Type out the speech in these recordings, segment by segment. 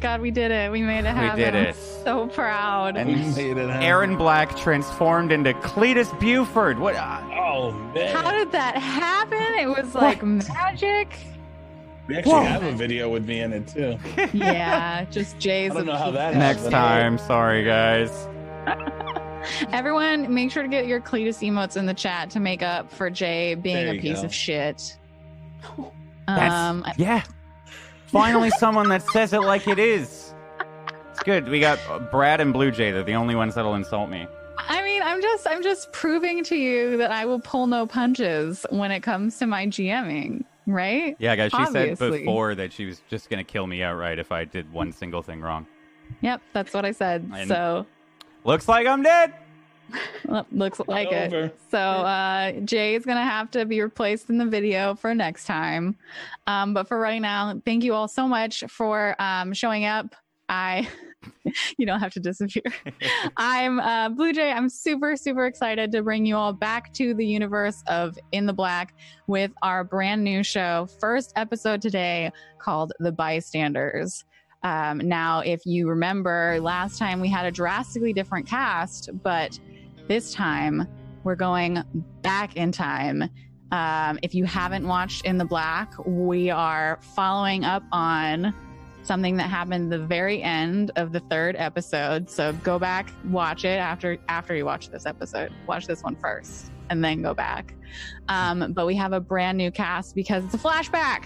god, we did it. We made it happen. We did I'm it. so proud. And We made it happen. Aaron Black transformed into Cletus Buford. What? Uh, Oh man. How did that happen? It was like magic. we actually Whoa. have a video with me in it too. Yeah, just Jay's. I don't know how that next happened. time. Sorry, guys. Everyone, make sure to get your Cletus emotes in the chat to make up for Jay being a piece go. of shit. That's, Um, yeah. Finally, someone that says it like it is. It's good. We got Brad and Blue Jay. They're the only ones that'll insult me. I mean, I'm just, I'm just proving to you that I will pull no punches when it comes to my GMing, right? Yeah, guys. She Obviously. said before that she was just gonna kill me outright if I did one single thing wrong. Yep, that's what I said. And- so Looks like I'm dead. Well, looks like it. Over. So uh, Jay is gonna have to be replaced in the video for next time. Um, but for right now, thank you all so much for um, showing up. I, you don't have to disappear. I'm uh, Blue Jay. I'm super super excited to bring you all back to the universe of In the Black with our brand new show. First episode today called The Bystanders. Um, now, if you remember, last time we had a drastically different cast, but this time we're going back in time. Um, if you haven't watched In the Black, we are following up on something that happened the very end of the third episode. So go back, watch it after after you watch this episode. Watch this one first, and then go back. Um, but we have a brand new cast because it's a flashback.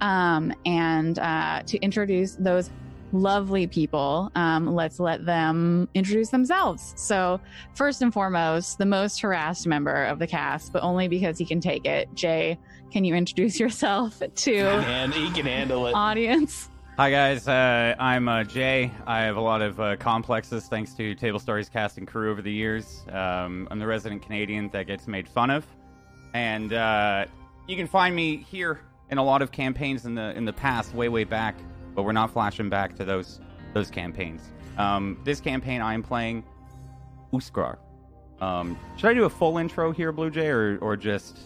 Um, and uh, to introduce those lovely people, um, let's let them introduce themselves. So, first and foremost, the most harassed member of the cast, but only because he can take it. Jay, can you introduce yourself to And he can handle it. audience? Hi guys, uh, I'm uh, Jay. I have a lot of uh, complexes thanks to Table Stories cast and crew over the years. Um, I'm the resident Canadian that gets made fun of, and uh, you can find me here in a lot of campaigns in the in the past, way way back. But we're not flashing back to those those campaigns. Um, this campaign I am playing Uskar. Um, should I do a full intro here, Blue Jay, or or just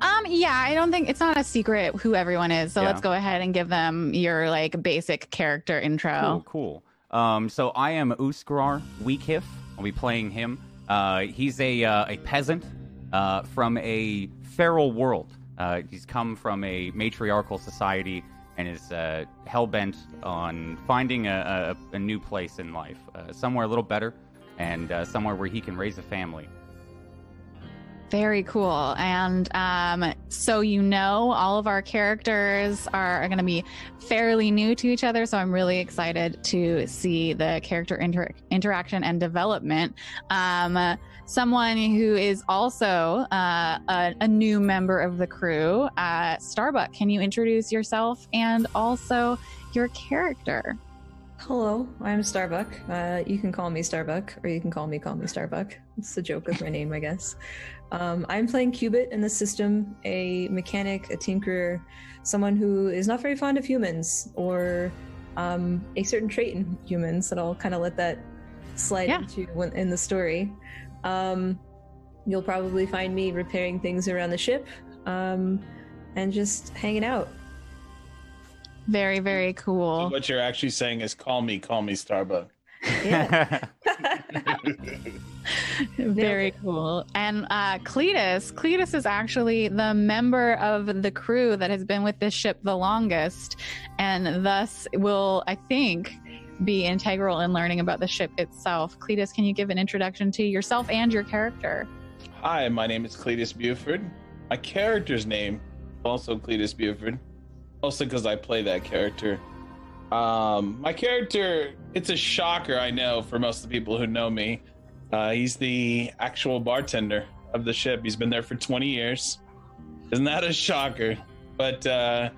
Um, yeah, I don't think it's not a secret who everyone is. So Yeah. let's go ahead and give them your like basic character intro. Cool, cool. Um, so I am Uskar Weekhiff. I'll be playing him. Uh, he's a uh, a peasant uh, from a feral world. Uh, he's come from a matriarchal society and is uh, hell bent on finding a, a, a new place in life, uh, somewhere a little better, and uh, somewhere where he can raise a family. Very cool. And um, so you know, all of our characters are, are going to be fairly new to each other. So I'm really excited to see the character inter- interaction and development. Um, someone who is also uh, a, a new member of the crew, uh, Starbuck. Can you introduce yourself and also your character? Hello, I'm Starbuck. Uh, you can call me Starbuck, or you can call me Call Me Starbuck. It's a joke with my name, I guess. Um, I'm playing Cubit in the system, a mechanic, a tinkerer, someone who is not very fond of humans, or um, a certain trait in humans that I'll kind of let that slide Yeah. into when, in the story. Um, you'll probably find me repairing things around the ship um, and just hanging out. Very, very cool. What you're actually saying is call me, call me Starbuck. Yeah. Very cool. And uh, Cletus, Cletus is actually the member of the crew that has been with this ship the longest, and thus will, I think, be integral in learning about the ship itself. Cletus, can you give an introduction to yourself and your character? Hi, my name is Cletus Buford. My character's name also Cletus Buford, also because I play that character. Um, my character, it's a shocker, I know, for most of the people who know me. Uh, he's the actual bartender of the ship. He's been there for 20 years. Isn't that a shocker? But uh,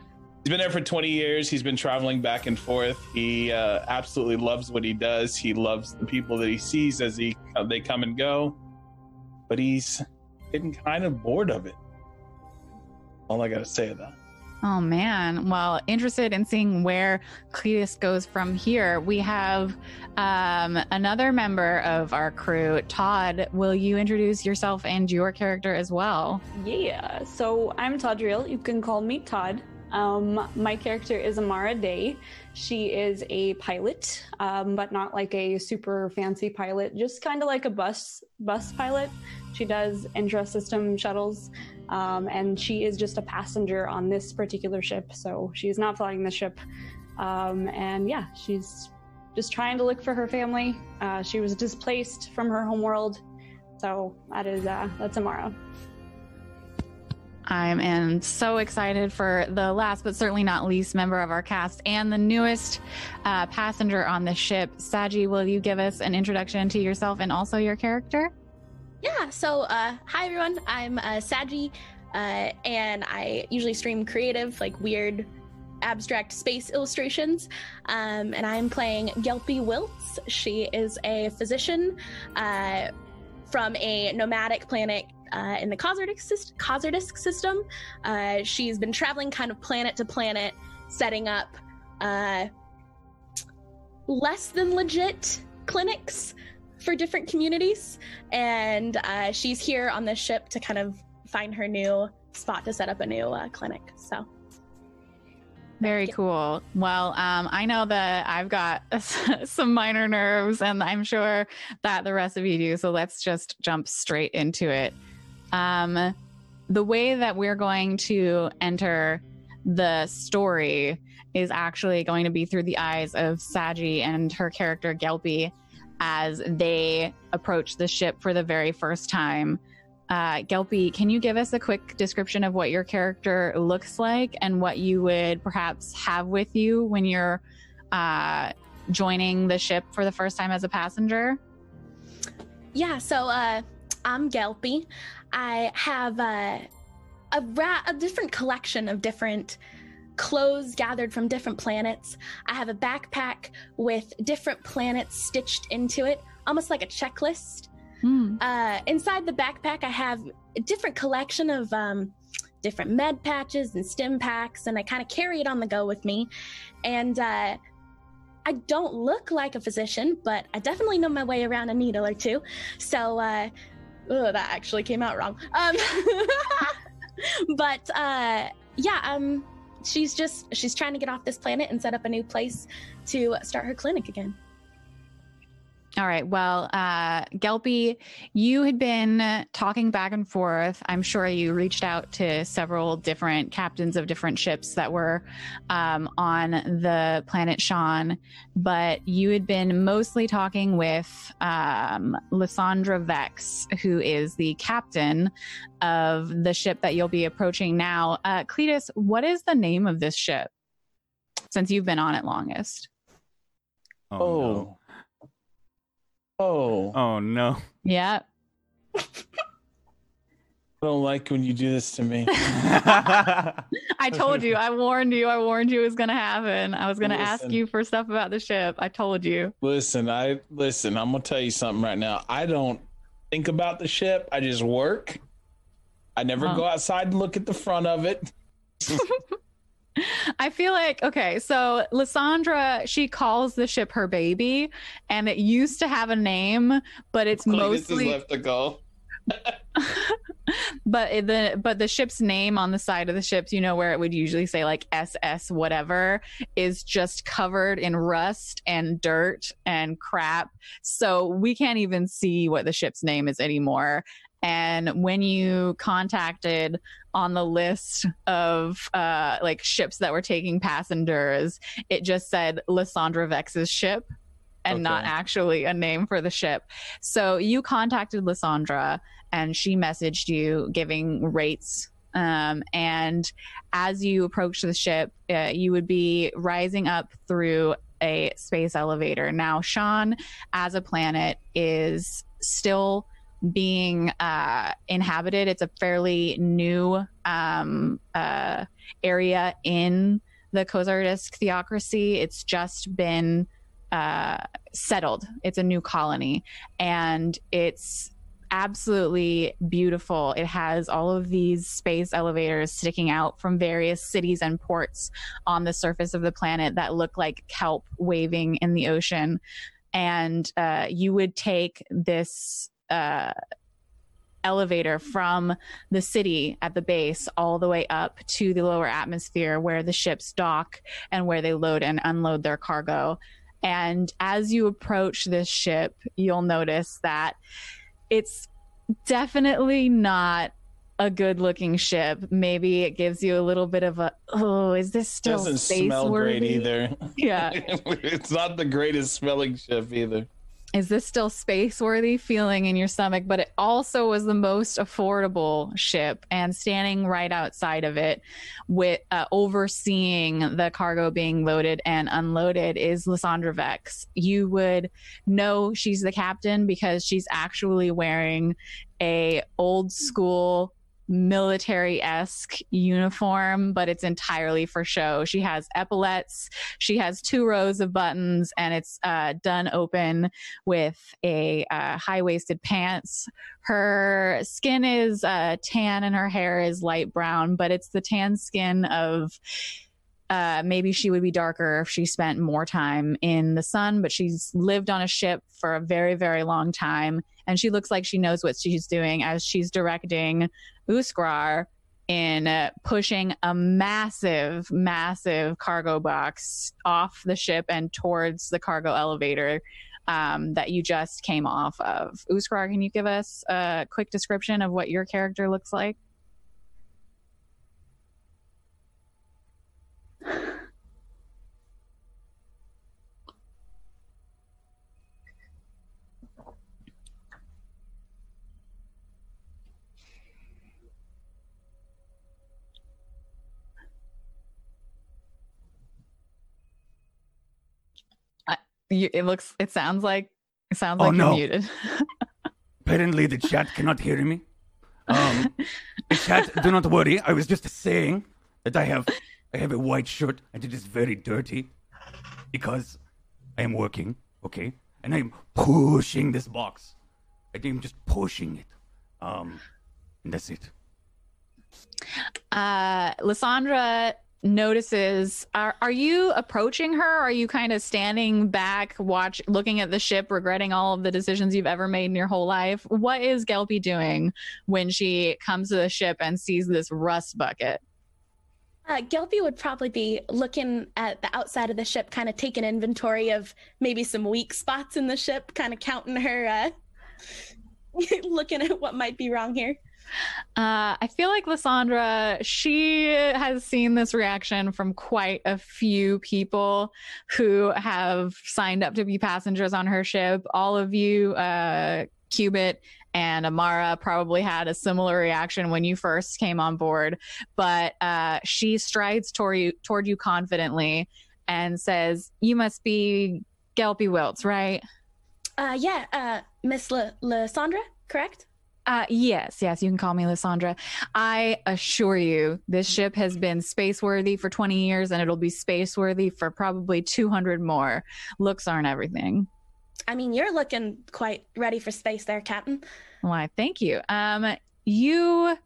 he's been there for 20 years. He's been traveling back and forth. He uh, absolutely loves what he does. He loves the people that he sees as he uh, they come and go. But he's getting kind of bored of it. All I gotta say of that. Oh man. Well, interested in seeing where Cletus goes from here. We have um, another member of our crew, Todd. Will you introduce yourself and your character as well? Yeah, so I'm Todriel. You can call me Todd. Um, my character is Amara Day. She is a pilot, um, but not like a super fancy pilot, just kind of like a bus bus pilot. She does intra-system shuttles, um, and she is just a passenger on this particular ship. So she's not flying the ship. Um, and yeah, she's just trying to look for her family. Uh, she was displaced from her homeworld, so that is uh, that's Amara. I am so excited for the last but certainly not least member of our cast and the newest uh, passenger on the ship. Saji, will you give us an introduction to yourself and also your character? Yeah, so uh, hi everyone, I'm uh, Saji, uh, and I usually stream creative, like weird, abstract space illustrations. Um, and I'm playing Gelpy Wilts. She is a physician uh, from a nomadic planet uh, in the Kozardisk system. Uh, she's been traveling kind of planet to planet, setting up uh, less than legit clinics for different communities. And uh, she's here on this ship to kind of find her new spot to set up a new uh, clinic. So. Very cool. Well, um, I know that I've got some minor nerves, and I'm sure that the rest of you do. So let's just jump straight into it. Um, the way that we're going to enter the story is actually going to be through the eyes of Saji and her character Gelpy as they approach the ship for the very first time. Uh, Gelpy, can you give us a quick description of what your character looks like and what you would perhaps have with you when you're uh, joining the ship for the first time as a passenger? Yeah, so uh, I'm Gelpy. I have a a, ra- a different collection of different clothes gathered from different planets. I have a backpack with different planets stitched into it, almost like a checklist. Mm. Uh, inside the backpack, I have a different collection of um, different med patches and stim packs, and I kind of carry it on the go with me. And uh, I don't look like a physician, but I definitely know my way around a needle or two. So uh, Ugh, that actually came out wrong. Um, but uh, yeah, um, she's just she's trying to get off this planet and set up a new place to start her clinic again. All right. Well, uh, Gelpy, you had been talking back and forth. I'm sure you reached out to several different captains of different ships that were um, on the planet Sean, but you had been mostly talking with um, Lysandra Vex, who is the captain of the ship that you'll be approaching now. Uh, Cletus, what is the name of this ship since you've been on it longest? Oh. oh. No. Oh. Oh no. Yeah. I don't like when you do this to me. I told you. I warned you. I warned you it was going to happen. I was going to ask you for stuff about the ship. I told you. Listen, I listen. I'm going to tell you something right now. I don't think about the ship. I just work. I never uh-huh. go outside and look at the front of it. I feel like okay, so Lysandra she calls the ship her baby, and it used to have a name, but it's mostly left to go. but the but the ship's name on the side of the ships, you know where it would usually say like SS whatever, is just covered in rust and dirt and crap. So we can't even see what the ship's name is anymore. And when you contacted on the list of uh, like ships that were taking passengers, it just said Lysandra Vex's ship and okay. not actually a name for the ship. So you contacted Lysandra and she messaged you giving rates. Um, and as you approach the ship, uh, you would be rising up through a space elevator. Now, Sean, as a planet, is still being uh, inhabited. It's a fairly new um, uh, area in the Kozardisk theocracy. It's just been uh, settled. It's a new colony, and it's absolutely beautiful. It has all of these space elevators sticking out from various cities and ports on the surface of the planet that look like kelp waving in the ocean. And uh, you would take this uh, elevator from the city at the base all the way up to the lower atmosphere where the ships dock and where they load and unload their cargo. And as you approach this ship, you'll notice that it's definitely not a good looking ship. Maybe it gives you a little bit of a oh, is this still Doesn't space smell great either. Yeah. it's not the greatest smelling ship either. Is this still space worthy feeling in your stomach? But it also was the most affordable ship, and standing right outside of it, with uh, overseeing the cargo being loaded and unloaded, is Lysandra Vex. You would know she's the captain because she's actually wearing a old school military-esque uniform but it's entirely for show she has epaulets she has two rows of buttons and it's uh, done open with a uh, high-waisted pants her skin is uh, tan and her hair is light brown but it's the tan skin of uh, maybe she would be darker if she spent more time in the sun, but she's lived on a ship for a very, very long time. And she looks like she knows what she's doing as she's directing Uskrar in uh, pushing a massive, massive cargo box off the ship and towards the cargo elevator um, that you just came off of. Uskrar, can you give us a quick description of what your character looks like? You, it looks. It sounds like. It sounds Oh, like no. you're muted. Apparently, the chat cannot hear me. Um, chat, do not worry. I was just saying that I have, I have a white shirt and it is very dirty because I am working. Okay, and I am pushing this box. I am just pushing it. Um, and that's it. uh lysandra notices. Are are you approaching her? Are you kind of standing back watch looking at the ship regretting all of the decisions you've ever made in your whole life? What is gelpy doing when she comes to the ship and sees this rust bucket? Uh, Gelpy would probably be looking at the outside of the ship, kind of taking inventory of maybe some weak spots in the ship, kind of counting her, uh, looking at what might be wrong here. Uh, I feel like Lysandra, she has seen this reaction from quite a few people who have signed up to be passengers on her ship. All of you, uh, Cubit and Amara, probably had a similar reaction when you first came on board. But uh, she strides toward you, toward you confidently and says, "You must be Gelpy Wilts, right?" Uh, yeah, uh, Miss La- Lysandra, correct? Uh, yes, yes, you can call me Lysandra. I assure you, this ship has been space worthy for 20 years and it'll be space worthy for probably 200 more. Looks aren't everything. I mean, you're looking quite ready for space there, Captain. Why, thank you. Um, you.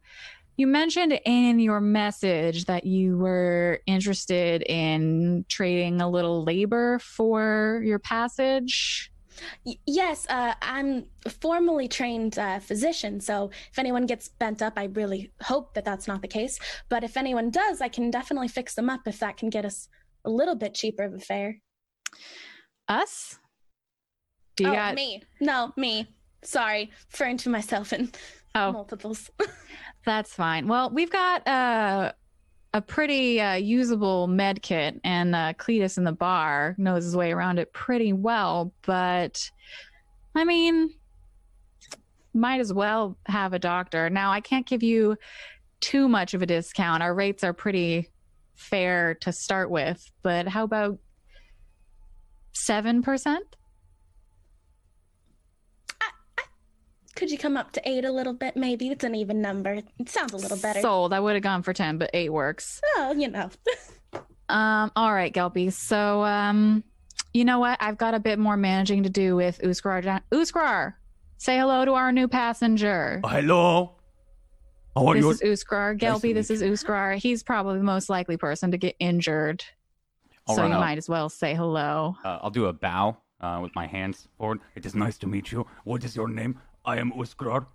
You mentioned in your message that you were interested in trading a little labor for your passage. Y- yes, uh, I'm a formally trained uh, physician, so if anyone gets bent up, I really hope that that's not the case. But if anyone does, I can definitely fix them up if that can get us a little bit cheaper of a fare. Us? Do you oh, got me? No, me. Sorry, referring to myself in Oh. multiples. That's fine. Well, we've got uh, a pretty uh, usable med kit, and uh, Cletus in the bar knows his way around it pretty well. But I mean, might as well have a doctor. Now, I can't give you too much of a discount. Our rates are pretty fair to start with, but how about 7%? Could you come up to eight a little bit? Maybe it's an even number. It sounds a little better. Sold. I would have gone for 10, but 8 works. well, you know. Um, all right, Gelpy. So, um, you know what? I've got a bit more managing to do with Uskrar. Uskrar, say hello to our new passenger. Oh, hello. How are this you? is Uskrar. Nice to Gelpy, this is Uskrar. He's probably the most likely person to get injured. I'll so you up. might as well say hello. Uh, I'll do a bow uh, with my hands forward. It is nice to meet you. What is your name? I am Uskrar.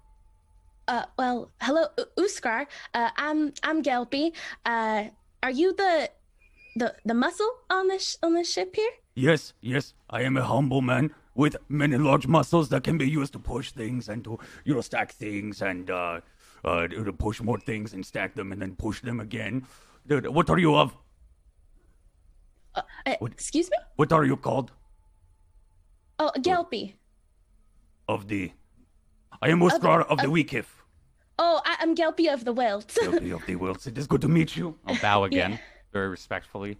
uh, well, hello, U- Uskar. Uh, I'm I'm Gelpy. Uh, are you the the the muscle on this on this ship here? Yes, yes, I am a humble man with many large muscles that can be used to push things and to, you know, stack things and, uh, uh, to push more things and stack them and then push them again. Dude, what are you of? Uh, What? excuse me? What are you called? Oh, Gelpy. Of the. I am Uskar of the of- Weekif. Oh, I, I'm Gelpy of the Wilt. Guilty of the Wills. It is good to meet you. I'll bow again, Yeah. very respectfully.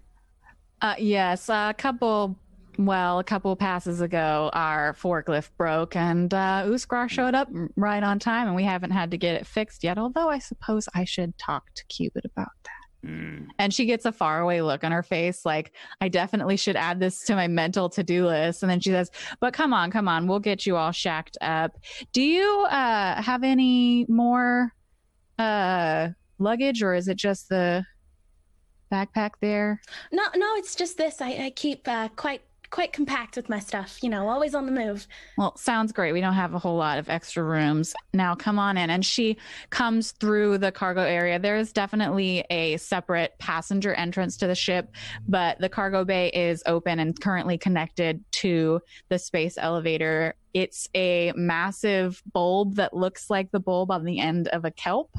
Uh, yes, a couple, well, a couple passes ago, our forklift broke, and uh, Uskar showed up right on time, and we haven't had to get it fixed yet. Although I suppose I should talk to Cubit about that. Hmm. And she gets a faraway look on her face, like I definitely should add this to my mental to-do list. And then she says, "But come on, come on, we'll get you all shacked up. Do you uh, have any more uh, luggage, or is it just the backpack there?" no, no, it's just this. I, I keep uh, quite quite compact with my stuff. You know, always on the move. Well, sounds great. We don't have a whole lot of extra rooms. Now, come on in. And she comes through the cargo area. There is definitely a separate passenger entrance to the ship, but the cargo bay is open and currently connected to the space elevator. It's a massive bulb that looks like the bulb on the end of a kelp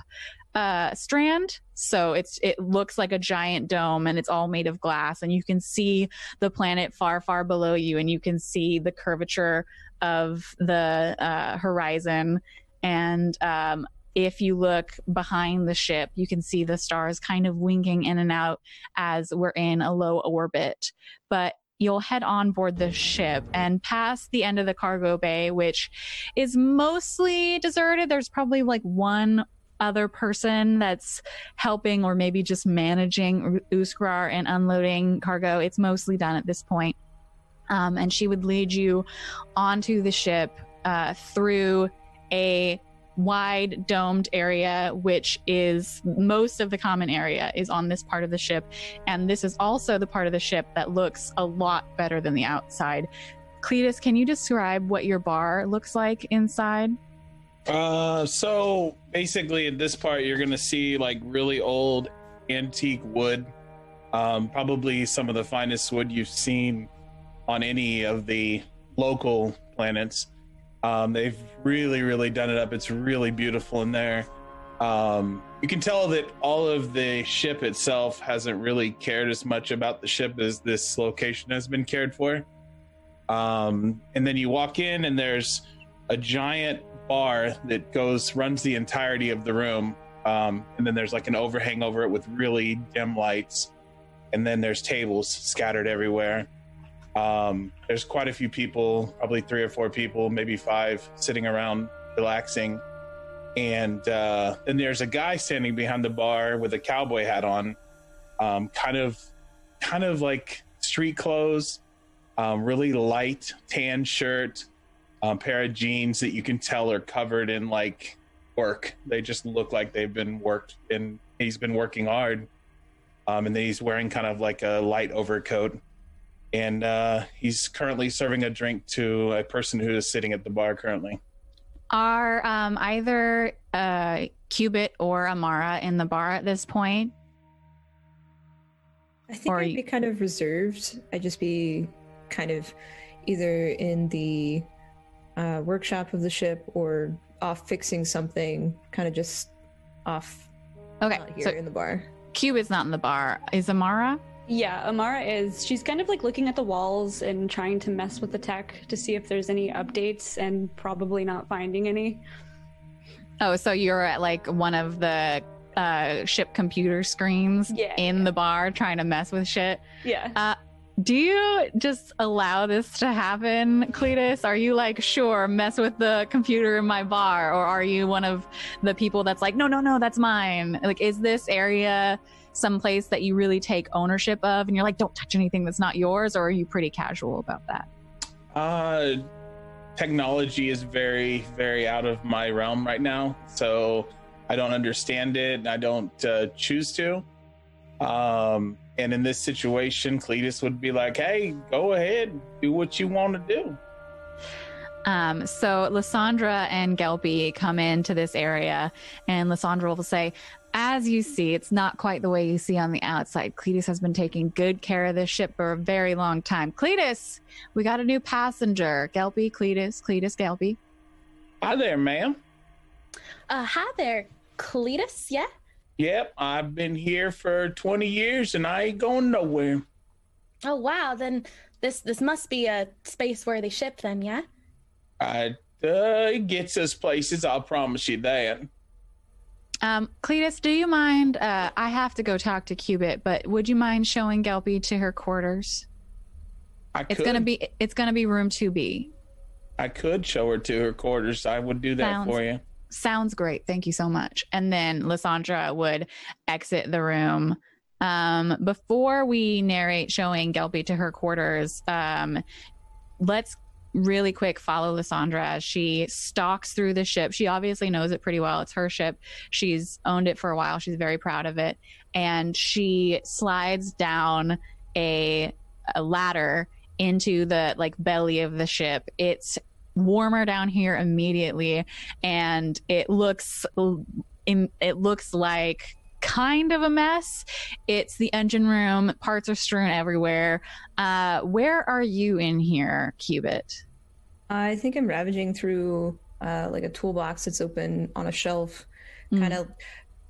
uh, strand. So it's it looks like a giant dome, and it's all made of glass, and you can see the planet far, far below you, and you can see the curvature of the uh, horizon. And um, if you look behind the ship, you can see the stars kind of winking in and out as we're in a low orbit. But you'll head on board the ship and past the end of the cargo bay, which is mostly deserted. There's probably like one other person that's helping or maybe just managing Uskrar and unloading cargo. It's mostly done at this point. Um, and she would lead you onto the ship uh, through a wide domed area, which is most of the common area is on this part of the ship. And this is also the part of the ship that looks a lot better than the outside. Cletus, can you describe what your bar looks like inside? Uh, so basically, in this part, you're gonna see like really old antique wood. Um, probably some of the finest wood you've seen on any of the local planets. Um, they've really, really done it up. It's really beautiful in there. Um, you can tell that all of the ship itself hasn't really cared as much about the ship as this location has been cared for. Um, and then you walk in, and there's a giant bar that goes runs the entirety of the room. Um, and then there's like an overhang over it with really dim lights. And then there's tables scattered everywhere. Um, there's quite a few people, probably three or four people, maybe five, sitting around relaxing. And uh, then there's a guy standing behind the bar with a cowboy hat on, um, kind of, kind of like street clothes, um, really light tan shirt, um, pair of jeans that you can tell are covered in like work. They just look like they've been worked and he's been working hard. Um, and then he's wearing kind of like a light overcoat. And uh, he's currently serving a drink to a person who is sitting at the bar currently. Are um, either uh, Cubit or Amara in the bar at this point? I think Or I'd be kind of reserved. I'd just be kind of either in the uh, workshop of the ship or off fixing something, kind of just off Okay, not here so in the bar. Cubit's not in the bar. Is Amara? Yeah, Amara is. She's kind of like looking at the walls and trying to mess with the tech to see if there's any updates and probably not finding any. Oh, so you're at like one of the uh, ship computer screens Yeah, in the bar trying to mess with shit. Yeah. Uh, do you just allow this to happen, Cletus? Are you like, sure, mess with the computer in my bar? Or are you one of the people that's like, no, no, no, that's mine? Like, is this area someplace that you really take ownership of and you're like, don't touch anything that's not yours? Or are you pretty casual about that? Uh, technology is very, very out of my realm right now. So I don't understand it and I don't uh, choose to. Um, and in this situation, Cletus would be like, hey, go ahead, do what you want to do. Um, so Lysandra and Gelpy come into this area, and Lysandra will say, As you see, it's not quite the way you see on the outside. Cletus has been taking good care of this ship for a very long time. Cletus, we got a new passenger. Gelpy, Cletus, Cletus, Gelpy. Hi there, ma'am. Uh, hi there, Cletus. Yeah. Yep, I've been here for 20 years and I ain't going nowhere. Oh wow. Then this this must be a space worthy ship. Then yeah. I, uh, it gets us places, I'll promise you that. Um, Cletus, do you mind? Uh, I have to go talk to Cubit, but would you mind showing Gelpy to her quarters? I could. It's gonna be it's gonna be room two B. I could show her to her quarters. I would do that Sounds- for you. Sounds great. Thank you so much. And then Lysandra would exit the room. Um, before we narrate showing Gelpy to her quarters, um, let's really quick follow Lysandra as she stalks through the ship. She obviously knows it pretty well. It's her ship. She's owned it for a while. She's very proud of it. And she slides down a, a ladder into the like belly of the ship. It's warmer down here immediately and it looks it looks like kind of a mess it's the engine room parts are strewn everywhere uh where are you in here cubit I think I'm ravaging through uh, like a toolbox that's open on a shelf, Mm. kind of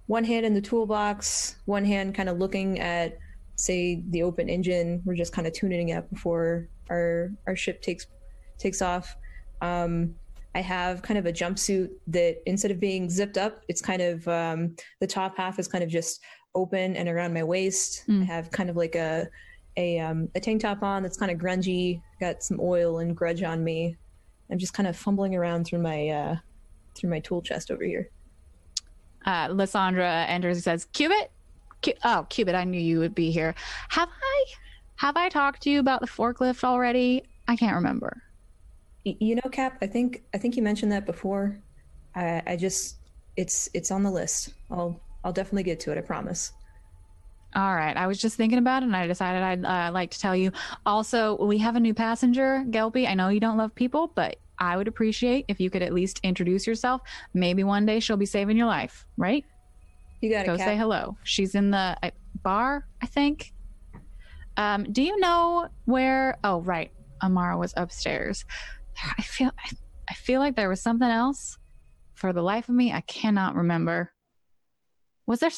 one hand in the toolbox, one hand kind of looking at, say, the open engine. We're just kind of tuning it up before our our ship takes takes off. Um, I have kind of a jumpsuit that instead of being zipped up, it's kind of um, the top half is kind of just open and around my waist. Mm. I have kind of like a a um, a tank top on that's kind of grungy, got some oil and grudge on me. I'm just kind of fumbling around through my uh, through my tool chest over here. uh enters and says cubit Cu- oh cubit i knew you would be here have i have i talked to you about the forklift already i can't remember you know, Cap, I think I think you mentioned that before. I, I just it's it's on the list. I'll I'll definitely get to it. I promise. All right. I was just thinking about it and I decided I'd uh, like to tell you. Also, we have a new passenger, Gelpy. I know you don't love people, but I would appreciate if you could at least introduce yourself. Maybe one day she'll be saving your life, right? You got to Go say hello. She's in the uh, bar, I think. Um, do you know where? Oh, right. Amara was upstairs. I feel I, I feel like there was something else. For the life of me, I cannot remember. Was there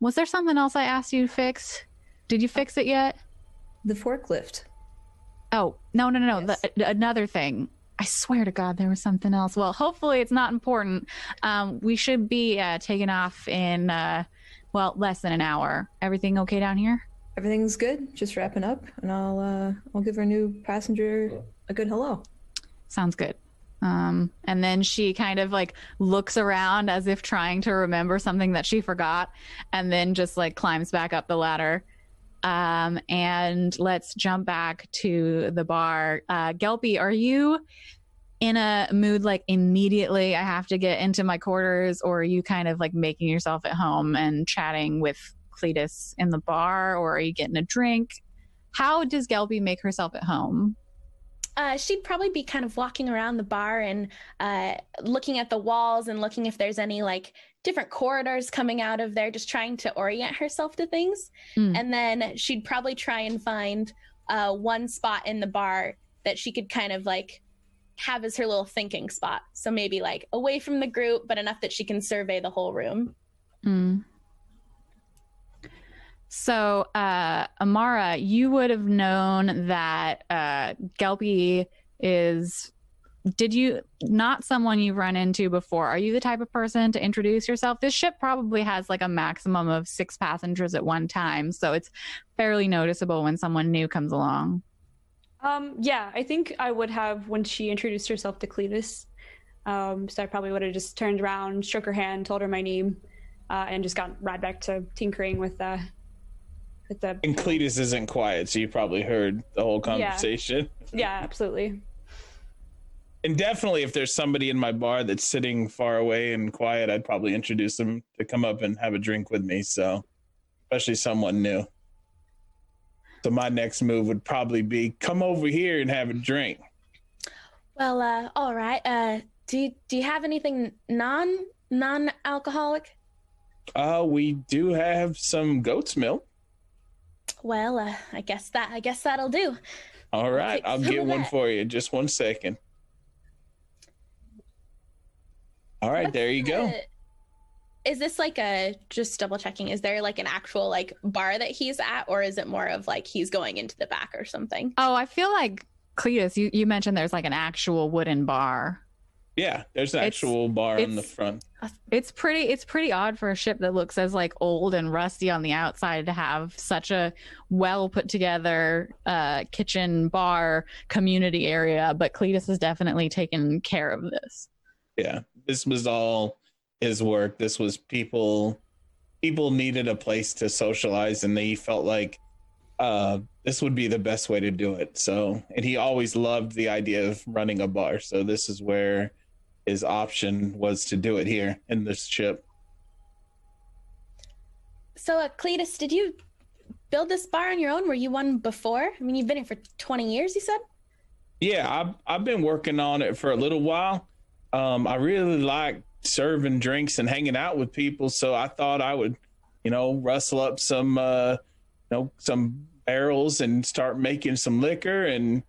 was there something else I asked you to fix? Did you fix it yet? The forklift. Oh no no no no! Yes. The, another thing. I swear to God, there was something else. Well, hopefully it's not important. Um, we should be uh, taking off in uh, well less than an hour. Everything okay down here? Everything's good. Just wrapping up, and I'll uh, I'll give our new passenger a good hello. Sounds good. Um, and then she kind of like looks around as if trying to remember something that she forgot, and then just like climbs back up the ladder. Um, and let's jump back to the bar. Uh, are you in a mood like immediately I have to get into my quarters, or are you kind of like making yourself at home and chatting with Cletus in the bar, or are you getting a drink? How does Gelpy make herself at home? Uh, she'd probably be kind of walking around the bar and uh, looking at the walls and looking if there's any like different corridors coming out of there, just trying to orient herself to things. Mm. And then she'd probably try and find uh, one spot in the bar that she could kind of like have as her little thinking spot. So maybe like away from the group, but enough that she can survey the whole room. Mm. So, uh, Amara, you would have known that uh, is. Did you not someone you've run into before? Are you the type of person to introduce yourself? This ship probably has like a maximum of six passengers at one time, so it's fairly noticeable when someone new comes along. Um, yeah, I think I would have when she introduced herself to Cletus. Um, so I probably would have just turned around, shook her hand, told her my name, uh, and just got right back to tinkering with the with the. And Cletus isn't quiet, so you probably heard the whole conversation. Yeah, absolutely. And definitely, if there's somebody in my bar that's sitting far away and quiet, I'd probably introduce them to come up and have a drink with me. So, especially someone new. So, my next move would probably be come over here and have a drink. Well, uh, all right. Uh, do you, do you have anything non non alcoholic? Uh, we do have some goat's milk. Well, uh, I guess that I guess that'll do. All right, take I'll get one that. for you. Just one second. All right, there you go. Is this like a just double checking? Is there like an actual like bar that he's at, or is it more of like he's going into the back or something? Oh, I feel like Cletus, you, you mentioned there's like an actual wooden bar. Yeah, there's an It's- actual bar on the front. It's pretty it's pretty odd for a ship that looks as like old and rusty on the outside to have such a well put together uh kitchen bar community area, but Cletus has definitely taken care of this. Yeah, this was all his work. This was people. People needed a place to socialize, and they felt like uh, this would be the best way to do it. So, and he always loved the idea of running a bar. So this is where his option was to do it here in this ship. So, uh, Cletus, did you build this bar on your own? Were you one before? I mean, you've been here for twenty years. You said. Yeah, I've I've been working on it for a little while. Um, I really like serving drinks and hanging out with people, so I thought I would, you know, rustle up some, uh, you know, some barrels and start making some liquor. And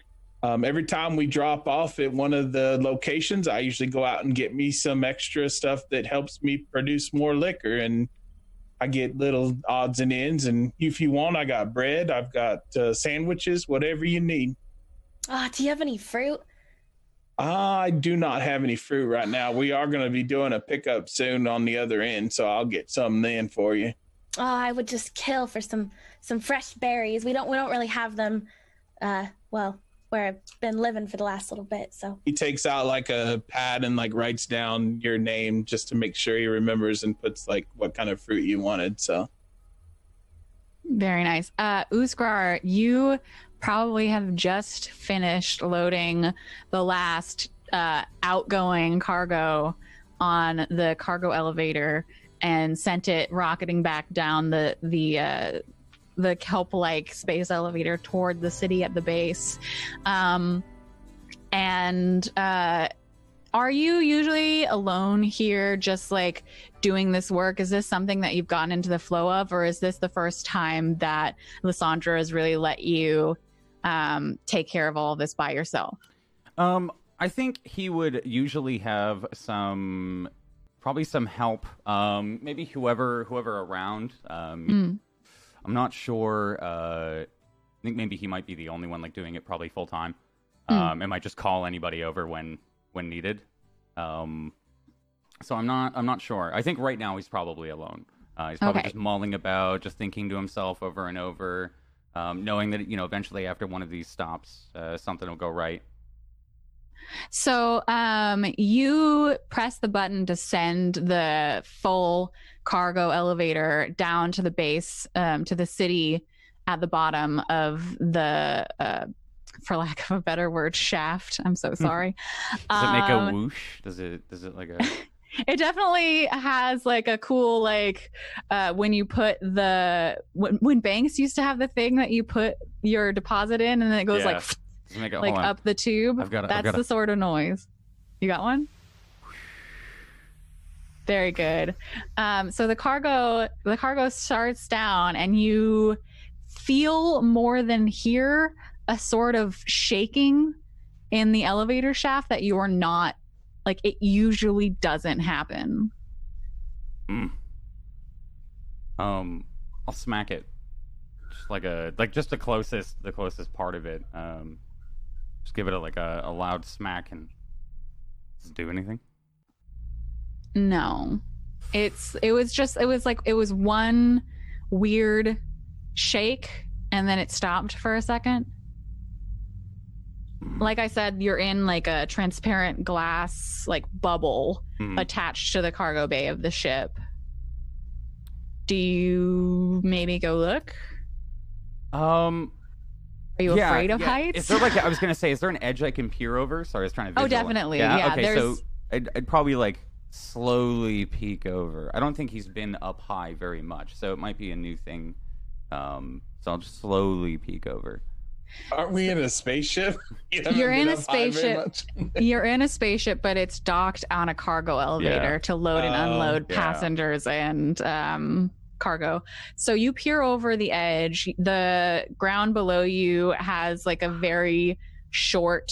um, every time we drop off at one of the locations, I usually go out and get me some extra stuff that helps me produce more liquor. And I get little odds and ends. And if you want, I got bread, I've got uh, sandwiches, whatever you need. Ah, do you have any fruit? I do not have any fruit right now. We are going to be doing a pickup soon on the other end, so I'll get some then for you. Oh, I would just kill for some some fresh berries. We don't we don't really have them. Uh, well, where I've been living for the last little bit. So He takes out like a pad and like writes down your name just to make sure he remembers and puts like what kind of fruit you wanted. So Very nice. Uh Uskar, you probably have just finished loading the last uh outgoing cargo on the cargo elevator and sent it rocketing back down the the uh the kelp like space elevator toward the city at the base. Um and uh are you usually alone here just like doing this work is this something that you've gotten into the flow of or is this the first time that lysandra has really let you um, take care of all of this by yourself Um, I think he would usually have some, probably some help. Um, maybe whoever whoever around. Um, Mm. I'm not sure. Uh, I think maybe he might be the only one like doing it probably full time. Mm. Um, and might just call anybody over when when needed. Um, so I'm not I'm not sure. I think right now he's probably alone. Uh, he's probably Okay. just mulling about, just thinking to himself over and over, um, knowing that you know eventually after one of these stops, uh, something will go right. so um, you press the button to send the full cargo elevator down to the base um, to the city at the bottom of the uh, for lack of a better word shaft i'm so sorry Does it make a Um, whoosh? Does it? Does it like a? it definitely has like a cool like uh when you put the when, when banks used to have the thing that you put your deposit in and then it goes Yeah. like it like on. up the tube I've got I've that's got the it. sort of noise you got one very good um so the cargo the cargo starts down and you feel more than hear a sort of shaking in the elevator shaft that you're not like it usually doesn't happen Um, I'll smack it. Just like a like just the closest the closest part of it. Um, just give it a, like a, a loud smack and does it do anything? No. It's it was just it was like it was one weird shake and then it stopped for a second. Like I said, you're in like a transparent glass like bubble Hmm. attached to the cargo bay of the ship. Do you maybe go look? Um, Are you yeah, afraid of yeah. heights? Is there like I was gonna say, is there an edge I can peer over? Sorry, I was trying to. Oh, definitely. Yeah. Yeah, okay, so I'd, I'd probably like slowly peek over. I don't think he's been up high very much, so it might be a new thing. Um, so I'll just slowly peek over. Aren't we in a spaceship? You You're in a up high very spaceship. You're in a spaceship, but it's docked on a cargo elevator Yeah. to load and Oh, unload yeah. passengers and um, cargo. So you peer over the edge. The ground below you has like a very short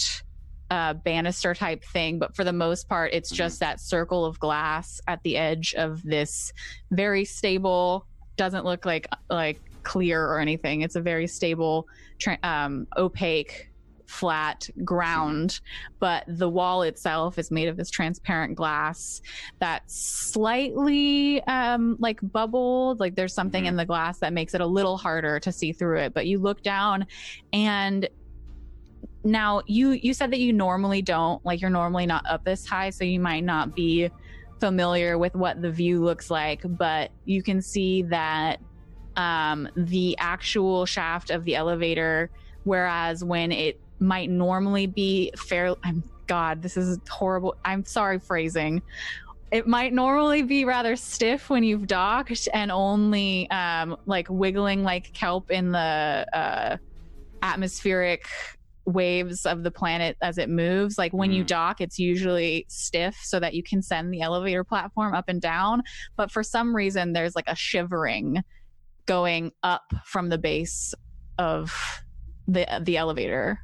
uh, banister type thing, but for the most part, it's Mhm. just that circle of glass at the edge of this very stable. Doesn't look like like clear or anything. It's a very stable, tra- um, opaque, flat ground. But the wall itself is made of this transparent glass that's slightly um, like bubbled. Like there's something Mhm. in the glass that makes it a little harder to see through it. But you look down, and now you you said that you normally don't like you're normally not up this high, so you might not be familiar with what the view looks like, but you can see that um, the actual shaft of the elevator, whereas when it might normally be fair, I'm God, this is horrible. I'm sorry phrasing. It might normally be rather stiff when you've docked and only um, like wiggling like kelp in the uh, atmospheric waves of the planet as it moves. Like when you Mm. dock, it's usually stiff so that you can send the elevator platform up and down. But for some reason, there's like a shivering going up from the base of the the elevator.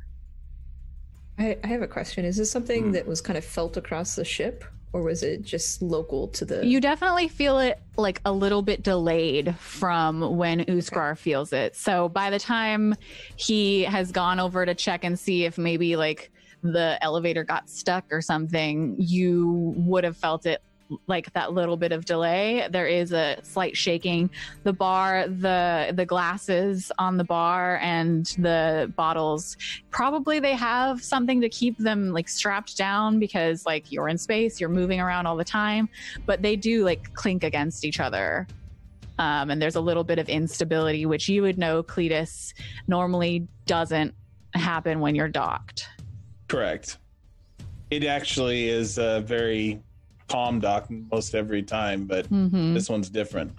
I, I have a question. Is this something Hmm. that was kind of felt across the ship, or was it just local to the? You definitely feel it like a little bit delayed from when Uskar feels it. So by the time he has gone over to check and see if maybe like the elevator got stuck or something, you would have felt it like that little bit of delay. There is a slight shaking. The bar, the the glasses on the bar and the bottles, probably they have something to keep them like strapped down because like you're in space, you're moving around all the time but they do like clink against each other. Um, and there's a little bit of instability, which you would know, Cletus, normally doesn't happen when you're docked. Correct. It actually is a very calm dock most every time, but hmm this one's different.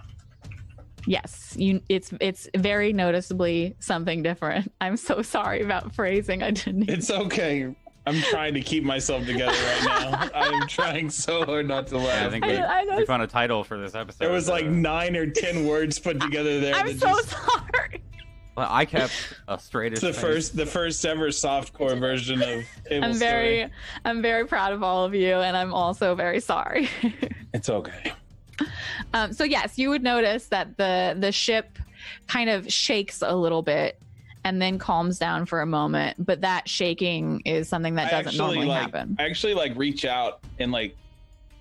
Yes, you. It's it's very noticeably something different. I'm so sorry about phrasing. I didn't. It's okay. I'm trying to keep myself together right now. I'm trying so hard not to laugh. think I- we, I know- we found a title for this episode. There was like nine or ten words put together there. I'm so just- sorry. Well, I kept a straightish it's the face. first, the first ever softcore version of. Table I'm Story. very, I'm very proud of all of you, and I'm also very sorry. It's okay. Um, so yes, you would notice that the the ship kind of shakes a little bit and then calms down for a moment. But that shaking is something that doesn't normally like, happen. I actually like reach out and like,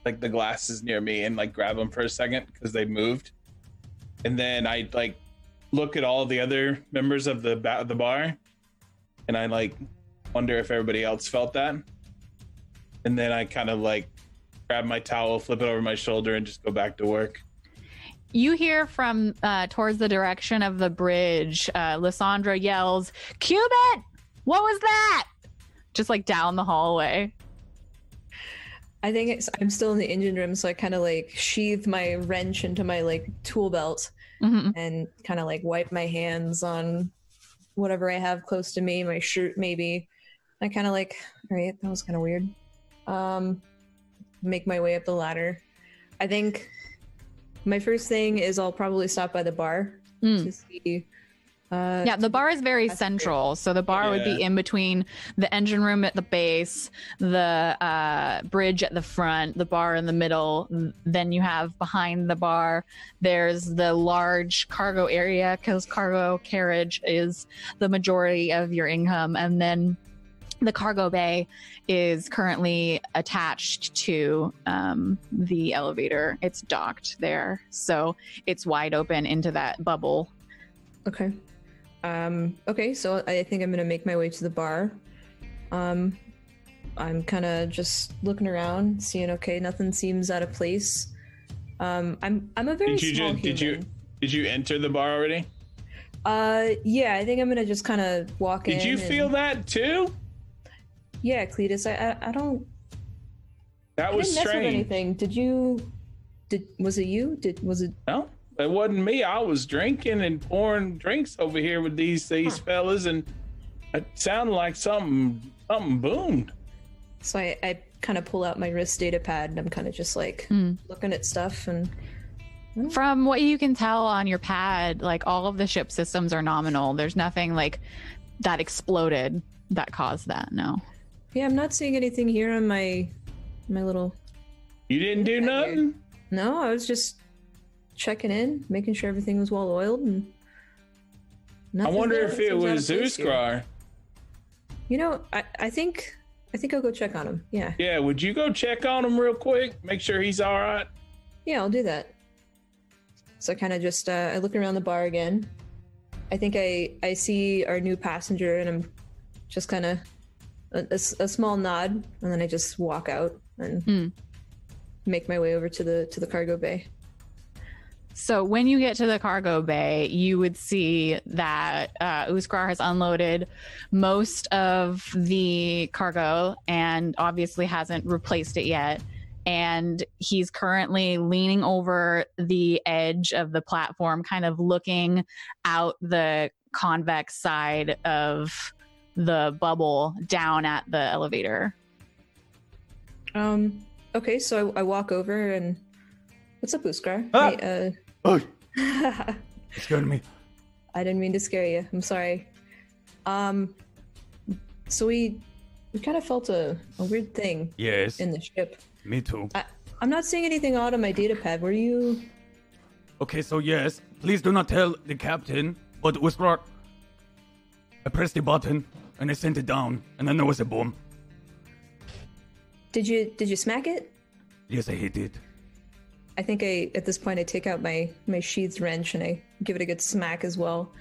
like the glasses near me and like grab them for a second because they moved, and then I like look at all the other members of the ba- the bar, and I like wonder if everybody else felt that, and then I kind of like grab my towel, flip it over my shoulder, and just go back to work. You hear from uh, towards the direction of the bridge. Uh, Lysandra yells, "Cubit! What was that?" Just like down the hallway. I think it's, I'm still in the engine room, so I kind of like sheathe my wrench into my like tool belt hmm and kind of like wipe my hands on whatever I have close to me, my shirt maybe. I kind of like, all right, that was kind of weird. Um, make my way up the ladder. I think my first thing is I'll probably stop by the bar Mm. to see. Uh, Yeah, the bar is very central. So the bar would be in between the engine room at the base, the uh, bridge at the front, the bar in the middle. Then you have behind the bar, there's the large cargo area because cargo carriage is the majority of your income. And then the cargo bay is currently attached to um, the elevator. It's docked there. So it's wide open into that bubble Okay. Um, okay, so I think I'm gonna make my way to the bar. Um, I'm kind of just looking around, seeing okay, nothing seems out of place. Um, I'm I'm a very Did you small ju- did you did you enter the bar already? Uh, yeah, I think I'm gonna just kind of walk in. Did you and- feel that too? Yeah, Cletus, I I, I don't. That I was didn't mess with strange. anything. Did you? Did was it you? Did was it? No, it wasn't me. I was drinking and pouring drinks over here with these these fellas, and It sounded like something something boomed. So I, I kind of pull out my wrist data pad and I'm kind of just like Hmm. looking at stuff and From what you can tell on your pad, like all of the ship systems are nominal. There's nothing like that exploded that caused that. No. yeah, I'm not seeing anything here on my my little. You didn't do Not nothing. No, I was just checking in, making sure everything was well oiled, and. I wonder if it seems out of was place. Uskar. You know, I I think I think I'll go check on him. Yeah, Yeah, would you go check on him real quick? Make sure he's all right. yeah, I'll do that. So I kind of just uh, I look around the bar again. I think I I see our new passenger, and I'm just kind of a small nod, and then I just walk out and Hmm. make my way over to the to the cargo bay. So when you get to the cargo bay, you would see that uh, Uskar has unloaded most of the cargo and obviously hasn't replaced it yet. And he's currently leaning over the edge of the platform, kind of looking out the convex side of the bubble down at the elevator. Um. Okay, so I, I walk over and what's up, Uskar? Ah! Hey, Oh, it scared me. I didn't mean to scare you. I'm sorry. Um. So we we kind of felt a, a weird thing Yes, in the ship. me too. I, I'm not seeing anything odd on my data pad. Were you? Okay, so yes, please do not tell the captain, but Whisper. I pressed the button and I sent it down, and then there was a boom. Did you did you smack it? Yes, I hit it. I think I at this point I take out my my sheathed wrench and I give it a good smack as well.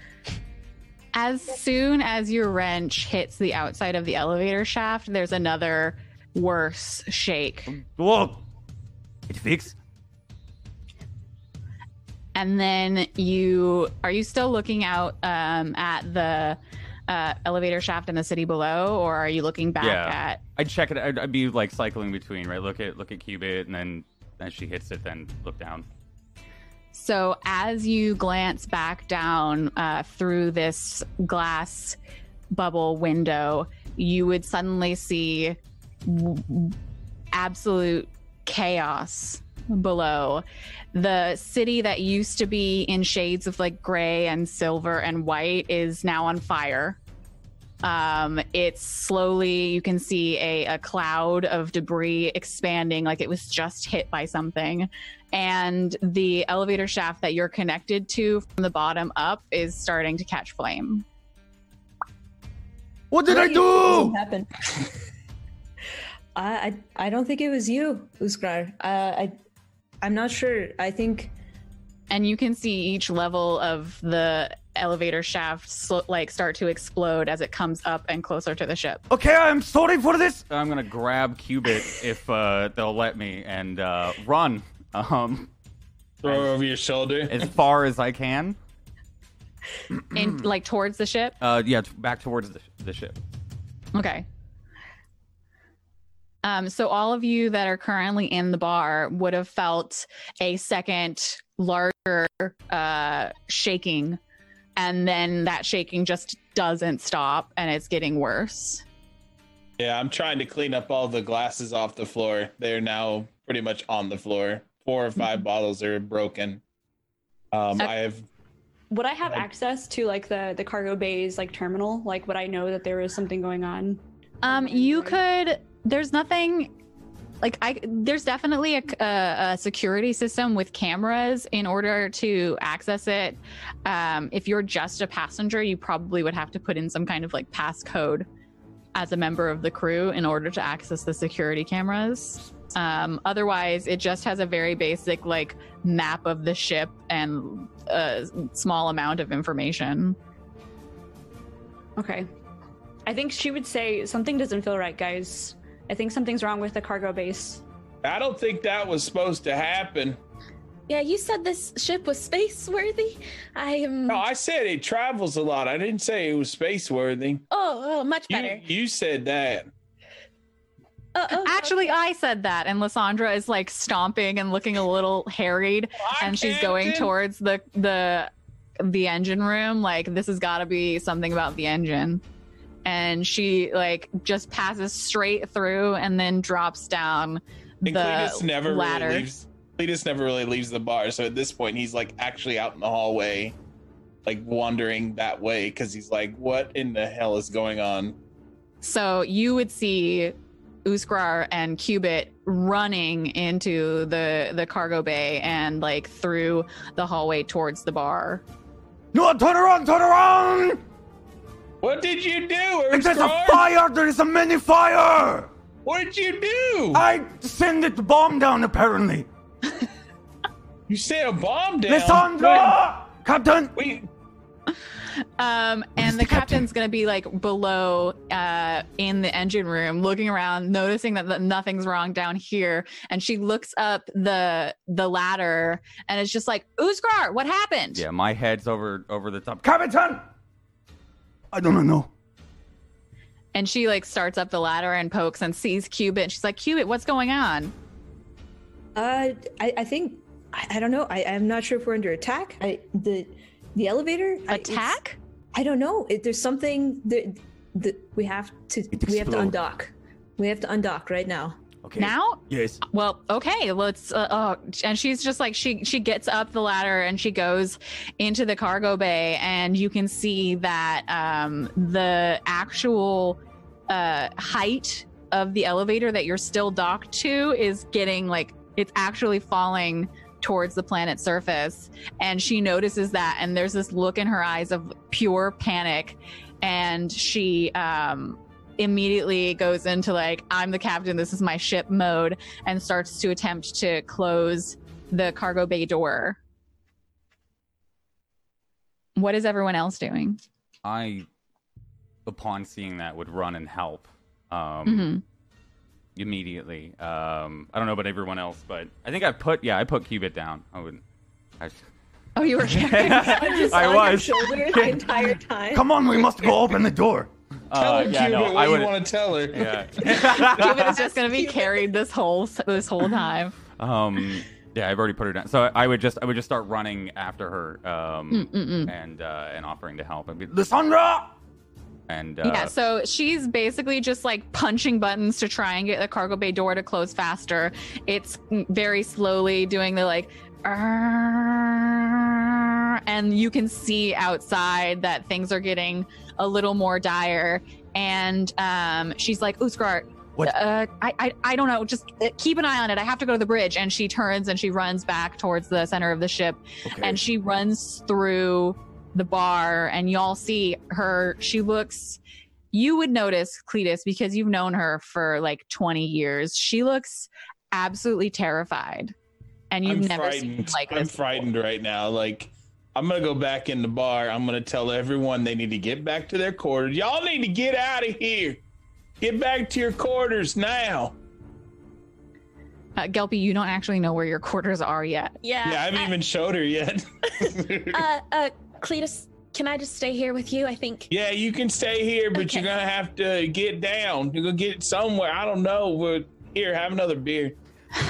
As soon as your wrench hits the outside of the elevator shaft, there's another worse shake. Whoa! It fixed? And then you are you still looking out um, at the uh, elevator shaft in the city below, or are you looking back Yeah. at? I'd check it. I'd, I'd be like cycling between, right? Look at look at Cubit, and then as she hits it, then look down. So as you glance back down uh, through this glass bubble window, you would suddenly see w- absolute chaos below. The city that used to be in shades of like gray and silver and white is now on fire. Um, it's slowly, you can see a, a cloud of debris expanding like it was just hit by something. And the elevator shaft that you're connected to from the bottom up is starting to catch flame. What did I do? happened? I, I I don't think it was you, Uskar. Uh, I I'm not sure. I think and you can see each level of the elevator shaft sl- like start to explode as it comes up and closer to the ship. Okay, I'm sorry for this. I'm gonna grab Cubit if uh, they'll let me and uh, run um, Throw her over your shoulder. as far as I can. In like towards the ship. Uh, yeah, t- back towards the, the ship. Okay. Um, so all of you that are currently in the bar would have felt a second larger uh, shaking, and then that shaking just doesn't stop, and it's getting worse. Yeah, I'm trying to clean up all the glasses off the floor. They're now pretty much on the floor. Four or 5 bottles are broken. Um, Okay. I have Would I have Like- access to like the the cargo bay's like terminal? Like, would I know that there was something going on? Um, you could. There's nothing. Like I, there's definitely a, a, a security system with cameras in order to access it. Um, if you're just a passenger, you probably would have to put in some kind of like passcode as a member of the crew in order to access the security cameras. Um, otherwise, it just has a very basic like map of the ship and a small amount of information. Okay. I think she would say something doesn't feel right, guys. I think something's wrong with the cargo base. I don't think that was supposed to happen. Yeah, you said this ship was space worthy. I am. No, I said it travels a lot. I didn't say it was space worthy. oh, oh, much better. you said that. Oh, oh, Actually, I said that, and Lysandra is like stomping and looking a little harried, and she's going Captain. towards the the the engine room. Like this has got to be something about the engine. And she like just passes straight through and then drops down And the Cletus never ladder. really leaves. Cletus never really leaves the bar. So at this point, he's like actually out in the hallway, like wandering that way because he's like, "What in the hell is going on?" So you would see Uskar and Cubit running into the the cargo bay and like through the hallway towards the bar. No, turn around, turn around! What did you do? There's a fire! There is a mini fire! What did you do? I send it bomb down apparently. you set a bomb down. Lysandra! Captain! Wait, Um, and the captain's gonna be like below, uh, in the engine room, looking around, noticing that, that nothing's wrong down here. And she looks up the the ladder, and it's just like, Uskar, what happened? Yeah, my head's over over the top. Captain! I don't know. And she like starts up the ladder and pokes and sees Cubit. She's like, Cubit, what's going on? Uh, I, I think I, I don't know. I, I'm not sure if we're under attack. I the the elevator Attack? I don't know. It, there's something that, that we have to It we have to undock. We have to undock right now. Okay. Now? Yes. Well, okay, let's. Uh, oh, and she's just like she she gets up the ladder and she goes into the cargo bay, and you can see that um, the actual uh, height of the elevator that you're still docked to is getting like it's actually falling towards the planet's surface, and she notices that, and there's this look in her eyes of pure panic, and she um, immediately goes into like i'm the captain this is my ship mode and starts to attempt to close the cargo bay door what is everyone else doing I, upon seeing that, would run and help um, Mhm. immediately. Um, I don't know about everyone else, but I think I put yeah, I put Cubit down. I would. I, oh you were just I on your was. shoulder the entire time. Come on, we must go open the door. Tell uh, yeah, Cuba no, what I you want to tell her. Yeah. Cuba is just going to be carried this whole this whole time. Um, yeah, I've already put her down. So I would just I would just start running after her um, mm, mm, mm. and uh, and offering to help and be Lysandra. And uh, yeah, so she's basically just like punching buttons to try and get the cargo bay door to close faster. It's very slowly doing the like and you can see outside that things are getting a little more dire. And um, she's like, Uskar, What? Uh, I, I, I don't know. Just uh, keep an eye on it. I have to go to the bridge. And she turns and she runs back towards the center of the ship Okay. and she runs through the bar and y'all see her she looks you would notice cletus because you've known her for like 20 years she looks absolutely terrified and you've I'm never seen like I'm this before. frightened right now. Like, I'm gonna go back in the bar. I'm gonna tell everyone they need to get back to their quarters. Y'all need to get out of here. Get back to your quarters now. uh, gelpy you don't actually know where your quarters are yet Yeah. Yeah, I haven't even showed her yet. Uh, uh, Cletus, can I just stay here with you? I think. yeah, you can stay here, but Okay. you're gonna have to get down. You're gonna get somewhere. I don't know. But here, have another beer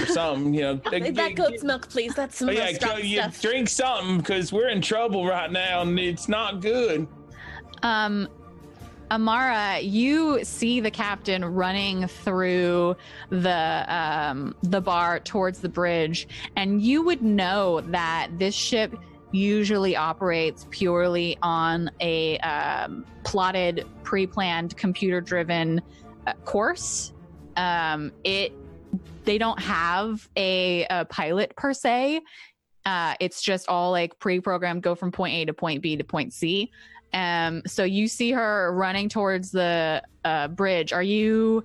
or something. You know, that Get- goat's get- milk, please. That's some yeah, restaurant you stuff. drink something because we're in trouble right now and it's not good. Um, Amara, you see the captain running through the um, the bar towards the bridge, and you would know that this ship usually operates purely on a um, plotted, pre-planned, computer-driven uh, course. Um, it they don't have a, a pilot per se. Uh, it's just all like pre-programmed, go from point A to point B to point C. Um, so you see her running towards the uh, bridge. Are you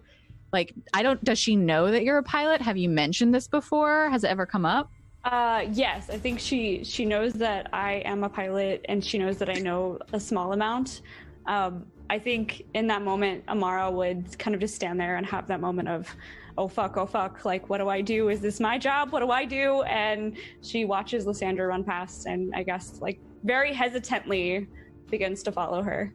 like, I don't, does she know that you're a pilot? Have you mentioned this before? Has it ever come up? Uh, yes, I think she she knows that I am a pilot, and she knows that I know a small amount. Um, I think in that moment, Amara would kind of just stand there and have that moment of, "Oh fuck, oh fuck! Like, what do I do? Is this my job? What do I do?" And she watches Lysandra run past, and I guess like very hesitantly begins to follow her.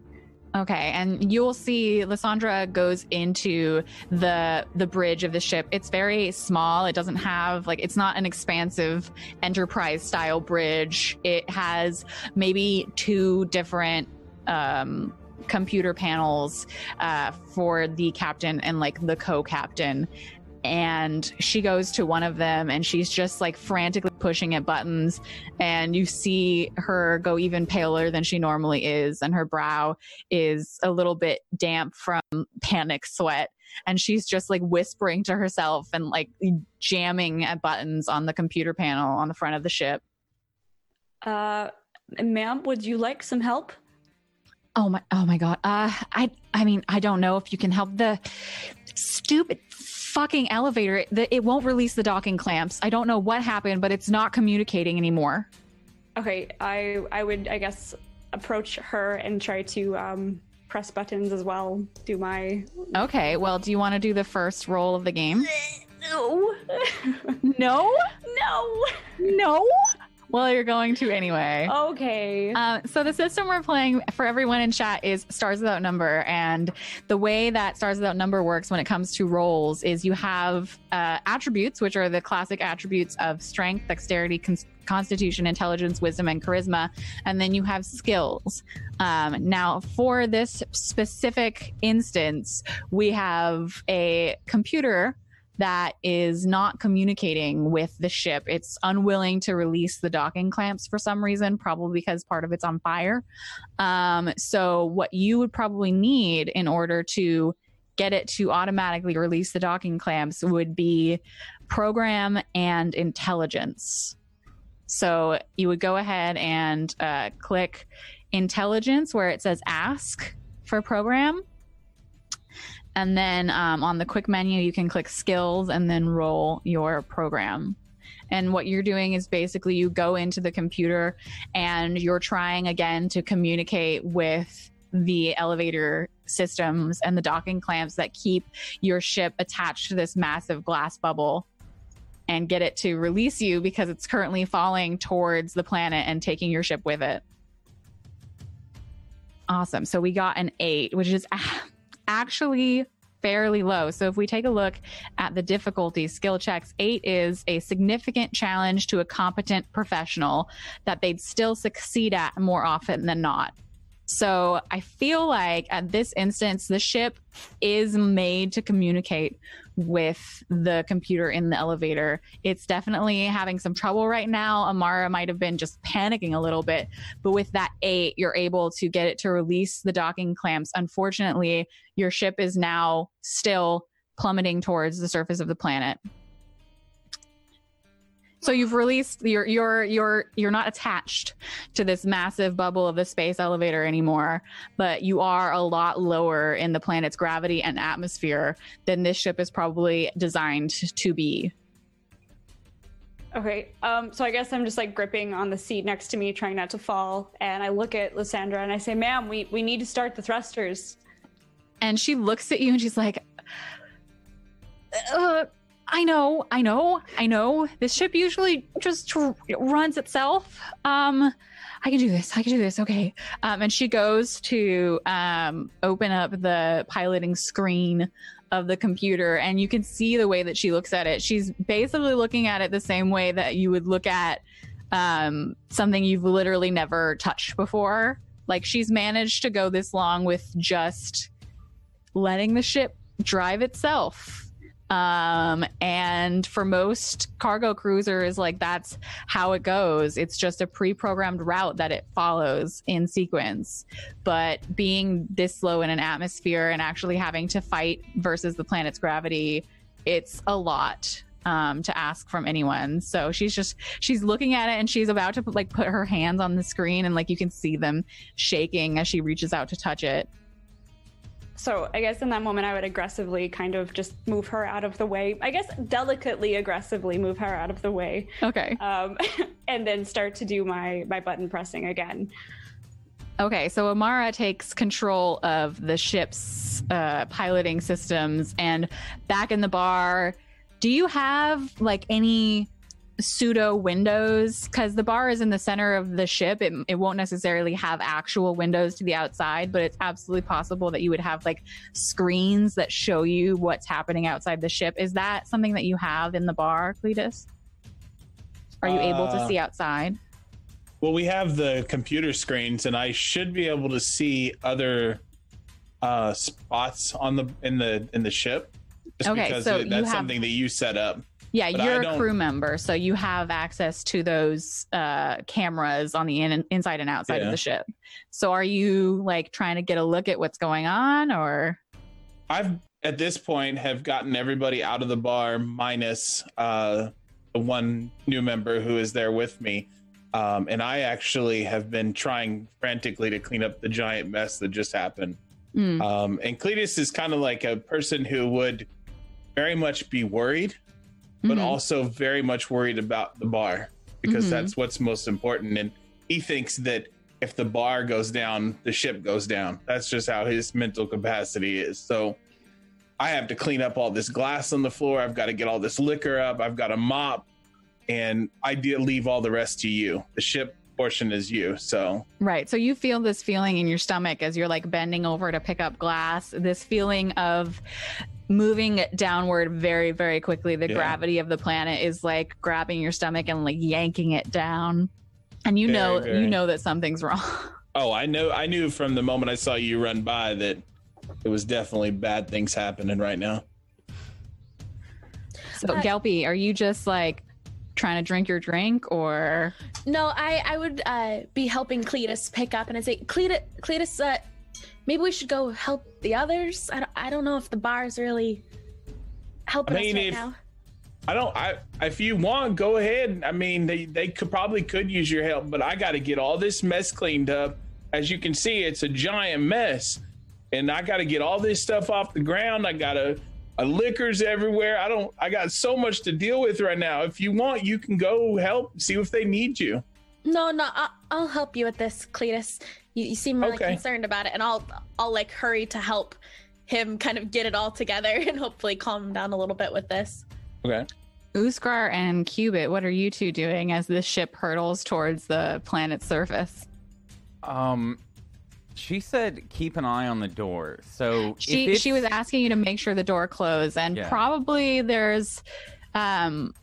Okay, and you'll see Lysandra goes into the the bridge of the ship. It's very small. It doesn't have like it's not an expansive enterprise style bridge. It has maybe two different um computer panels uh, for the captain and like the co-captain. And she goes to one of them and she's just like frantically pushing at buttons. And you see her go even paler than she normally is. And her brow is a little bit damp from panic sweat. And she's just like whispering to herself and like jamming at buttons on the computer panel on the front of the ship. Uh, ma'am, would you like some help? Oh my oh my god. Uh I I mean, I don't know if you can help the stupid fucking elevator. The, it won't release the docking clamps. I don't know what happened, but it's not communicating anymore. Okay, I I would I guess approach her and try to um, press buttons as well. Do my Okay, well, do you want to do the first roll of the game? no No? no. No? Well, you're going to anyway. Okay. Uh, so the system we're playing for everyone in chat is Stars Without Number, and the way that Stars Without Number works when it comes to roles is you have uh, attributes, which are the classic attributes of strength, dexterity, cons- constitution, intelligence, wisdom, and charisma, and then you have skills. Um, now, for this specific instance, we have a computer that is not communicating with the ship. It's unwilling to release the docking clamps for some reason, probably because part of it's on fire. Um, so, what you would probably need in order to get it to automatically release the docking clamps would be program and intelligence. So, you would go ahead and uh, click intelligence where it says ask for program and then um, on the quick menu, you can click skills and then roll your program. And what you're doing is basically you go into the computer and you're trying again to communicate with the elevator systems and the docking clamps that keep your ship attached to this massive glass bubble and get it to release you because it's currently falling towards the planet and taking your ship with it. Awesome. So we got an eight, which is actually fairly low. So if we take a look at the difficulty skill checks, eight is a significant challenge to a competent professional that they'd still succeed at more often than not. So I feel like at this instance, the ship is made to communicate with the computer in the elevator. It's definitely having some trouble right now. Amara might have been just panicking a little bit, but with that eight, you're able to get it to release the docking clamps. Unfortunately, your ship is now still plummeting towards the surface of the planet. So you've released you're you're you're you're not attached to this massive bubble of the space elevator anymore, but you are a lot lower in the planet's gravity and atmosphere than this ship is probably designed to be. Okay, um, so I guess I'm just like gripping on the seat next to me, trying not to fall. And I look at Lysandra and I say, "Ma'am, we we need to start the thrusters." And she looks at you and she's like, uh, I know, I know, I know. This ship usually just r- runs itself. Um, I can do this. I can do this. Okay. Um, and she goes to um, open up the piloting screen of the computer, and you can see the way that she looks at it. She's basically looking at it the same way that you would look at um, something you've literally never touched before. Like she's managed to go this long with just letting the ship drive itself um, and for most cargo cruisers, like that's how it goes. It's just a pre programmed route that it follows in sequence. But being this low in an atmosphere and actually having to fight versus the planet's gravity, it's a lot um, to ask from anyone. So she's just she's looking at it and she's about to put, like put her hands on the screen and like you can see them shaking as she reaches out to touch it. So I guess in that moment, I would aggressively kind of just move her out of the way. I guess delicately, aggressively move her out of the way, Okay. um, and then start to do my my button pressing again. Okay, so Amara takes control of the ship's uh, piloting systems and back in the bar. Do you have like any pseudo windows? Because the bar is in the center of the ship. It, it won't necessarily have actual windows to the outside, but it's absolutely possible that you would have like screens that show you what's happening outside the ship. Is that something that you have in the bar, Cletus? Are you able to Uh, see outside? Well, we have the computer screens, and I should be able to see other uh spots on the in the in the ship just Okay, because so it- that's have- something that you set up Yeah, But you're a crew member, so you have access to those uh, cameras on the in- inside and outside Yeah. of the ship. So are you like trying to get a look at what's going on, or I've at this point have gotten everybody out of the bar minus uh the one new member who is there with me. Um, and I actually have been trying frantically to clean up the giant mess that just happened. Mm, Um, and Cletus is kind of like a person who would very much be worried, but mhm. also very much worried about the bar because Mhm. that's what's most important. And he thinks that if the bar goes down, the ship goes down. That's just how his mental capacity is. So I have to clean up all this glass on the floor. I've got to get all this liquor up. I've got a mop, and I leave all the rest to you. The ship portion is you. So Right. So you feel this feeling in your stomach as you're like bending over to pick up glass, this feeling of moving downward very, very quickly. The Yeah. gravity of the planet is like grabbing your stomach and like yanking it down. And you Very, know very. you know that something's wrong. Oh, I know. I knew from the moment I saw you run by that it was definitely bad things happening right now. So Uh, Gelpy, are you just like trying to drink your drink or No, I I would uh, be helping Cletus pick up, and I say, Cletus, Cletus, uh, maybe we should go help the others. I don't, I don't know if the bar's really helping I mean, us right if- now. I don't. I if you want, go ahead. I mean, they they could probably could use your help, but I got to get all this mess cleaned up. As you can see, it's a giant mess, and I got to get all this stuff off the ground. I got to. Uh, liquors everywhere. I don't. I got so much to deal with right now. If you want, you can go help. See if they need you. No, no, I'll, I'll help you with this, Cletus. You, you seem really Okay. concerned about it, and I'll I'll like hurry to help him kind of get it all together and hopefully calm him down a little bit with this. Okay. Uskar and Cubit, what are you two doing as this ship hurtles towards the planet's surface? Um, she said keep an eye on the door. So She it's- she was asking you to make sure the door closed, and Yeah. probably there's, um,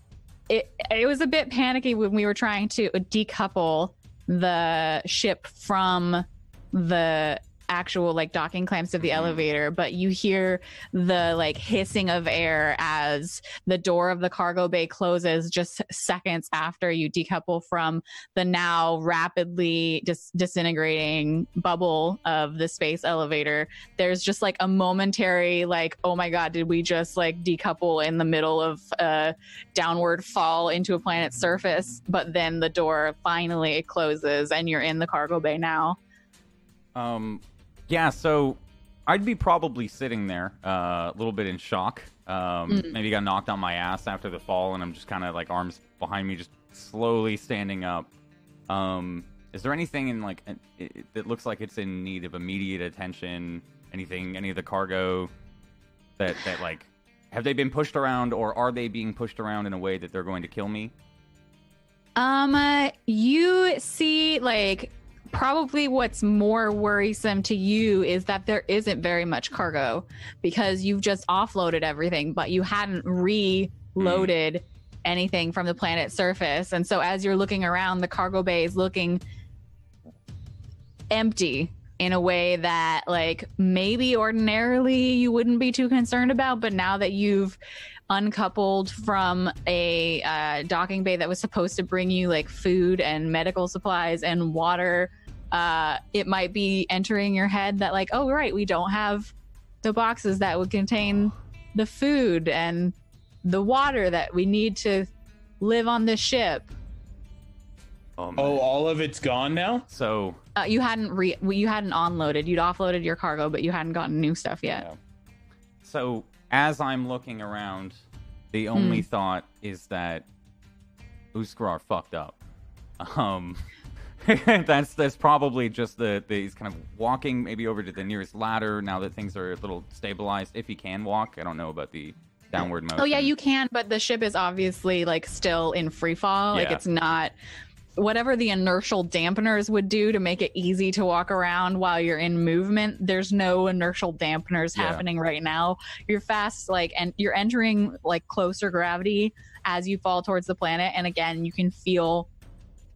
it it was a bit panicky when we were trying to decouple the ship from the actual like docking clamps of the elevator but you hear the like hissing of air as the door of the cargo bay closes just seconds after you decouple from the now rapidly dis- disintegrating bubble of the space elevator. There's just like a momentary like oh my god did we just like decouple in the middle of a downward fall into a planet's surface? But then the door finally closes and you're in the cargo bay now. Um, yeah, so I'd be probably sitting there, uh, a little bit in shock. Um, Mm. maybe got knocked on my ass after the fall, and I'm just kind of like arms behind me, just slowly standing up. Um, is there anything in like it, that looks like it's in need of immediate attention? Anything, any of the cargo that that like have they been pushed around, or are they being pushed around in a way that they're going to kill me? Um, uh, you see, like, probably what's more worrisome to you is that there isn't very much cargo because you've just offloaded everything, but you hadn't reloaded anything from the planet's surface. And so, as you're looking around, the cargo bay is looking empty in a way that, like, maybe ordinarily you wouldn't be too concerned about, but now that you've uncoupled from a uh, docking bay that was supposed to bring you like food and medical supplies and water uh, it might be entering your head that like oh right we don't have the boxes that would contain the food and the water that we need to live on this ship Oh, Oh, all of it's gone now. so uh, you hadn't re- you hadn't onloaded you'd offloaded your cargo but you hadn't gotten new stuff yet Yeah. So as I'm looking around, the only Hmm. thought is that Uskar fucked up. Um, that's that's probably just the, the he's kind of walking maybe over to the nearest ladder now that things are a little stabilized. If he can walk, I don't know about the downward oh, motion. Oh yeah, you can, but the ship is obviously like still in free fall. Like it's not whatever the inertial dampeners would do to make it easy to walk around while you're in movement. There's no inertial dampeners Yeah. happening right now. You're fast like and you're entering like closer gravity as you fall towards the planet and again, you can feel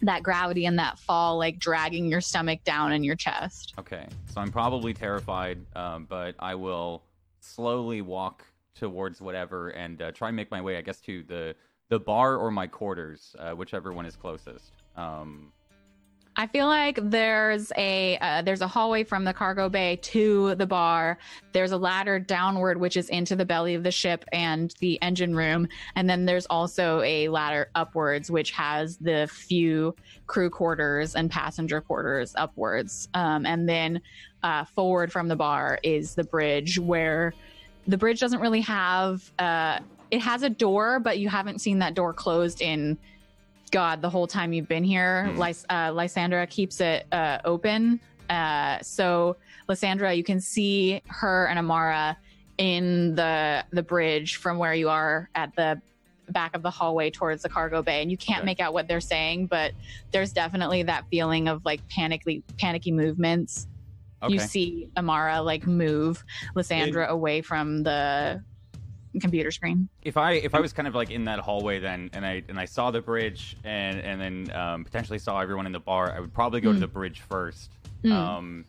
that gravity and that fall like dragging your stomach down in your chest. Okay, so I'm probably terrified, um, but I will slowly walk towards whatever and uh, try and make my way, I guess, to the the bar or my quarters, uh, whichever one is closest. Um, I feel like there's a uh, there's a hallway from the cargo bay to the bar. There's a ladder downward which is into the belly of the ship and the engine room, and then there's also a ladder upwards which has the few crew quarters and passenger quarters upwards. Um, and then uh, forward from the bar is the bridge where the bridge doesn't really have uh, it has a door, but you haven't seen that door closed in God, the whole time you've been here, Hmm. Lys- uh, Lysandra keeps it uh, open. Uh, so, Lysandra, you can see her and Amara in the the bridge from where you are at the back of the hallway towards the cargo bay, and you can't Okay. make out what they're saying, but there's definitely that feeling of like panicky panicky movements. okay. You see Amara like move Lysandra away from the computer screen. if I if I was kind of like in that hallway then, and I and I saw the bridge, and and then um, potentially saw everyone in the bar, I would probably go to Mm. the bridge first, Mm. um,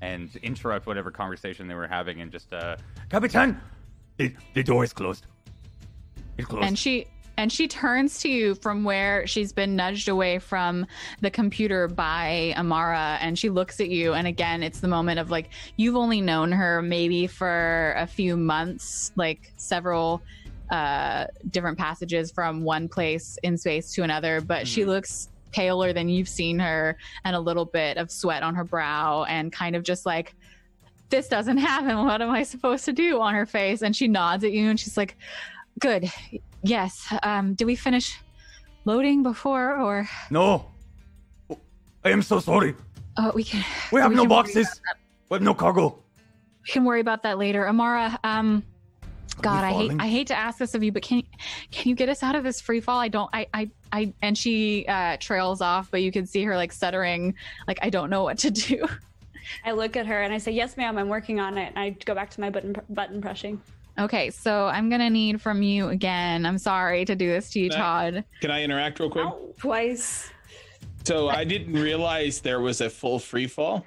and interrupt whatever conversation they were having, and just uh, Capitan, the, the door is closed. It's closed. and she and she turns to you from where she's been nudged away from the computer by Amara and she looks at you and again it's the moment of like you've only known her maybe for a few months like several uh different passages from one place in space to another but she Mhm. looks paler than you've seen her and a little bit of sweat on her brow and kind of just like this doesn't happen. What am i supposed to do? on her face. And she nods at you and she's like good yes um did we finish loading before or no. Oh, I am so sorry. oh we can We have We no can boxes. We have no cargo. we can worry about that later amara um god i hate i hate to ask this of you but can can you get us out of this free fall i don't i i, I and she uh trails off but you can see her like stuttering like i don't know what to do I look at her and I say, "Yes, ma'am. I'm working on it." And I go back to my button button pressing. Okay so i'm gonna need from you again i'm sorry to do this to you That- todd Can I interact real quick? Ow, twice. So I didn't realize there was a full free fall.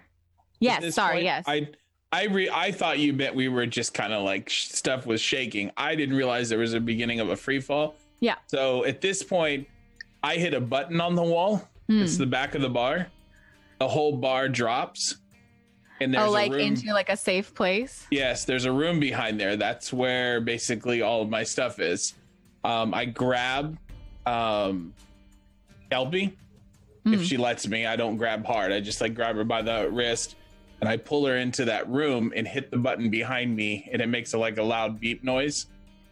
yes sorry point. yes I I re- I thought you meant we were just kind of like sh- stuff was shaking. I didn't realize there was a beginning of a free fall. Yeah. So at this point, I hit a button on the wall. Hmm. It's the back of the bar. The whole bar drops, and there's oh like a room. into like a safe place Yes, there's a room behind there. That's where basically all of my stuff is. Um, I grab um, Kelpie if Hmm. she lets me. I don't grab hard. I just like grab her by the wrist and I pull her into that room and hit the button behind me, and it makes a, like a loud beep noise,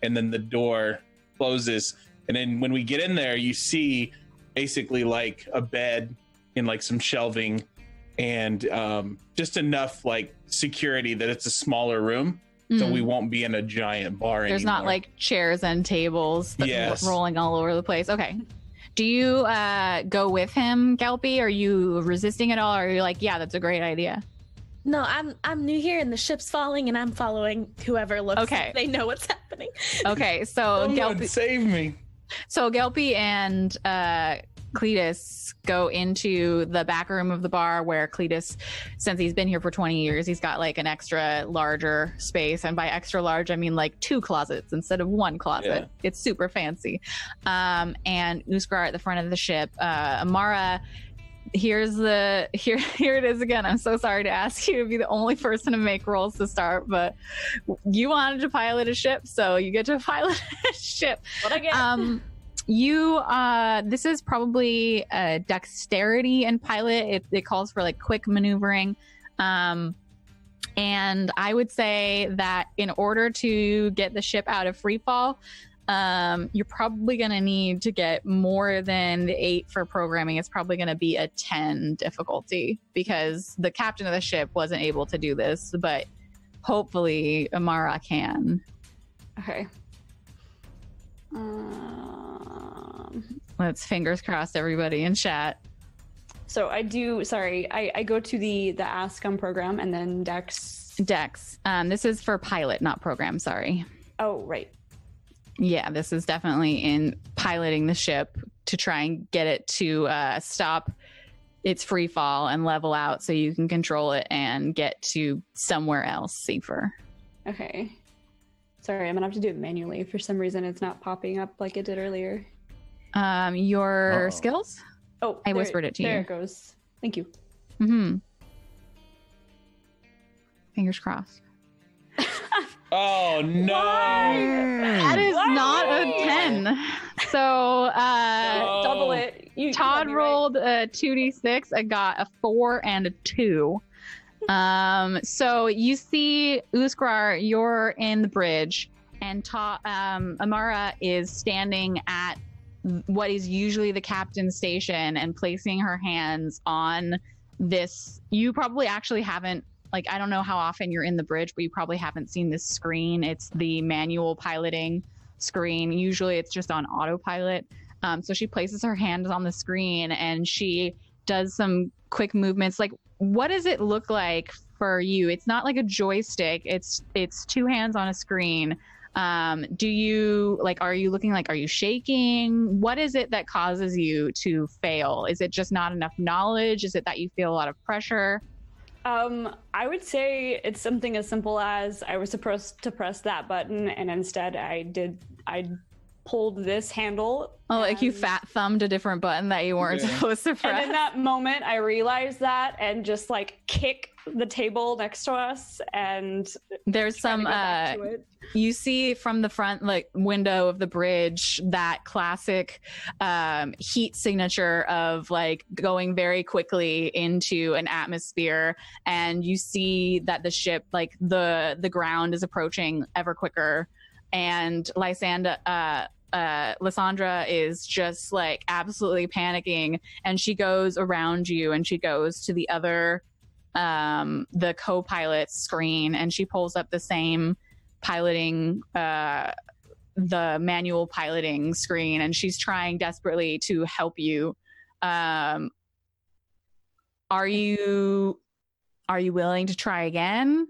and then the door closes. And then when we get in there, you see basically like a bed and like some shelving and um, just enough like security that it's a smaller room, so Mm. we won't be in a giant bar There's not like chairs and tables that Yes. rolling all over the place. Okay. Do you uh, go with him, Gelpy? Are you resisting at all? Or are you like, yeah, that's a great idea? No, I'm I'm new here and the ship's falling and I'm following whoever looks Okay. like they know what's happening. Okay, so Someone Gelpy, save me. So Gelpy and uh, Cletus go into the back room of the bar where Cletus, since he's been here for 20 years, he's got like an extra larger space. And by extra large, I mean like two closets instead of one closet. Yeah. It's super fancy. Um, and Uskar at the front of the ship. Uh, Amara, here's the here here it is again. I'm so sorry to ask you to be the only person to make rolls to start, but you wanted to pilot a ship, so you get to pilot a ship What I get? um you uh this is probably uh dexterity and pilot it, it calls for like quick maneuvering um and i would say that in order to get the ship out of free fall um you're probably going to need to get more than the eight for programming it's probably going to be a 10 difficulty because the captain of the ship wasn't able to do this but hopefully amara can okay. Um, let's fingers crossed everybody in chat so I do. Sorry, I, I go to the the Ascom program and then Dex. Dex. Um, this is for pilot, not program. Sorry. Oh right. Yeah, this is definitely in piloting the ship to try and get it to uh, stop its free fall and level out so you can control it and get to somewhere else safer. Okay. Sorry, I'm gonna have to do it manually. For some reason, it's not popping up like it did earlier. Um, your Uh-oh. skills? Oh, I there- whispered it to there you. There it goes. Thank you. Mm-hmm. Fingers crossed. Oh no! That is not a 10. So uh Oh. Double it. You, you Todd got me right. rolled a 2d6. I got a 4 and a 2. Um so you see Uskar, you're in the bridge and Ta- um Amara is standing at what is usually the captain's station and placing her hands on this you probably actually haven't like I don't know how often you're in the bridge, but you probably haven't seen this screen. It's the manual piloting screen. Usually it's just on autopilot. Um, so she places her hands on the screen and she does some quick movements. Like, what does it look like for you? It's not like a joystick. It's it's two hands on a screen. Um, do you like? Are you looking like? Are you shaking? What is it that causes you to fail? Is it just not enough knowledge? Is it that you feel a lot of pressure? Um, I would say it's something as simple as I was supposed to press that button, and instead I did. I pulled this handle. Oh, like you fat thumbed a different button that you weren't Yeah. supposed to press. And in that moment, I realized that, and just like kick the table next to us, and There's some uh you see from the front like window of the bridge that classic um heat signature of like going very quickly into an atmosphere and you see that the ship like the the ground is approaching ever quicker and Lysander, uh uh Lysandra is just like absolutely panicking and she goes around you and she goes to the other um the co-pilot screen and she pulls up the same piloting uh the manual piloting screen and she's trying desperately to help you. Um are you are you willing to try again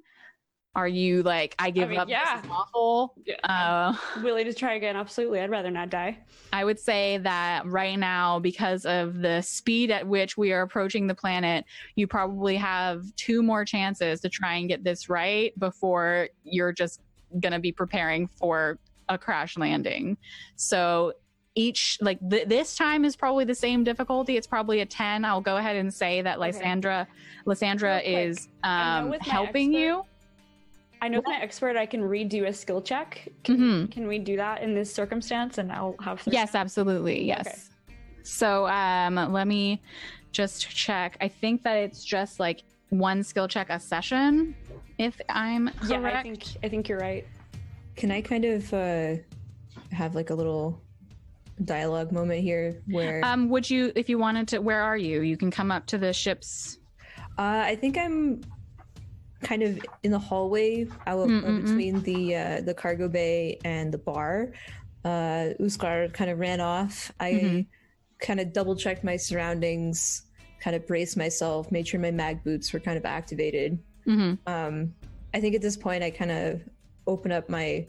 are you like i give mean, up yeah. this is awful Yeah, uh willing to try again. Absolutely, I'd rather not die. I would say that right now, because of the speed at which we are approaching the planet, you probably have two more chances to try and get this right before you're just going to be preparing for a crash landing. So each, like th- this time is probably the same difficulty. It's probably a 10. I'll go ahead and say that Okay. Lysandra, Lysandra is um, helping expert- you. I know, with my expert, I can redo a skill check. Can, Mhm. can we do that in this circumstance? And I'll have. three Yes, absolutely. Yes. Okay. So um let me just check. I think that it's just like one skill check a session, if I'm correct. Yeah, I think I think you're right. Can I kind of uh, have like a little dialogue moment here where um would you if you wanted to where are you? You can come up to the ship's uh, I think I'm kind of in the hallway out Mm, mm, mm. between the uh, the cargo bay and the bar. Uh, Uskar kind of ran off. I Mhm. kind of double checked my surroundings, kind of braced myself, made sure my mag boots were kind of activated. Mhm. um, I think at this point I kind of open up my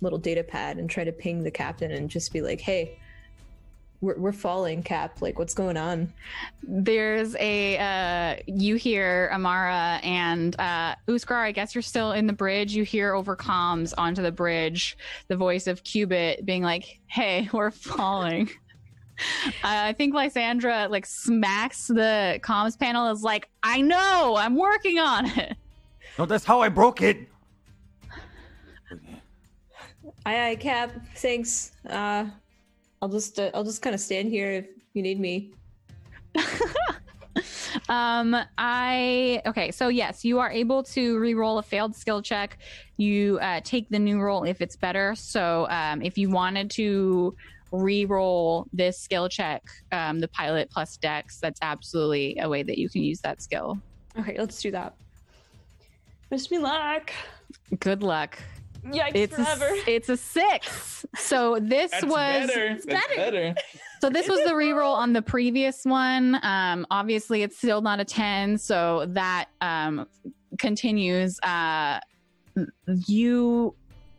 little data pad and try to ping the captain and just be like, "Hey, we're we're falling, Cap. Like, what's going on?" There's a uh you hear Amara and uh Uskar, I guess you're still in the bridge. You hear over comms onto the bridge the voice of Cubit being like, Hey, we're falling. Uh, I think Lysandra like smacks the comms panel is like, I know, I'm working on it. No, that's how I broke it. Aye, aye, Cap. Thanks. Uh, I'll just uh, I'll just kind of stand here if you need me. um i okay so yes you are able to re-roll a failed skill check you uh, take the new roll if it's better so um, if you wanted to re-roll this skill check um, the pilot plus dex that's absolutely a way that you can use that skill Okay, let's do that. Wish me luck. good luck Yikes it's forever. a, it's a six so this That's was better. That's better. So this was the reroll on the previous one. Um, obviously, it's still not a ten, so that um, continues. Uh, you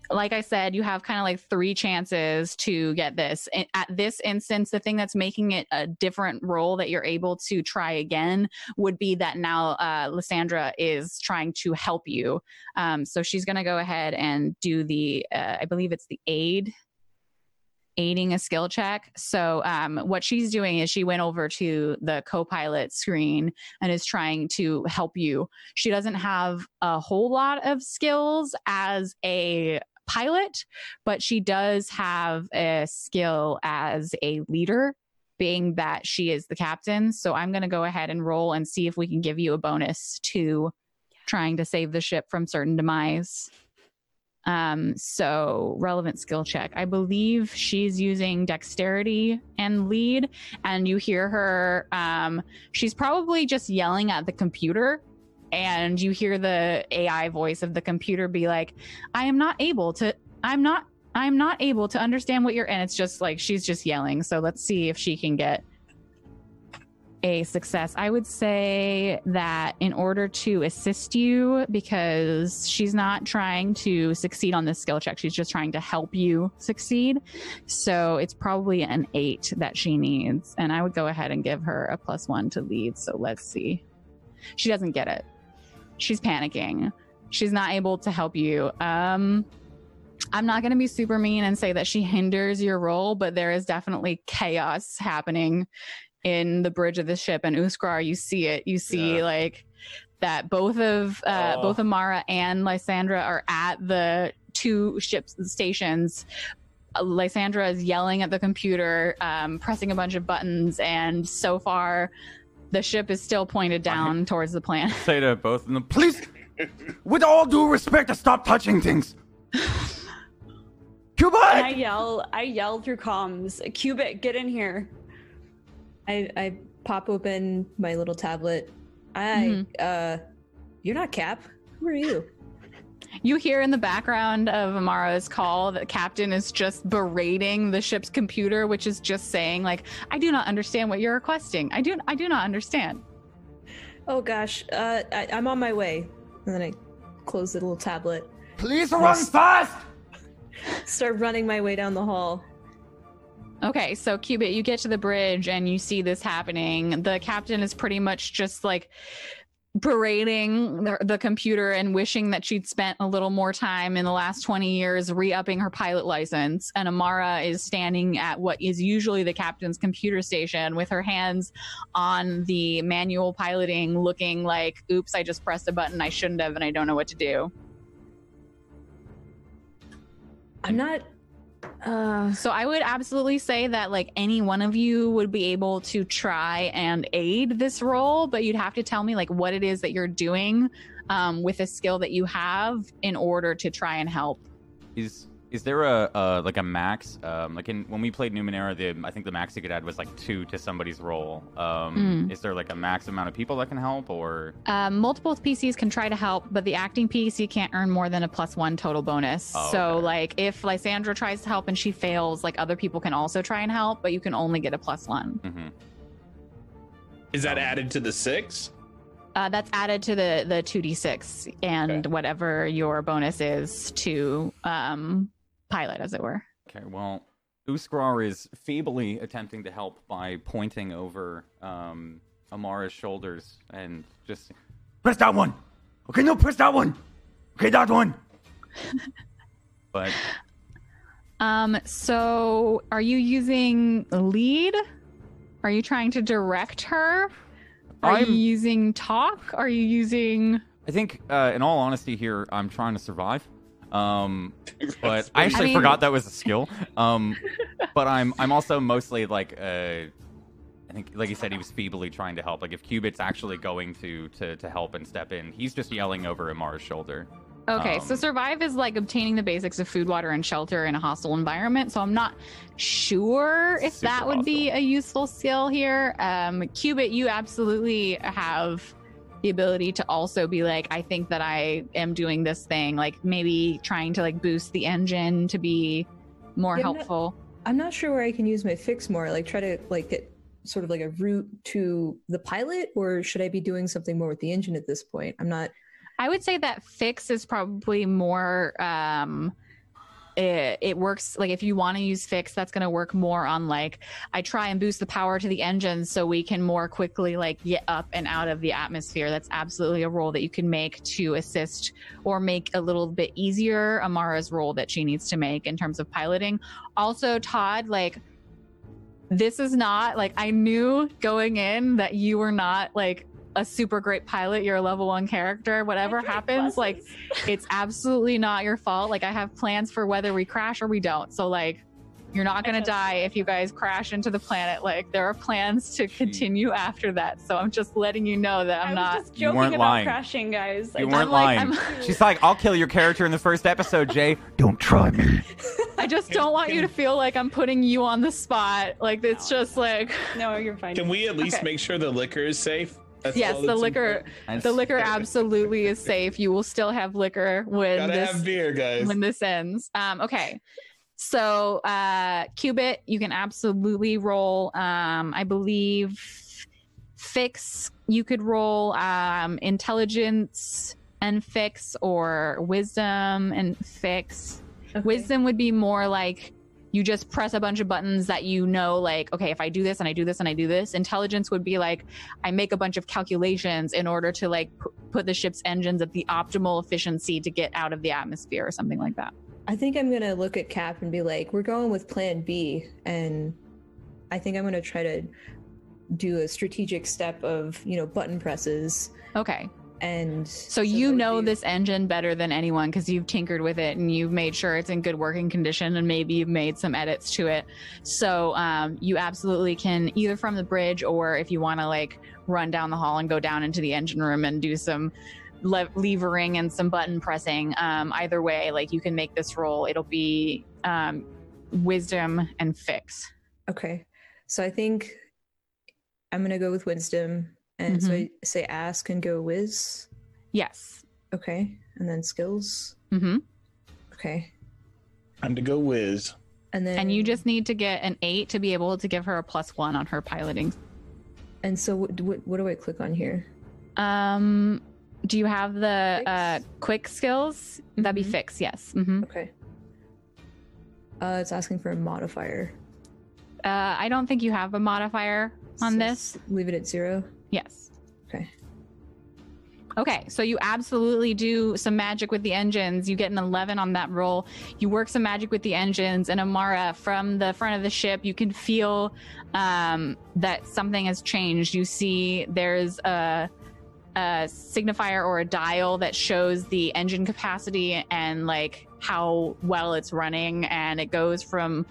like I said, you have kind of like three chances to get this. At this instance, the thing that's making it a different role that you're able to try again would be that now uh, Lysandra is trying to help you. Um, so she's going to go ahead and do the, uh, I believe it's the aid aiding a skill check. So um, what she's doing is she went over to the co-pilot screen and is trying to help you. She doesn't have a whole lot of skills as a pilot, but she does have a skill as a leader. Being that she is the captain. So I'm going to go ahead and roll and see if we can give you a bonus to trying to save the ship from certain demise. Um, so relevant skill check. I believe she's using dexterity and lead, and you hear her. Um, she's probably just yelling at the computer, and you hear the AI voice of the computer be like, "I am not able to. I'm not. I'm not able to understand what you're." And it's just like she's just yelling. So let's see if she can get a success. I would say that in order to assist you, because she's not trying to succeed on this skill check, she's just trying to help you succeed. So it's probably an eight that she needs. And I would go ahead and give her a plus one to lead. So let's see. She doesn't get it. She's panicking. She's not able to help you. Um, I'm not going to be super mean and say that she hinders your role, but there is definitely chaos happening in the bridge of the ship and Uskar, you see it. You see Yeah. like that both of uh, Oh. both Amara and Lysandra are at the two ship stations. Uh, Lysandra is yelling at the computer, um, pressing a bunch of buttons, and so far, the ship is still pointed down towards the planet. Say to both of them, Please, with all due respect, to stop touching things. And Cubit! I yell, I yell through comms, Cubit, get in here. I, I pop open my little tablet. I, uh, you're not Cap. Who are you? You hear in the background of Amara's call that Captain is just berating the ship's computer, which is just saying like, "I do not understand what you're requesting. I do, I do not understand." Oh gosh, uh, I, I'm on my way. And then I close the little tablet, Please run fast! start running my way down the hall. Okay, so Cubit, you get to the bridge and you see this happening. The captain is pretty much just like berating the, the computer and wishing that she'd spent a little more time in the last 20 years re-upping her pilot license and amara is standing at what is usually the captain's computer station with her hands on the manual piloting looking like oops i just pressed a button i shouldn't have and i don't know what to do I'm not. Uh, So I would absolutely say that like any one of you would be able to try and aid this role, but you'd have to tell me like what it is that you're doing um, with a skill that you have in order to try and help. is is there a, a like a max? Um, like in when we played Numenera, the I think the max you could add was like two to somebody's role. Um, Mm. Is there like a max amount of people that can help, or Um, multiple PCs can try to help, but the acting PC can't earn more than a plus one total bonus. Oh, so okay. like if Lysandra tries to help and she fails, like other people can also try and help, but you can only get a plus one. Mhm. Is that added to the six? Uh, that's added to the the two d six and Okay. whatever your bonus is to um, pilot, as it were. Okay, well, Uskar is feebly attempting to help by pointing over um, Amara's shoulders and just Press that one. Okay, no, press that one. Okay, that one. but Um, so are you using lead? Are you trying to direct her? Are I'm- you using talk? Are you using I think, uh, in all honesty, here I'm trying to survive. Um, but I I actually mean- forgot that was a skill. Um, but I'm I'm also mostly like uh, I think, like you said, he was feebly trying to help. Like if Cubit's actually going to to to help and step in, he's just yelling over Amara's shoulder. Okay, so Um, survive is like obtaining the basics of food, water, and shelter in a hostile environment. So I'm not sure if that would be a useful skill here. Um, Cubit, you absolutely have the ability to also be like, I think that I am doing this thing, like maybe trying to like boost the engine to be more Yeah, I'm not- helpful. I'm not sure where I can use my fix more. Like try to like get sort of like a route to the pilot, or should I be doing something more with the engine at this point? I'm not. I would say that fix is probably more um it, it works like if you want to use fix that's going to work more on like i try and boost the power to the engines so we can more quickly like get up and out of the atmosphere. That's absolutely a role that you can make to assist or make a little bit easier amara's role that she needs to make in terms of piloting. Also todd like this is not like i knew going in that you were not like a super great pilot you're a level one character whatever I tried happens like it's absolutely not your fault. Like I have plans for whether we crash or we don't. So like you're not gonna die if you guys crash into the planet. Like there are plans to continue after that. So I'm just letting you know that I I'm was not. just You joking weren't about lying. crashing, guys. I You just- weren't like- lying. I'm- She's like, I'll kill your character in the first episode, Jay. Don't try me. I just don't want you to feel like I'm putting you on the spot. Like it's just like No, you're fine. Can we at least Okay. make sure the liquor is safe? That's yes, the liquor, important. the liquor absolutely is safe. You will still have liquor when Gotta this have beer, guys. when this ends. Um, okay. So uh Cubit, you can absolutely roll um I believe fix you could roll um intelligence and fix or wisdom and fix. Okay. Wisdom would be more like you just press a bunch of buttons that you know like okay if i do this and i do this and i do this intelligence would be like i make a bunch of calculations in order to like p- put the ship's engines at the optimal efficiency to get out of the atmosphere or something like that. I think I'm gonna look at Cap and be like, "We're going with Plan B," and I think I'm gonna try to do a strategic step of you know button presses. Okay and so, that you know be- this engine better than anyone because you've tinkered with it and you've made sure it's in good working condition and maybe you've made some edits to it. So um, you absolutely can either from the bridge or if you want to like run down the hall and go down into the engine room and do some le- levering and some button pressing um, either way like you can make this roll. It'll be um, wisdom and fix. Okay, so I think I'm gonna go with wisdom, and so I say ask and go whiz. yes Okay, and then skills. hmm Okay, Time to go whiz. and then and you just need to get an eight to be able to give her a plus one on her piloting and so what, what, what do I click on here? Um, do you have the uh, quick skills? That'd be Mhm. fix. Yes. hmm Okay. Uh, it's asking for a modifier. Uh, I don't think you have a modifier on So this. Leave it at zero. Yes. Okay. Okay, so you absolutely do some magic with the engines. You get an 11 on that roll. You work some magic with the engines, and Amara, from the front of the ship, you can feel um, that something has changed. You see there's a, a signifier or a dial that shows the engine capacity and like how well it's running, and it goes from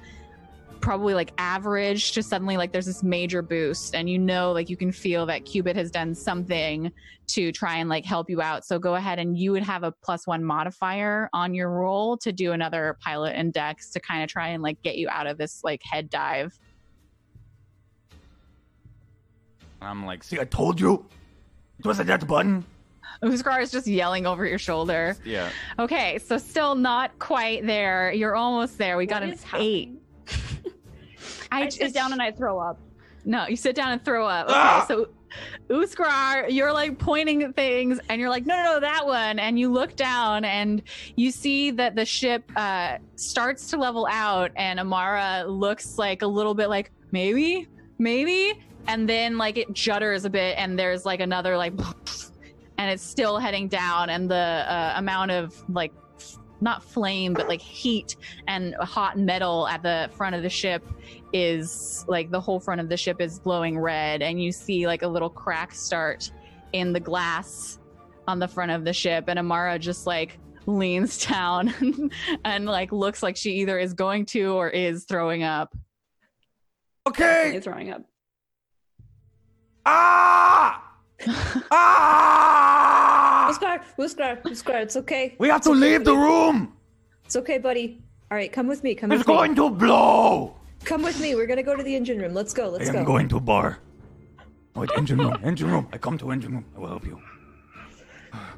probably like average to suddenly like there's this major boost and you know like you can feel that Cubit has done something to try and like help you out so go ahead and you would have a plus one modifier on your roll to do another pilot index to kind of try and like get you out of this like head dive I'm like, See, I told you. It wasn't that button. Uskar is just yelling over your shoulder. yeah. Okay, so still not quite there. You're almost there. We got What an eight. happening? I, I sit down and I throw up. No, you sit down and throw up. Okay, Ah! so Uskar, you're like pointing at things and you're like, no, no, no, that one. And you look down and you see that the ship uh, starts to level out and Amara looks like a little bit like, maybe, maybe. And then like it judders a bit and there's like another like, and it's still heading down and the uh, amount of like, not flame, but like heat and hot metal at the front of the ship is like the whole front of the ship is glowing red and you see like a little crack start in the glass on the front of the ship and amara just like leans down and like looks like she either is going to or is throwing up Okay. You're throwing up. Ah! Ah! Uskar, Uskar, Uskar, it's okay. We have to okay, leave the room. It's okay, buddy. All right, come with me. Come It's with me. going to blow. Come with me. We're gonna go to the engine room. Let's go. Let's am go. going to bar. Wait, engine room, engine room. I come to engine room. I will help you.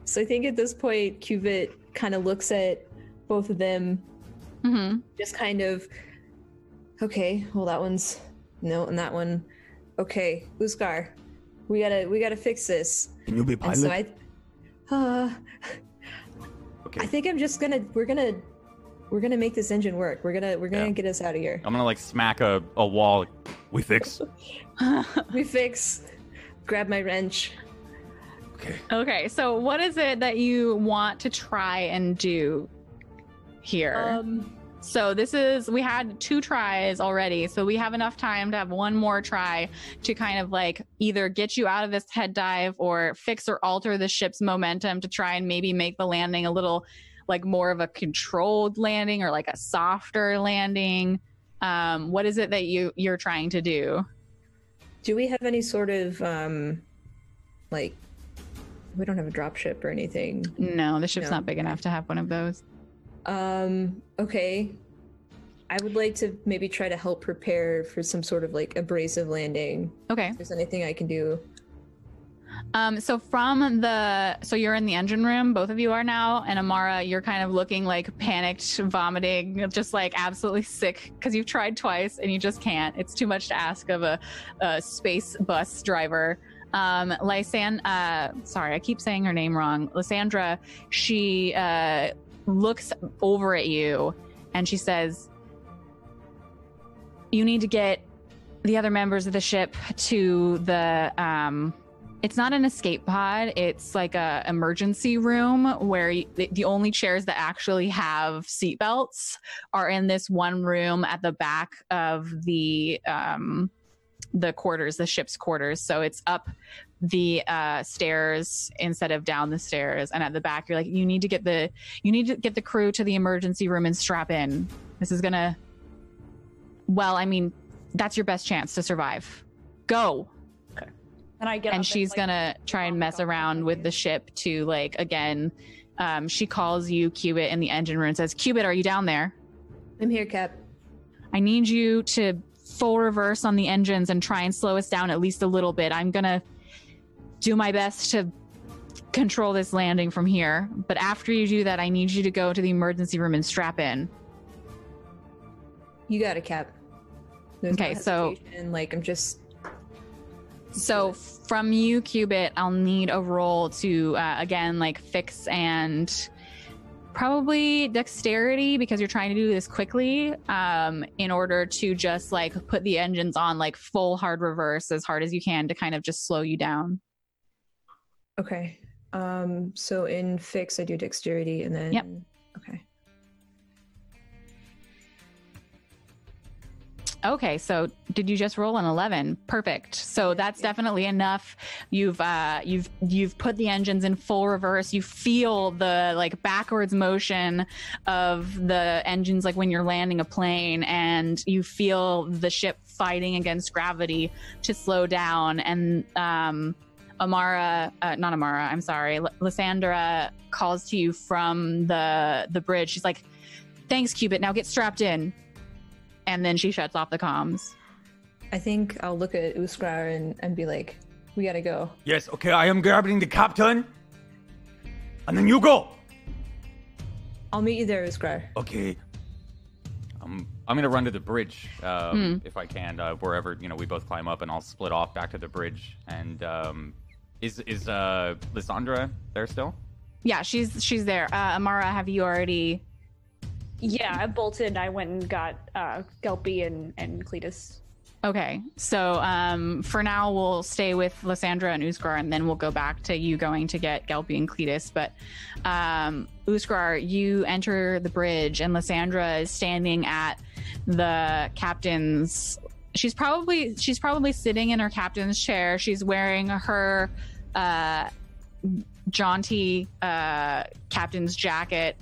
So I think at this point, Cubit kind of looks at both of them, hmm just kind of, okay, well that one's no, and that one, okay, Uskar, we gotta we gotta fix this. Can you be And pilot? so I, uh, okay. I think I'm just gonna we're gonna we're gonna make this engine work. We're gonna we're gonna Yeah. get us out of here. I'm gonna like smack a, a wall. We fix. We fix. Grab my wrench. Okay. Okay, so what is it that you want to try and do here? Um, so this is we had two tries already, so we have enough time to have one more try to kind of like either get you out of this head dive or fix or alter the ship's momentum to try and maybe make the landing a little like more of a controlled landing or like a softer landing. Um, what is it that you you're trying to do? do we have any sort of um, like? We don't have a drop ship or anything. No, the ship's No. not big enough to have one of those. Um, okay. I would like to maybe try to help prepare for some sort of like abrasive landing. Okay. If there's anything I can do. Um, so from the so you're in the engine room, both of you are now, and Amara, you're kind of looking like panicked, vomiting, just like absolutely sick because you've tried twice and you just can't. It's too much to ask of a, a space bus driver. Um, Lysan, uh, sorry, I keep saying her name wrong. Lysandra, she uh, looks over at you and she says, "You need to get the other members of the ship to the um." it's not an escape pod it's like a emergency room where you, the, only chairs that actually have seatbelts are in this one room at the back of the um the quarters the ship's quarters so it's up the uh stairs instead of down the stairs and at the back you're like you need to get the you need to get the crew to the emergency room and strap in. This is gonna well i mean that's your best chance to survive. Go. Okay. And I get and up she's like, gonna try and mess around with the ship to like again um, she calls you cubit in the engine room and says cubit are you down there? I'm here, Cap. i need you to full reverse on the engines and try and slow us down at least a little bit. I'm gonna do my best to control this landing from here but after you do that i need you to go to the emergency room and strap in You got it, Cap. There's no Okay, so- hesitation, like I'm just So from you, Cubit, I'll need a roll to uh, again like fix and probably dexterity because you're trying to do this quickly um, in order to just like put the engines on like full hard reverse as hard as you can to kind of just slow you down. Okay. Um, so in fix, I do dexterity, and then Yep. Okay. Okay, so did you just roll an 11? Perfect. So that's definitely enough. You've uh you've you've put the engines in full reverse. You feel the like backwards motion of the engines like when you're landing a plane and you feel the ship fighting against gravity to slow down and um Amara, uh, not Amara, I'm sorry. L- Lysandra calls to you from the the bridge. She's like, "Thanks, Cubit. Now get strapped in." And then she shuts off the comms. I think I'll look at Uskar and, and be like, "We gotta go." Yes, okay, I am grabbing the captain. And then you go. I'll meet you there, Uskar. Okay. Um, I'm gonna run to the bridge um, Hmm. if I can, uh, wherever you know we both climb up, and I'll split off back to the bridge. And um, is is uh, Lysandra there still? Yeah, she's she's there. Uh, Amara, have you already? Yeah, I bolted. I went and got uh, Gelpy and, and Cletus. Okay, so um, for now we'll stay with Lysandra and Uskar, and then we'll go back to you going to get Gelpy and Cletus. But um, Uskar, you enter the bridge, and Lysandra is standing at the captain's. She's probably she's probably sitting in her captain's chair. She's wearing her uh, jaunty uh, captain's jacket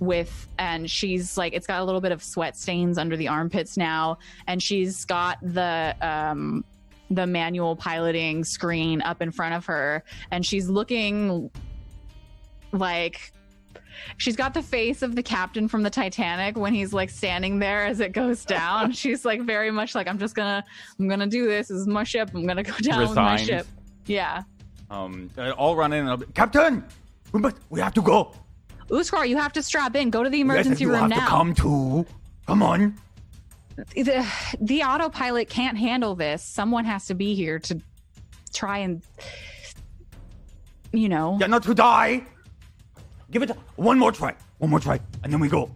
with and she's like it's got a little bit of sweat stains under the armpits now and she's got the um the manual piloting screen up in front of her and she's looking like she's got the face of the captain from the Titanic when he's like standing there as it goes down. she's like very much like I'm just gonna I'm gonna do this. This is my ship. I'm gonna go down with my ship. Yeah. Um, I'll run in. And I'll be, Captain! We must we have to go. Uskar, you have to strap in. Go to the yes, emergency you room have now. to come too. Come on. the, the autopilot can't handle this. Someone has to be here to try and, you know. Yeah, not to die. Give it one more try. One more try. And then we go.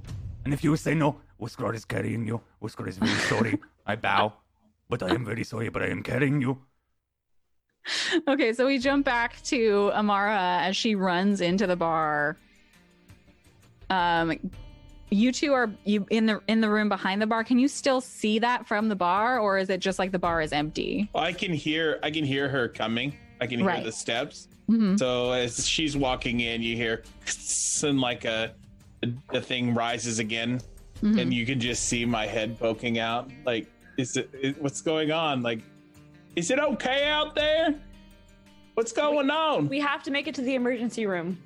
And if you say no, Uskar is carrying you. Uskar is very sorry. I bow. but I am very sorry, but I am carrying you. Okay, so we jump back to Amara as she runs into the bar. Um, you two are you in the in the room behind the bar. Can you still see that from the bar, or is it just like the bar is empty? I can hear I can hear her coming. I can hear Right. the steps. Mhm. So as she's walking in, you hear and like a the thing rises again, Mhm. and you can just see my head poking out. Like, is it is, what's going on? Like, is it okay out there? What's going on? We have to make it to the emergency room.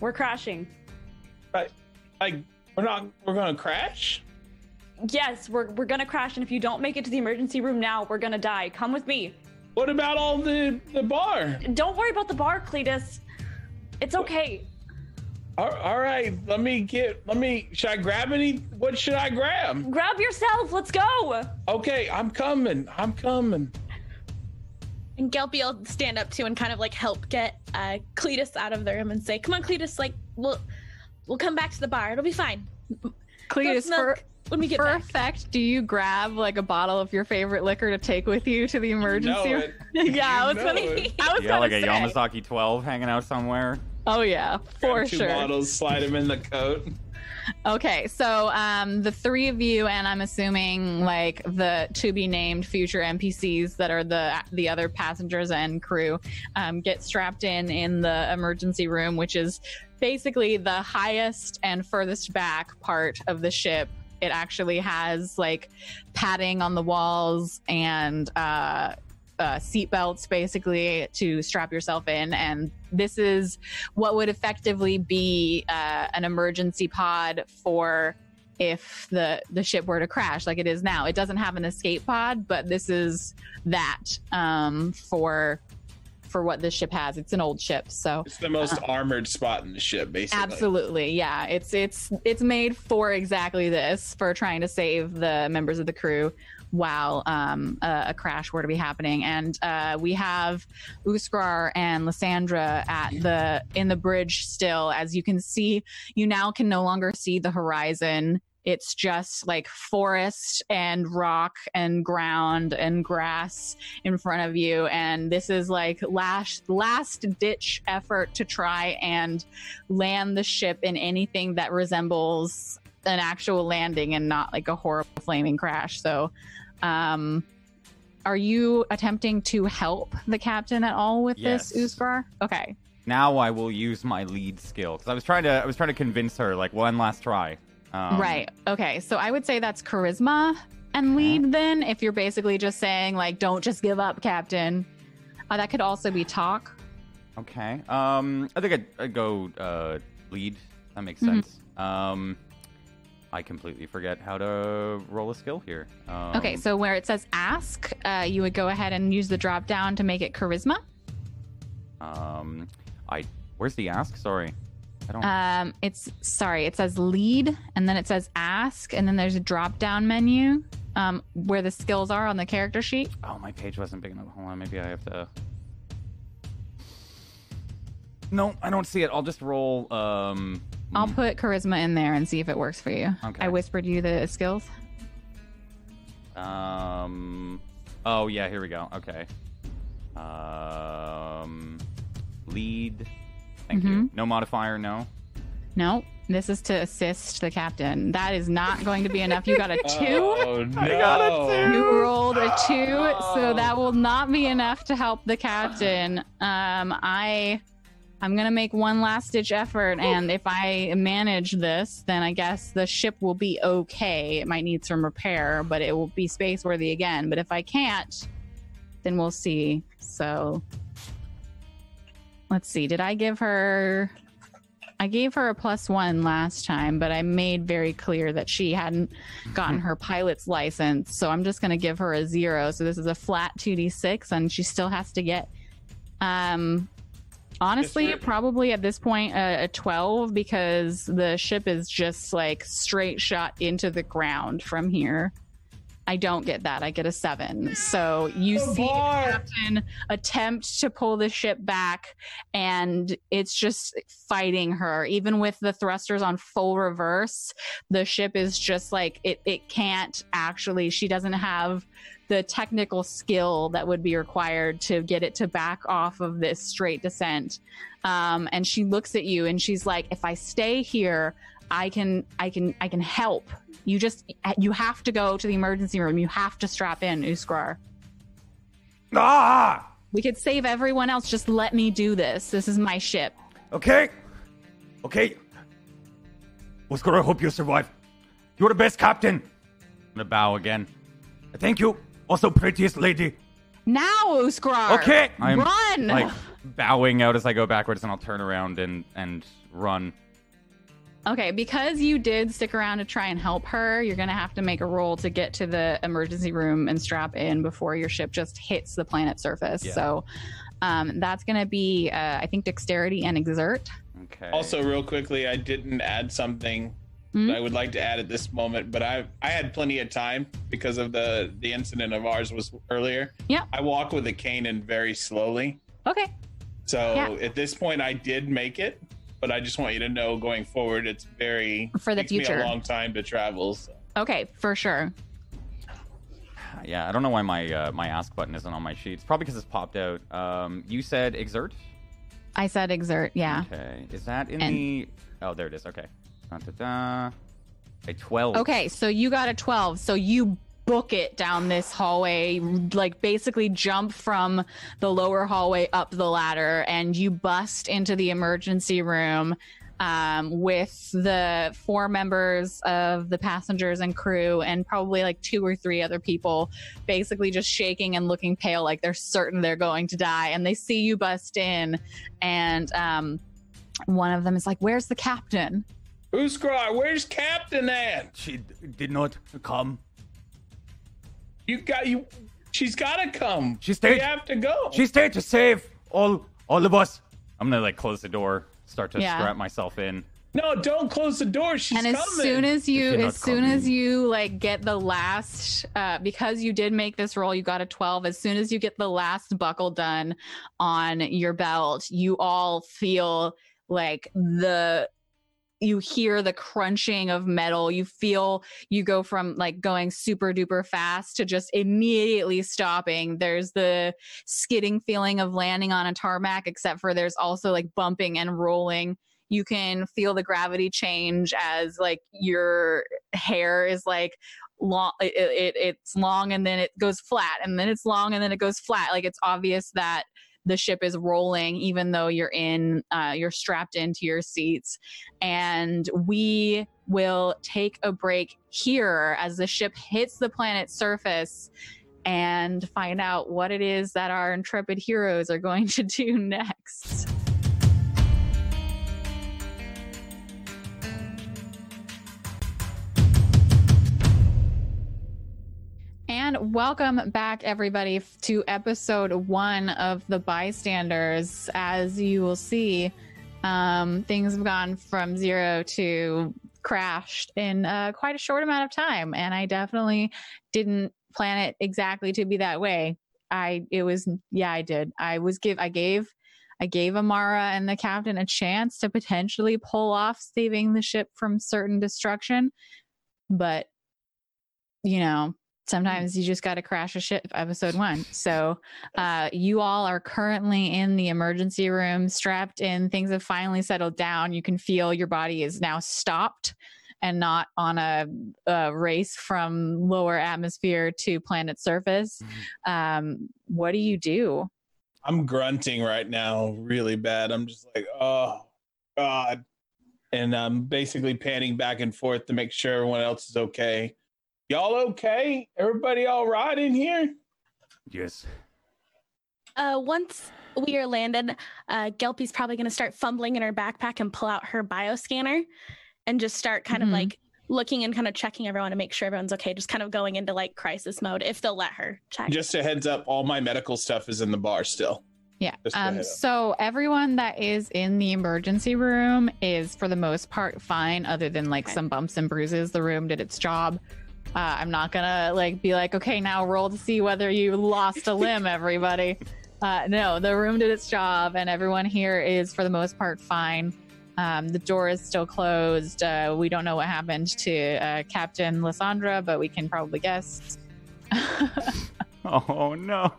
We're crashing. Right, like we're not we're gonna crash. Yes, we're, we're gonna crash, and if you don't make it to the emergency room now, we're gonna die. Come with me. What about all the the bar? Don't worry about the bar, Cletus. It's okay. All, all right, let me get. Let me. Should I grab any? What should I grab? Grab yourself. Let's go. Okay, I'm coming. I'm coming. And Gelpy will stand up too and kind of like help get uh, Cletus out of the room and say, "Come on, Cletus, like we'll we'll come back to the bar. It'll be fine. Cletus, for, milk when we get for back." effect, do you grab like a bottle of your favorite liquor to take with you to the emergency know room? it. yeah, I was You gonna. it. I was Yeah, like gonna a say. Yamazaki 12 hanging out somewhere. Oh yeah, for Grab two sure. bottles, slide them in the coat. Okay, so um, the three of you, and I'm assuming like the to be named future NPCs that are the the other passengers and crew, um, get strapped in in the emergency room, which is basically the highest and furthest back part of the ship. It actually has like padding on the walls and uh, uh, seat belts basically to strap yourself in. And this is what would effectively be uh, an emergency pod for if the the ship were to crash like it is now it doesn't have an escape pod but this is that um, for for what this ship has it's an old ship so It's the most armored spot in the ship, basically. Absolutely, yeah. It's it's it's made for exactly this, for trying to save the members of the crew while um, a, a crash were to be happening. And uh, we have Uskar and Lysandra at the in the bridge still. As you can see, you now can no longer see the horizon. It's just like forest and rock and ground and grass in front of you. And this is like last last ditch effort to try and land the ship in anything that resembles an actual landing and not like a horrible flaming crash. So, um, are you attempting to help the captain at all with Yes. this, Uskar? Okay. Now I will use my lead skill because I was trying to I was trying to convince her like one last try. Um, right. Okay. So I would say that's charisma and lead then if you're basically just saying like don't just give up, captain. Uh, that could also be talk. Okay. Um, I think I'd, I'd go uh, lead. That makes Mhm. sense. Um, I completely forget how to roll a skill here. Um, Okay, so where it says ask, uh, you would go ahead and use the drop down to make it charisma. Um, I where's the ask? Sorry. Um, it's sorry, it says lead, and then it says ask, and then there's a drop down menu um, where the skills are on the character sheet. oh, my page wasn't big enough. Hold on, maybe I have to. No, I don't see it. I'll just roll. Um, I'll put charisma in there and see if it works for you. Okay. I whispered you the skills. Um. Oh yeah, here we go. Okay. Um. Lead. Thank you. Mhm. No modifier. No. No, this is to assist the captain. That is not going to be enough. You got a two. Oh no! got a two. You rolled a two, so that will not be enough to help the captain. Um, I, I'm gonna make one last ditch effort, and if I manage this, then I guess the ship will be okay. It might need some repair, but it will be space worthy again. But if I can't, then we'll see. So, let's see. Did I give her? I gave her a plus one last time, but I made very clear that she hadn't gotten her pilot's license. So I'm just going to give her a zero. So this is a flat 2d6, and she still has to get, um, honestly, probably at this point, a, a 12 because the ship is just like straight shot into the ground from here. I don't get that. I get a seven. So you Oh, see boy. the captain attempt to pull the ship back, and it's just fighting her. Even with the thrusters on full reverse, the ship is just like it. It can't actually. She doesn't have the technical skill that would be required to get it to back off of this straight descent. Um, and she looks at you and she's like, "If I stay here, I can, I can, I can help. You just, you have to go to the emergency room. You have to strap in, Uskar. Ah! We could save everyone else. Just let me do this. This is my ship. Okay. Okay. Uskar, I hope you survive. You're the best captain. I'm gonna bow again. Thank you. Also, prettiest lady. Now, Uskar. Okay. I'm Run. like bowing out as I go backwards, and I'll turn around and and run. Okay, because you did stick around to try and help her, you're gonna have to make a roll to get to the emergency room and strap in before your ship just hits the planet's surface. Yeah. So um, that's gonna be, uh, I think, dexterity and exert. Okay. Also, real quickly, I didn't add something Mhm. that I would like to add at this moment, but I I had plenty of time because of the the incident of ours was earlier. Yeah. I walk with a cane and very slowly. Okay. So Yeah. at this point, I did make it, but I just want you to know going forward, it's very For the takes me future. a long time to travel. So. Okay, for sure. yeah, I don't know why my uh, my ask button isn't on my sheets. Probably because it's popped out. Um, you said exert. I said exert. Yeah. Okay. Is that in And- the? Oh, there it is. Okay. Da-da-da. A twelve. Okay, so you got a 12. So you book it down this hallway, like basically jump from the lower hallway up the ladder, and you bust into the emergency room um, with the four members of the passengers and crew, and probably like two or three other people, basically just shaking and looking pale, like they're certain they're going to die. And they see you bust in, and um, one of them is like, Where's the captain? Uskar, where's Captain at? She d- did not come. You got you. She's got to come. She stayed- We have to go. She stayed to save all all of us. I'm gonna like close the door, start to Yeah. strap myself in. no, don't close the door. She's and as coming. soon as you If you're as not soon as coming. you like get the last uh because you did make this roll you got a 12 as soon as you get the last buckle done on your belt you all feel like the you hear the crunching of metal you feel you go from like going super duper fast to just immediately stopping. There's the skidding feeling of landing on a tarmac except for there's also like bumping and rolling. You can feel the gravity change as like your hair is like long it, it it's long and then it goes flat and then it's long and then it goes flat. Like it's obvious that the ship is rolling even though you're in uh, you're strapped into your seats. And we will take a break here as the ship hits the planet's surface and find out what it is that our intrepid heroes are going to do next Welcome back, everybody, to episode one of The Bystanders. As you will see, um, things have gone from zero to crashed in uh, quite a short amount of time. And I definitely didn't plan it exactly to be that way. I, it was, yeah, I did. I was give, I gave, I gave Amara and the captain a chance to potentially pull off saving the ship from certain destruction. But, you know, sometimes you just got to crash a ship episode one. So uh, you all are currently in the emergency room strapped in things have finally settled down. You can feel your body is now stopped and not on a, a race from lower atmosphere to planet surface. Um, what do you do? I'm grunting right now, really bad. I'm just like, oh god, and I'm basically panning back and forth to make sure everyone else is okay. Y'all okay? Everybody all right in here? Yes. Uh, once we are landed, uh, Gelpy's probably going to start fumbling in her backpack and pull out her bioscanner and just start kind Mhm. of like looking and kind of checking everyone to make sure everyone's okay. Just kind of going into like crisis mode if they'll let her check. Just a heads up, all my medical stuff is in the bar still. Yeah. Um, so everyone that is in the emergency room is for the most part fine, other than like Okay. some bumps and bruises. The room did its job. Uh, I'm not gonna like be like, okay, now roll to see whether you lost a limb, everybody. Uh, no, the room did its job, and everyone here is for the most part fine. Um, the door is still closed. Uh, we don't know what happened to uh, Captain Lysandra, but we can probably guess. Oh no.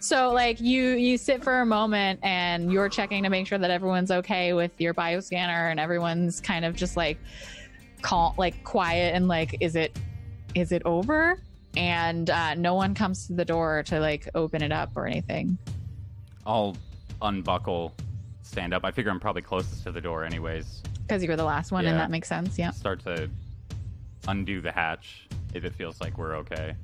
So like you you sit for a moment and you're checking to make sure that everyone's okay with your bioscanner and everyone's kind of just like calm like quiet and like is it is it over? And uh, no one comes to the door to like open it up or anything. I'll unbuckle, stand up. I figure I'm probably closest to the door, anyways. Because you were the last one and that makes sense. Yeah. Start to undo the hatch if it feels like we're okay.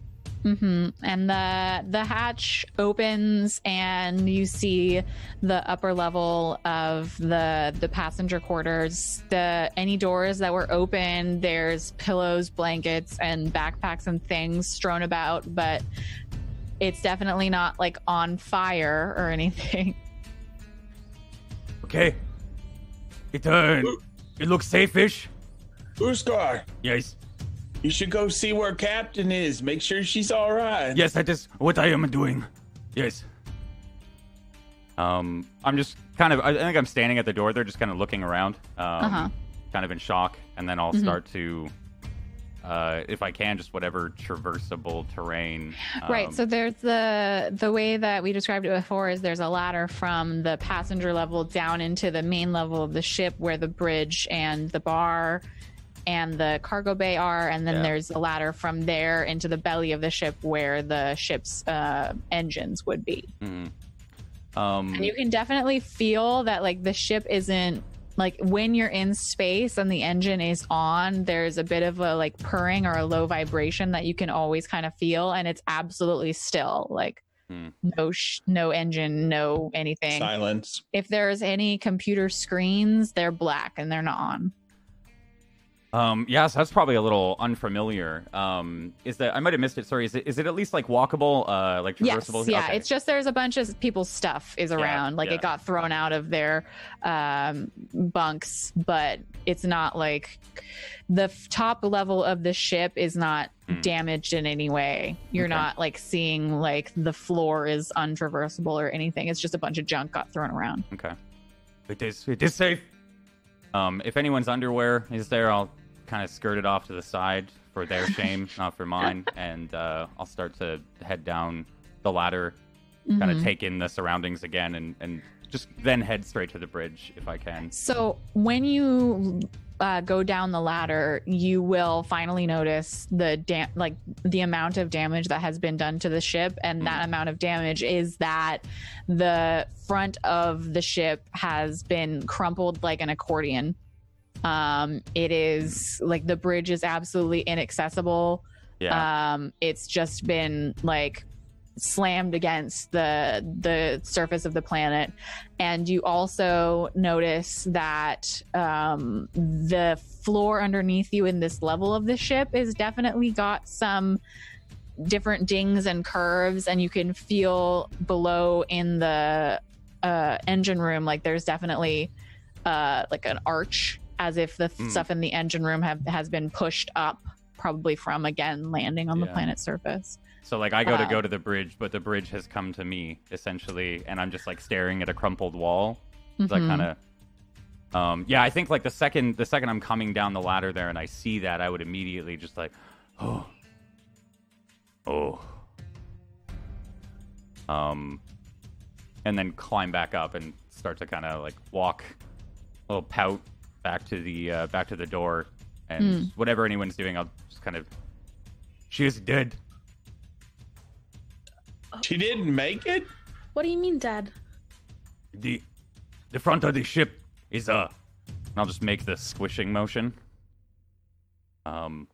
Hmm And the the hatch opens, and you see the upper level of the the passenger quarters. The any doors that were open, there's pillows, blankets, and backpacks and things strewn about, but it's definitely not like on fire or anything. Okay. It uh, it looks safe-ish. Uskar, Yes. You should go see where Captain is. Make sure she's all right. Yes, that is what I am doing. Yes. Um, I'm just kind of. I think I'm standing at the door. They're just kind of looking around, um, Uh-huh. kind of in shock, and then I'll Mhm. start to, uh, if I can, just whatever traversable terrain. right. um, So there's the the way that we described it before is there's a ladder from the passenger level down into the main level of the ship where the bridge and the bar and the cargo bay are, and then Yeah. there's a ladder from there into the belly of the ship where the ship's uh, engines would be. mhm. Um, And you can definitely feel that like the ship isn't like when you're in space and the engine is on, there's a bit of a like purring or a low vibration that you can always kind of feel, and it's absolutely still like Hmm. no sh- no engine, no anything. Silence. If there's any computer screens, they're black and they're not on. Um, yes, that's probably a little unfamiliar. Um, is that I might have missed it. Sorry, is it is it at least like walkable, uh, like Yes, traversable? yeah. Okay. It's just there's a bunch of people's stuff is around. like yeah. it got thrown out of their um, bunks, but it's not like the f- top level of the ship is not Hmm. damaged in any way. You're Okay. not like seeing like the floor is untraversable or anything. It's just a bunch of junk got thrown around. okay. It is. It is safe. Um, if anyone's underwear is there, I'll kind of skirt it off to the side for their shame, not for mine, and uh, I'll start to head down the ladder, kind of take in the surroundings again, and and just then head straight to the bridge if I can. So when you uh, go down the ladder, you will finally notice the dam- like the amount of damage that has been done to the ship, and that amount of damage is that the front of the ship has been crumpled like an accordion. Um, it is like the bridge is absolutely inaccessible. Yeah. Um, it's just been like slammed against the the surface of the planet and you also notice that um, the floor underneath you in this level of the ship is definitely got some different dings and curves and you can feel below in the uh, engine room like there's definitely uh, like an arch as if the Mm. stuff in the engine room have has been pushed up probably from again landing on the Yeah. planet's surface So like I go to uh, go to the bridge, but the bridge has come to me essentially, and I'm just like staring at a crumpled wall. So I Mhm. kind of, um, yeah. I think like the second the second I'm coming down the ladder there and I see that, I would immediately just like, oh, oh, um, and then climb back up and start to kind of like walk, a little pout back to the uh, back to the door, and Hmm. whatever anyone's doing, I'll just kind of She is dead. She didn't make it? What do you mean, Dad? The the front of the ship is uh. I'll just make the squishing motion. um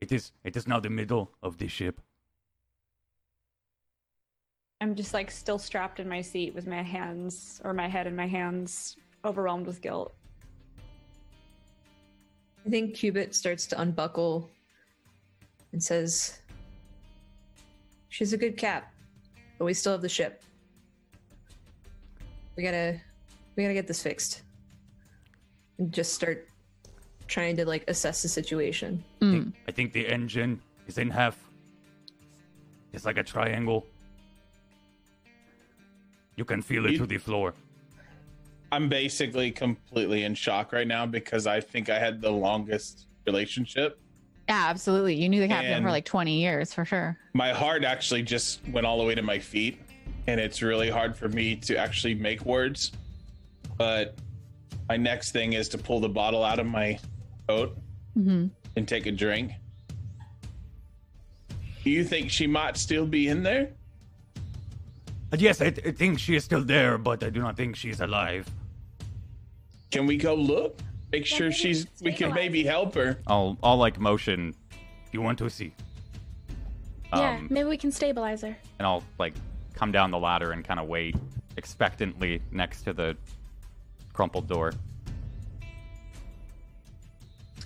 it is it is now the middle of the ship. I'm just like still strapped in my seat with my hands or my head in my hands, overwhelmed with guilt. I think Cubit starts to unbuckle and says, She's a good cap, but we still have the ship. We gotta we gotta get this fixed. And just start trying to like assess the situation. Mm. I think the engine is in half. It's like a triangle. You can feel it You- to the floor. I'm basically completely in shock right now because I think I had the longest relationship. Yeah, absolutely. You knew the captain for like 20 years for sure. My heart actually just went all the way to my feet, and it's really hard for me to actually make words. But my next thing is to pull the bottle out of my coat hmm and take a drink. Do you think she might still be in there? And yes, I, I think she is still there, but I do not think she is alive. Can we go look? Make sure maybe she's. We can maybe help her. I'll I'll like motion, You want to see? yeah, um, maybe we can stabilize her. and I'll like come down the ladder and kind of wait expectantly next to the crumpled door.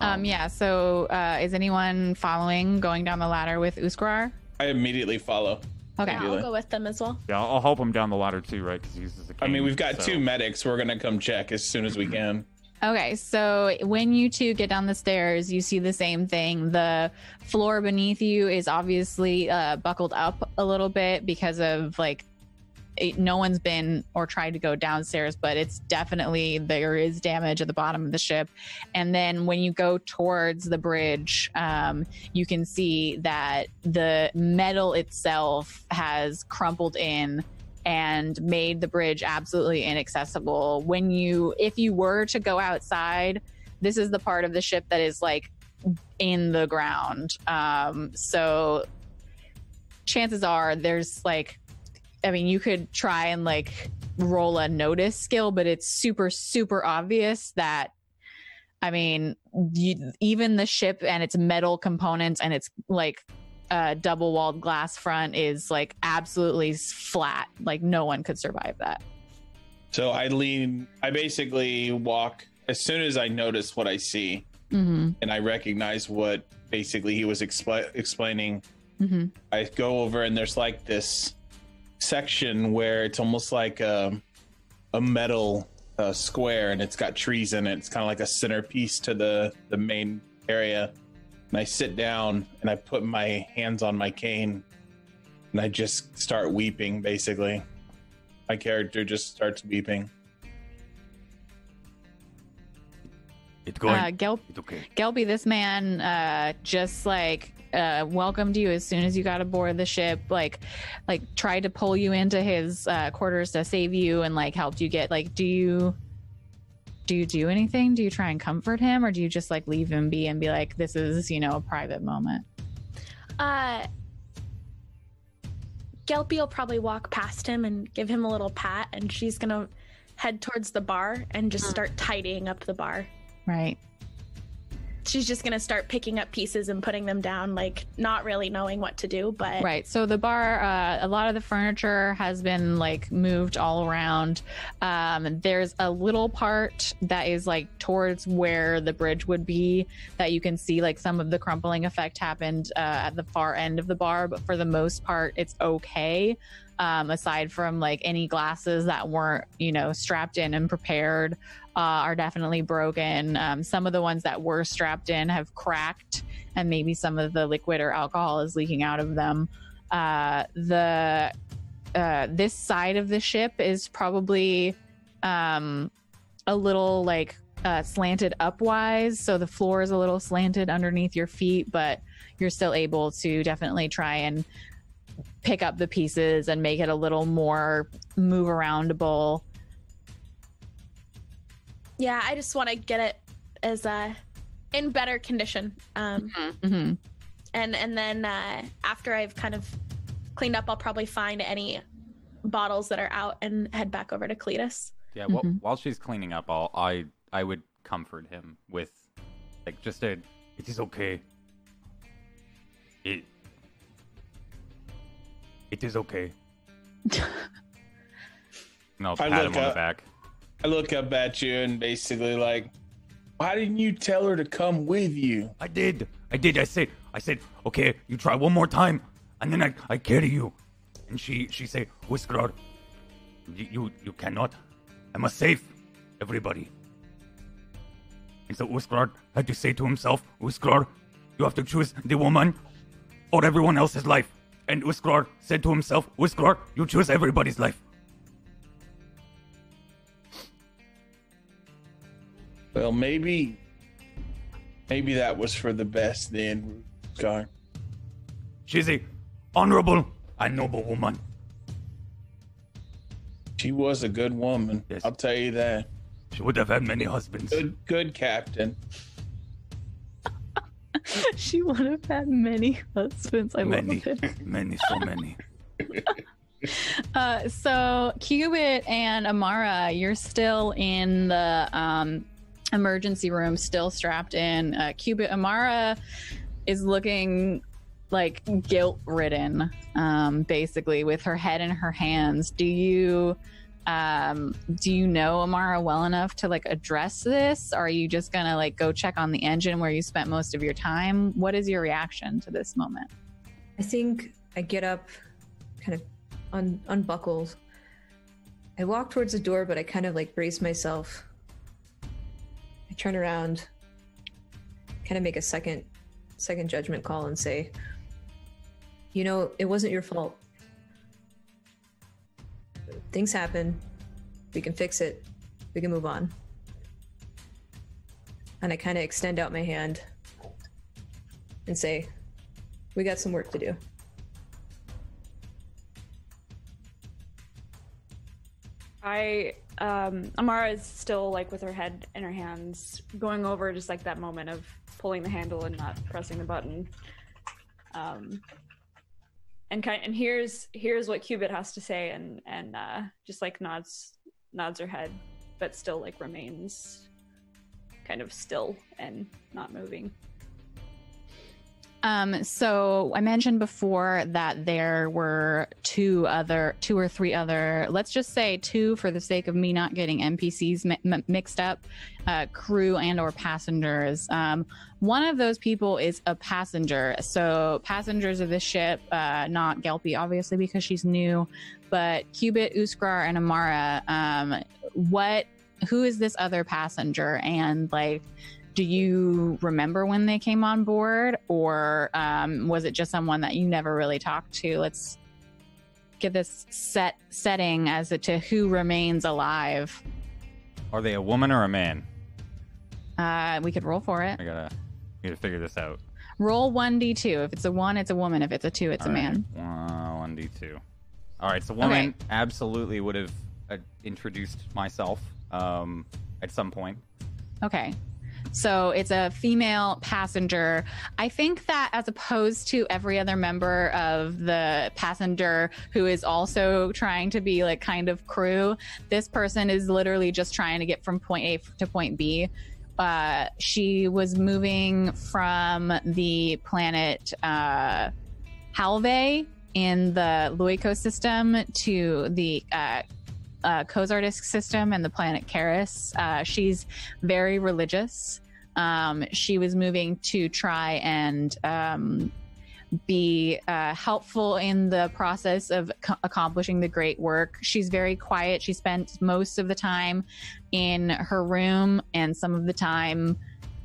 Um, yeah. So, uh, is anyone following going down the ladder with Uskar? I immediately follow. Okay. Yeah, I'll go with them as well. Yeah, I'll, I'll help him down the ladder too, right? Because he uses a I cane, mean, we've got so- two medics. We're gonna come check as soon as we can. Okay, so when you two get down the stairs, you see the same thing. The floor beneath you is obviously uh, buckled up a little bit because of like it, no one's been or tried to go downstairs, but it's definitely there is damage at the bottom of the ship. And then when you go towards the bridge, um, you can see that the metal itself has crumpled in and made the bridge absolutely inaccessible. When you, if you were to go outside, this is the part of the ship that is like in the ground. Um, so chances are there's like, I mean, you could try and like roll a notice skill, but it's super, super obvious that. I mean, you, even the ship and its metal components and its like uh, double walled glass front is like absolutely flat. Like no one could survive that. So I lean. I basically walk as soon as I notice what I see, Mm-hmm. and I recognize what basically he was expl- explaining. Mm-hmm. I go over and there's like this section where it's almost like a, a metal uh, square and it's got trees in it. It's kind of like a centerpiece to the the main area. And I sit down and I put my hands on my cane and I just start weeping. Basically, my character just starts weeping. It's going. Uh, Gel- it's okay. Gelpy, this man uh, just like uh, welcomed you as soon as you got aboard the ship. Like, like tried to pull you into his uh, quarters to save you, and like helped you get. Like, do you do you do anything? Do you try and comfort him, or do you just like leave him be and be like, this is you know a private moment? Uh, Gelpy will probably walk past him and give him a little pat, and she's gonna head towards the bar and just start tidying up the bar. Right. She's just gonna start picking up pieces and putting them down, like not really knowing what to do. But Right. So the bar, uh, a lot of the furniture has been like moved all around. Um, there's a little part that is like towards where the bridge would be that you can see like some of the crumpling effect happened uh, at the far end of the bar, but for the most part, it's okay. Um, aside from like any glasses that weren't, you know, strapped in and prepared, uh, are definitely broken. Um, some of the ones that were strapped in have cracked and maybe some of the liquid or alcohol is leaking out of them. Uh, the uh, this side of the ship is probably um, a little like uh, slanted upwise, so the floor is a little slanted underneath your feet, but you're still able to definitely try and pick up the pieces and make it a little more move aroundable. yeah, I just want to get it as uh, in better condition. Um, hmm and and then uh, after I've kind of cleaned up, I'll probably find any bottles that are out and head back over to Cletus. Yeah, wh- Mhm. while she's cleaning up, I'll, I I would comfort him with like just a It is okay. It. It is okay. and I'll I pat him look on the up- back. I look up at you and basically like, why didn't you tell her to come with you? I did. I did. I said. I said. Okay, you try one more time, and then I I carry you. And she she say, Whiskerer, you you, you cannot. I must save everybody. And so Uskar had to say to himself, Uskar, you have to choose the woman or everyone else's life. And Uskar said to himself, Uskar, you choose everybody's life. Well, maybe, maybe that was for the best then, Scar. She's a honorable and noble woman. She was a good woman. Yes. I'll tell you that. She would have had many husbands. Good, good captain. she would have had many husbands. I Many, love it. many, so many. Uh, so Cubit and Amara, you're still in the um, emergency room, still strapped in. Uh, Cubit Amara is looking like guilt ridden, um, basically, with her head in her hands. Do you um do you know amara well enough to like address this or are you just gonna like go check on the engine where you spent most of your time what is your reaction to this moment I think I get up, kind of un-. I walk towards the door, but I kind of like brace myself. I turn around, kind of make a second second judgment call and say, "You know, it wasn't your fault. Things happen. We can fix it. We can move on." And I kind of extend out my hand and say, "We got some work to do." I um Amara is still like with her head in her hands, going over just like that moment of pulling the handle and not pressing the button. Um and kind and here's here's what Cubit has to say and and uh just like nods nods her head, but still like remains kind of still and not moving. Um, so I mentioned before that there were two other, two or three other, let's just say two for the sake of me not getting NPCs mi- mi- mixed up, uh, crew and or passengers. Um, one of those people is a passenger. So passengers of this ship, uh, not Gelpy, obviously because she's new, but Cubit, Uskar, and Amara. Um, what? Who is this other passenger? And like, do you remember when they came on board or um, was it just someone that you never really talked to let's get this set setting as to who remains alive Are they a woman or a man? uh, we could roll for it I gotta, I gotta figure this out. roll 1d2 if it's a 1 it's a woman if it's a 2 it's a man One d two. All right, so woman absolutely would have uh, introduced myself um, at some point. Okay. So it's a female passenger. I think that as opposed to every other member of the passenger who is also trying to be like kind of crew, this person is literally just trying to get from point A to point B. Uh, she was moving from the planet uh, Halve in the Luico system to the uh, uh, Kozardisk system and the planet Karis. Uh, she's very religious. Um, she was moving to try and um, be uh, helpful in the process of co- accomplishing the great work. She's very quiet. She spent most of the time in her room and some of the time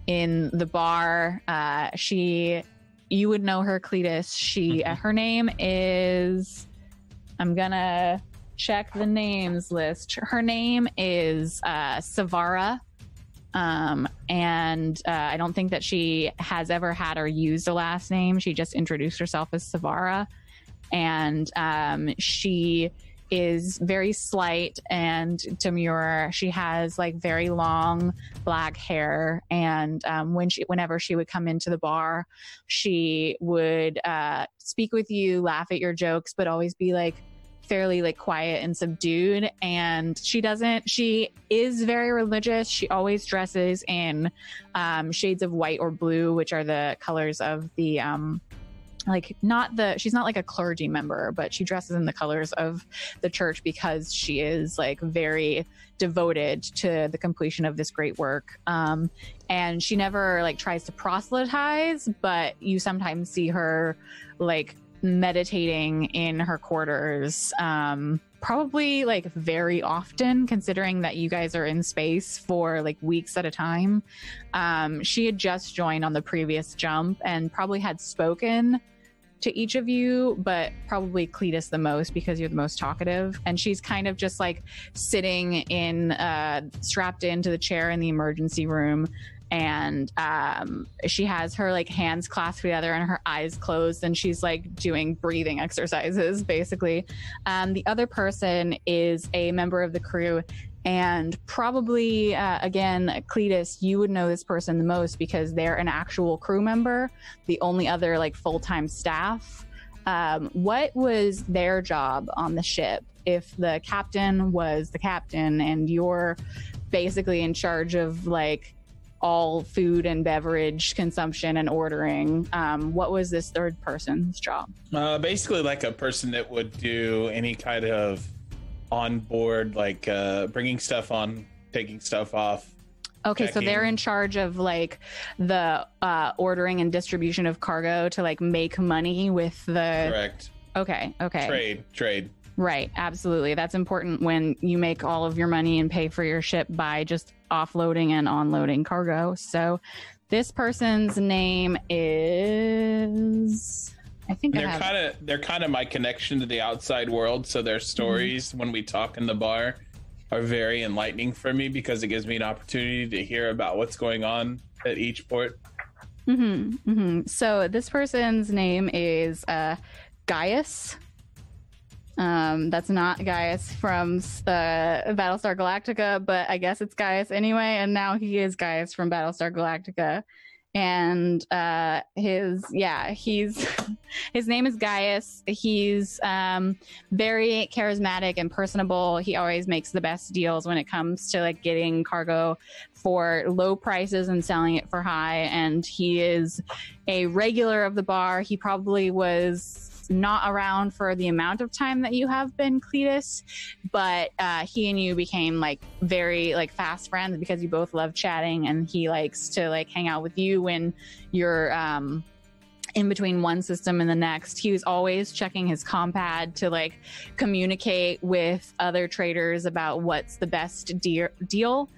in the bar. Uh, she, you would know her, Cletus. She, uh, her name is. I'm gonna check the names list. Her name is uh, Savara. Um, and uh, I don't think that she has ever had or used a last name. She just introduced herself as Savara. And um, she is very slight and demure. She has like very long black hair. And um, when she, whenever she would come into the bar, she would uh, speak with you, laugh at your jokes, but always be like, fairly like quiet and subdued and she doesn't she is very religious. She always dresses in um, shades of white or blue which are the colors of the um like not the she's not like a clergy member but she dresses in the colors of the church because she is like very devoted to the completion of this great work. Um and she never like tries to proselytize but you sometimes see her like meditating in her quarters. Um, probably like very often considering that you guys are in space for like weeks at a time um, she had just joined on the previous jump and probably had spoken to each of you but probably cletus the most because you're the most talkative and she's kind of just like sitting in uh, strapped into the chair in the emergency room and um, she has her like hands clasped together and her eyes closed and she's like doing breathing exercises basically. Um, the other person is a member of the crew and probably uh, again cletus you would know this person the most because they're an actual crew member the only other like full-time staff. Um, what was their job on the ship? If the captain was the captain and you're basically in charge of like all food and beverage consumption and ordering. Um, what was this third person's job? Uh, basically, like a person that would do any kind of on board, like uh, bringing stuff on, taking stuff off. Okay, so they're in charge of like the uh, ordering and distribution of cargo to like make money with the. Correct. Okay, okay. Trade, trade. Right, absolutely. That's important when you make all of your money and pay for your ship by just offloading and onloading cargo. So, this person's name is. I think I They're kind of they're kind of my connection to the outside world. So their stories when we talk in the bar are very enlightening for me because it gives me an opportunity to hear about what's going on at each port. hmm hmm So this person's name is uh, Gaius. Um, that's not Gaius from uh, Battlestar Galactica, but I guess it's Gaius anyway. And now he is Gaius from Battlestar Galactica. And uh, his, yeah, he's his name is Gaius. He's um, very charismatic and personable. He always makes the best deals when it comes to like getting cargo for low prices and selling it for high. And he is a regular of the bar. He probably was not around for the amount of time that you have been Cletus, but uh, he and you became like very like fast friends because you both love chatting, and he likes to like hang out with you when you're um, in between one system and the next. He was always checking his compad to like communicate with other traders about what's the best de- deal.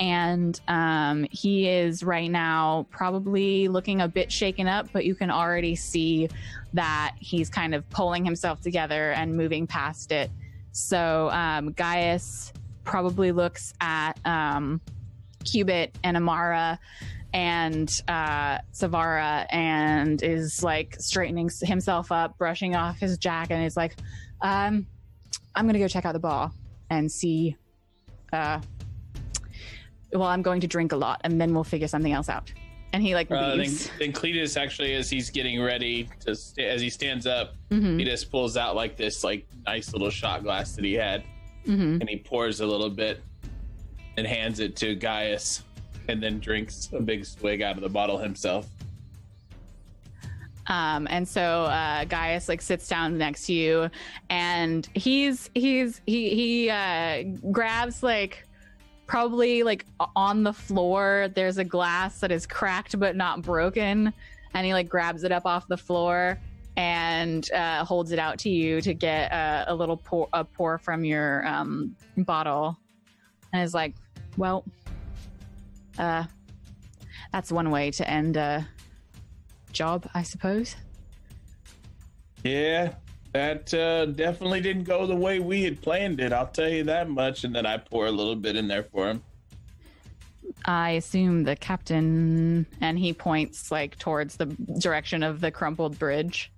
And um, he is right now probably looking a bit shaken up, but you can already see that he's kind of pulling himself together and moving past it. So um, Gaius probably looks at um, Cubit and Amara and uh, Savara and is like straightening himself up, brushing off his jacket, and is like, um, "I'm gonna go check out the bar and see." Uh, well, I'm going to drink a lot, and then we'll figure something else out. And he like Uh, then, leaves. then Cletus actually, as he's getting ready to, st- as he stands up, Mhm, he just pulls out like this like nice little shot glass that he had, mhm. and he pours a little bit and hands it to Gaius, and then drinks a big swig out of the bottle himself. Um, and so uh, Gaius like sits down next to you, and he's he's he he uh, grabs like probably like on the floor. There's a glass that is cracked but not broken, and he like grabs it up off the floor and uh, holds it out to you to get uh, a little pour a pour from your um, bottle, and is like, well, uh, that's one way to end a job, I suppose. Yeah, that uh, definitely didn't go the way we had planned it. I'll tell you that much. And then I pour a little bit in there for him. I assume the captain, and he points like towards the direction of the crumpled bridge.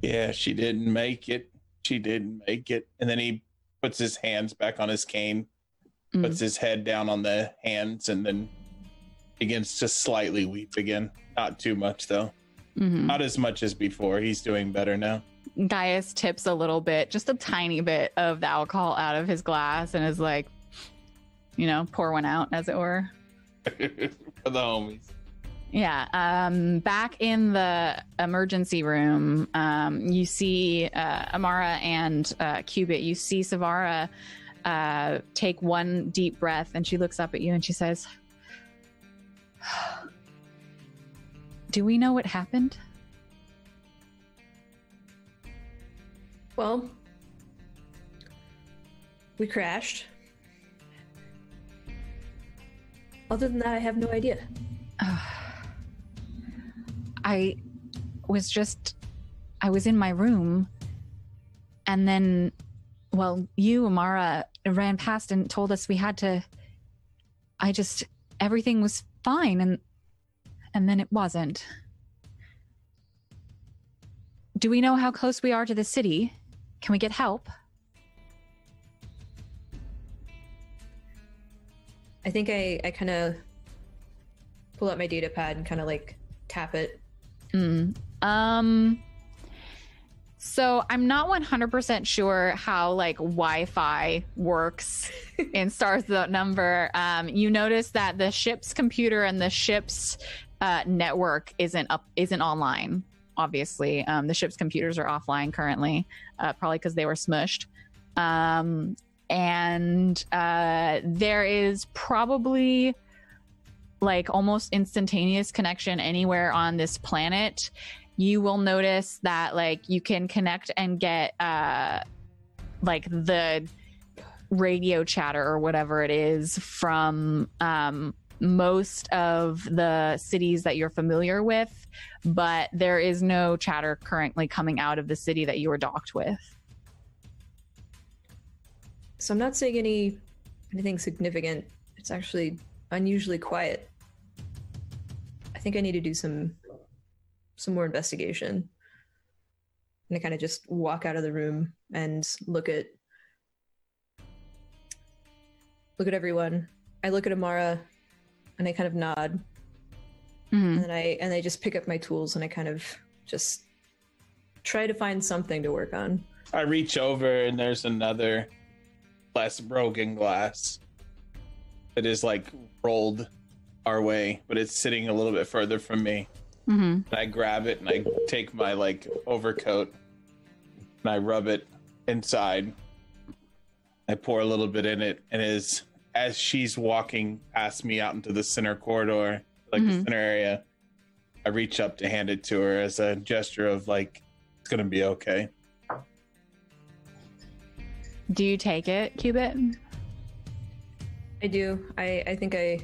Yeah, she didn't make it. She didn't make it. And then he puts his hands back on his cane, Mm. puts his head down on the hands, and then begins to slightly weep again. Not too much, though. Mhm. Not as much as before. He's doing better now. Gaius tips a little bit, just a tiny bit of the alcohol out of his glass, and is like, you know, pour one out, as it were. for the homies. Yeah. Um, back in the emergency room, um, you see uh, Amara and uh, Cubit. You see Savara uh, take one deep breath, and she looks up at you and she says, "Do we know what happened?" Well, we crashed. Other than that, I have no idea. I was just, I was in my room, and then, well, you, Amara, ran past and told us we had to. I just, everything was fine, and and then it wasn't. Do we know how close we are to the city? Can we get help? I think I, I kind of pull out my data pad and kind of like tap it. Mm. Um. So I'm not 100% sure how like Wi-Fi works in Stars Without Number. Um, you notice that the ship's computer and the ship's uh, network isn't up, isn't online. Obviously, um, the ship's computers are offline currently, uh, probably because they were smushed. Um, and uh, there is probably like almost instantaneous connection anywhere on this planet you will notice that like you can connect and get uh like the radio chatter or whatever it is from um most of the cities that you're familiar with but there is no chatter currently coming out of the city that you were docked with So I'm not seeing any anything significant. It's actually unusually quiet. I think I need to do some some more investigation. And I kind of just walk out of the room and look at look at everyone. I look at Amara and I kind of nod. Mhm. And then I and I just pick up my tools and I kind of just try to find something to work on. I reach over and there's another less broken glass that is like rolled our way, but it's sitting a little bit further from me. Mhm. And I grab it and I take my like overcoat and I rub it inside. I pour a little bit in it, and as as she's walking past me out into the center corridor, like the Mhm. center area, I reach up to hand it to her as a gesture of like it's gonna be okay. do you take it cubit I do. I, I think I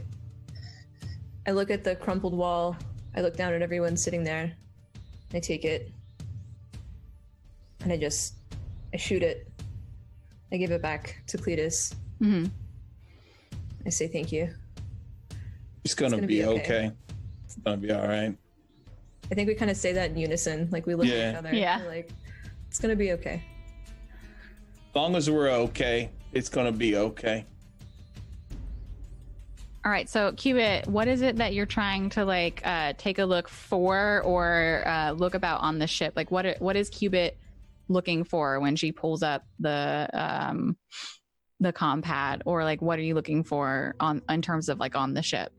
I look at the crumpled wall. I look down at everyone sitting there. I take it. And I just I shoot it. I give it back to Cletus. hmm I say thank you. It's gonna, gonna be, be okay. okay. It's gonna be all right. I think we kind of say that in unison. Like we look Yeah. at each other. Yeah. We're like, it's gonna be okay. As long as we're okay, it's gonna be okay. All right, so Cubit, what is it that you're trying to like uh, take a look for or uh, look about on the ship? Like, what what is Cubit looking for when she pulls up the um, the compad, or like what are you looking for on in terms of like on the ship?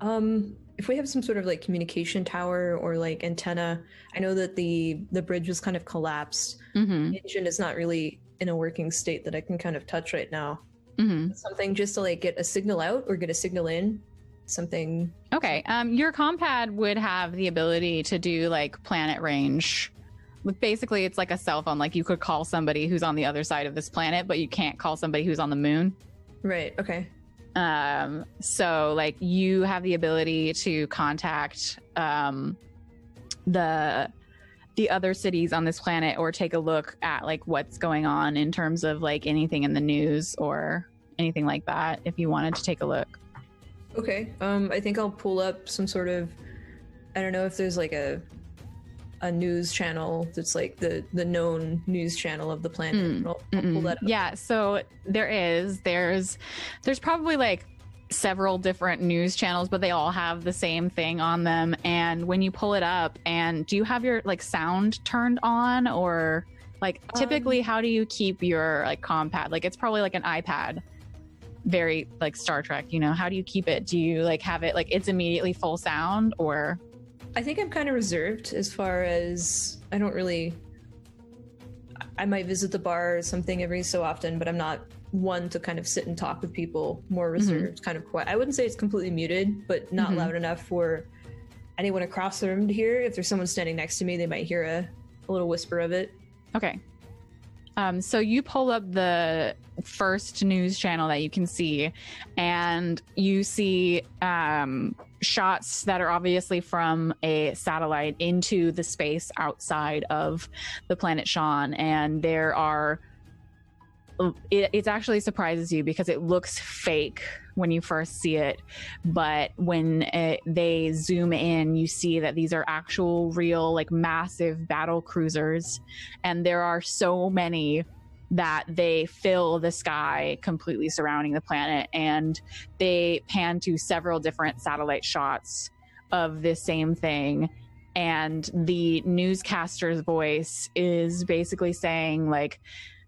Um, if we have some sort of like communication tower or like antenna, I know that the the bridge was kind of collapsed. Mm-hmm. Engine is not really in a working state that I can kind of touch right now. Mm-hmm. Something just to like get a signal out or get a signal in. Something. Okay, um, your compad would have the ability to do like planet range. But Basically, it's like a cell phone. Like you could call somebody who's on the other side of this planet, but you can't call somebody who's on the moon. Right. Okay. um so like you have the ability to contact um the the other cities on this planet or take a look at like what's going on in terms of like anything in the news or anything like that if you wanted to take a look Okay. Um, I think I'll pull up some sort of. I don't know if there's like a a news channel that's like the the known news channel of the planet. Mm, I'll, I'll pull that up. yeah so there is there's there's probably like several different news channels but they all have the same thing on them. And when you pull it up and do you have your like sound turned on? Or like typically Um, how do you keep your like compad? Like it's probably like an ipad. Very like star trek you know? How do you keep it? Do you like have it like it's immediately full sound or I think I'm kind of reserved as far as I don't really. I might visit the bar or something every so often, but I'm not one to kind of sit and talk with people. More reserved, kind of quiet. I wouldn't say it's completely muted, but not Mhm. loud enough for anyone across the room to hear. If there's someone standing next to me, they might hear a, a little whisper of it. okay Um, so you pull up the first news channel that you can see, and you see um, shots that are obviously from a satellite into the space outside of the planet Sean, and there are. It, it actually surprises you because it looks fake when you first see it, but when it, they zoom in, you see that these are actual, real, like massive battle cruisers, and there are so many that they fill the sky completely surrounding the planet and they pan to several different satellite shots of this same thing and the newscaster's voice is basically saying like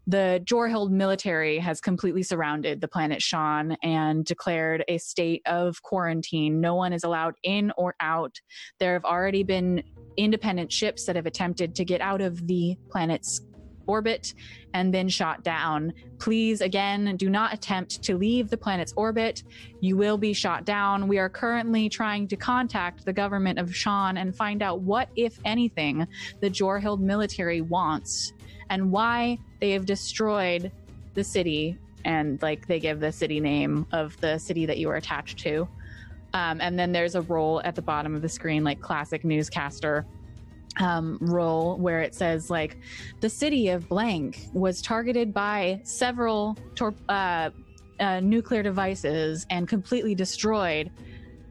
the Jorhild military has completely surrounded the planet Sean and declared a state of quarantine. No one is allowed in or out. There have already been independent ships that have attempted to get out of the planet's orbit and then shot down. Please, again, do not attempt to leave the planet's orbit. You will be shot down. We are currently trying to contact the government of Sean and find out what, if anything, the Jorhild military wants and why they have destroyed the city. And like they give the city name of the city that you are attached to. Um, and then there's a role at the bottom of the screen, like classic newscaster um, role where it says like the city of blank was targeted by several tor- uh, uh, nuclear devices and completely destroyed.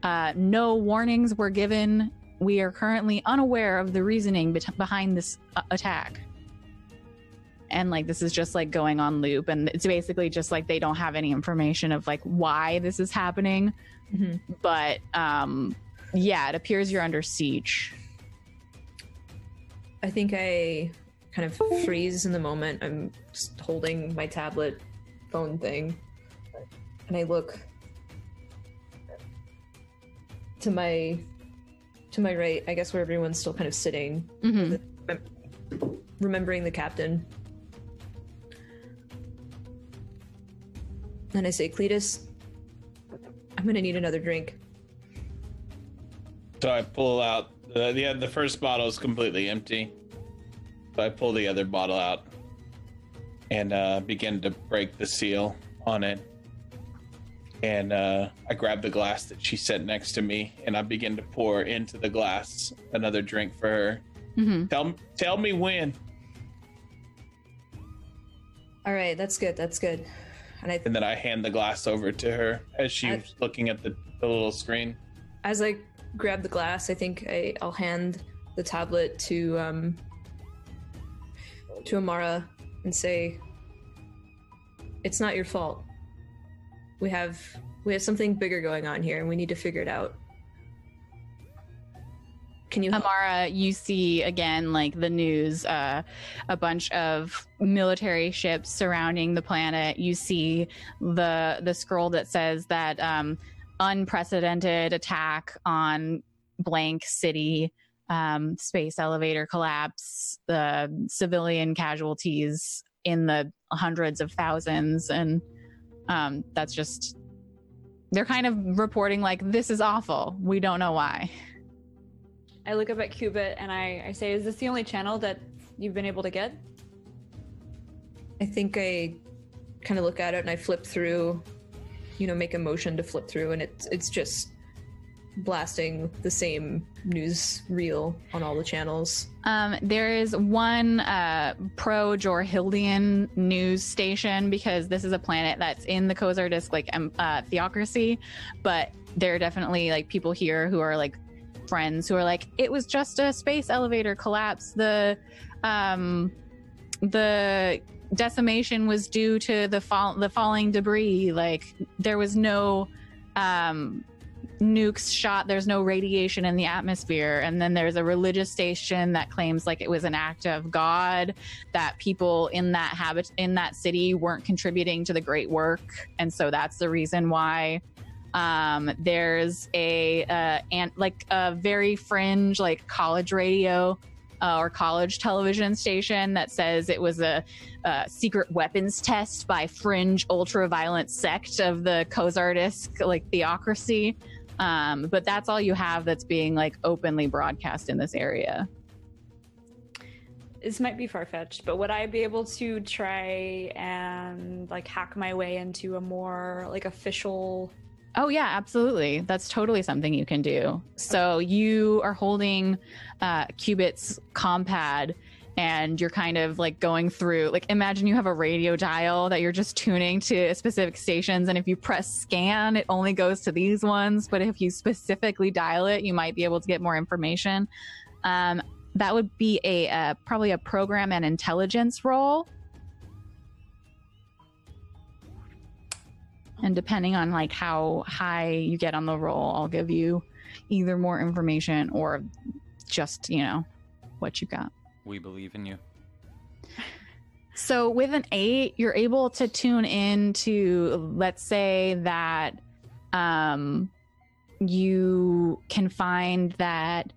Uh, no warnings were given. We are currently unaware of the reasoning bet- behind this uh, attack. And like this is just like going on loop, and it's basically just like they don't have any information of like why this is happening. Mhm. But um, yeah, it appears you're under siege. I think I kind of freeze in the moment. I'm just holding my tablet phone thing. And I look to my to my right, I guess where everyone's still kind of sitting, hmm remembering the captain. And I say, Cletus, I'm gonna need another drink. So I pull out the the, the first bottle is completely empty. So I pull the other bottle out and uh, begin to break the seal on it. And uh, I grab the glass that she set next to me, and I begin to pour into the glass another drink for her. hmm Tell tell me when. All right, that's good. That's good. And I, And then I hand the glass over to her as she's I- looking at the, the little screen. as I grab the glass, I think I, I'll hand the tablet to um to Amara and say, "It's not your fault. We have we have something bigger going on here, and we need to figure it out." Can you? Amara, you see again, like the news, uh, a bunch of military ships surrounding the planet. You see the the scroll that says that um, unprecedented attack on blank city, um, space elevator collapse, the civilian casualties in the hundreds of thousands, and um, that's just they're kind of reporting like this is awful. We don't know why. I look up at Cubit and I, I say, "Is this the only channel that you've been able to get?" I think I kind of look at it and I flip through, you know, make a motion to flip through, and it's it's just blasting the same news reel on all the channels. Um, there is one uh, pro Jorhildian news station because this is a planet that's in the Kozardisk like um, uh, theocracy, but there are definitely like people here who are like friends who are like it was just a space elevator collapse. The um, the decimation was due to the fall the falling debris. Like there was no um nukes shot. There's no radiation in the atmosphere. And then there's a religious station that claims like it was an act of god that people in that habit in that city weren't contributing to the great work. And so that's the reason why um there's a uh and like a very fringe like college radio uh, or college television station that says it was a, a secret weapons test by fringe ultra violent sect of the Kozardisk like theocracy. Um, but that's all you have that's being like openly broadcast in this area. this might be far fetched, but would I be able to try and like hack my way into a more like official? Oh yeah, absolutely. That's totally something you can do. So you are holding uh, Cubit's compad, and you're kind of like going through. Like imagine you have a radio dial that you're just tuning to specific stations, and if you press scan, it only goes to these ones. But if you specifically dial it, you might be able to get more information. Um, that would be a uh, probably a program and intelligence roll. And depending on like how high you get on the roll, I'll give you either more information or just, you know, what you got. We believe in you. So with an eight, you're able to tune in to, let's say that um, you can find that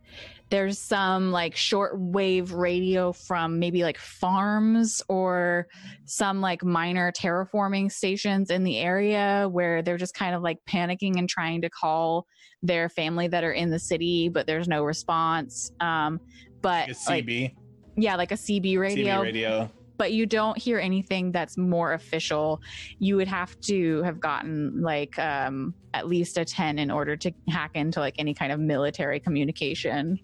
there's some like shortwave radio from maybe like farms or some like minor terraforming stations in the area where they're just kind of like panicking and trying to call their family that are in the city, but there's no response. Um, but A like, CB, yeah, like a CB radio CB radio. but you don't hear anything that's more official. You would have to have gotten like um, at least a 10 in order to hack into like any kind of military communication.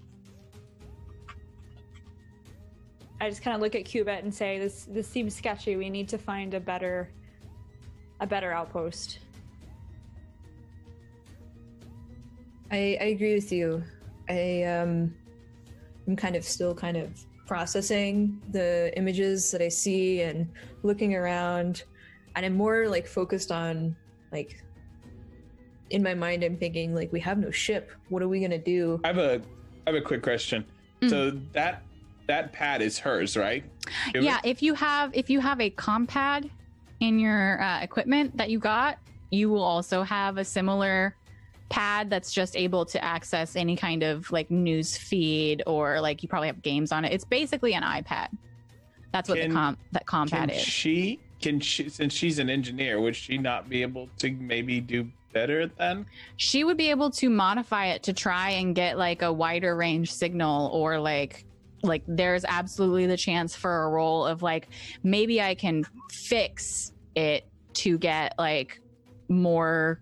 I just kind of look at Cubit and say, "This this seems sketchy. We need to find a better a better outpost." I, I agree with you. I um, I'm kind of still kind of processing the images that I see and looking around, and I'm more like focused on like in my mind. I'm thinking like we have no ship. What are we gonna do? I have a I have a quick question. Mm. So that that pad is hers, right? Give Yeah, it- if you have if you have a compad in your uh, equipment that you got, you will also have a similar pad that's just able to access any kind of like news feed or like you probably have games on it. It's basically an iPad. That's what Can- the com that compad is. she can she since she's an engineer, would she not be able to maybe do better then? she would be able to modify it to try and get like a wider range signal or like like there's absolutely the chance for a role of like maybe i can fix it to get like more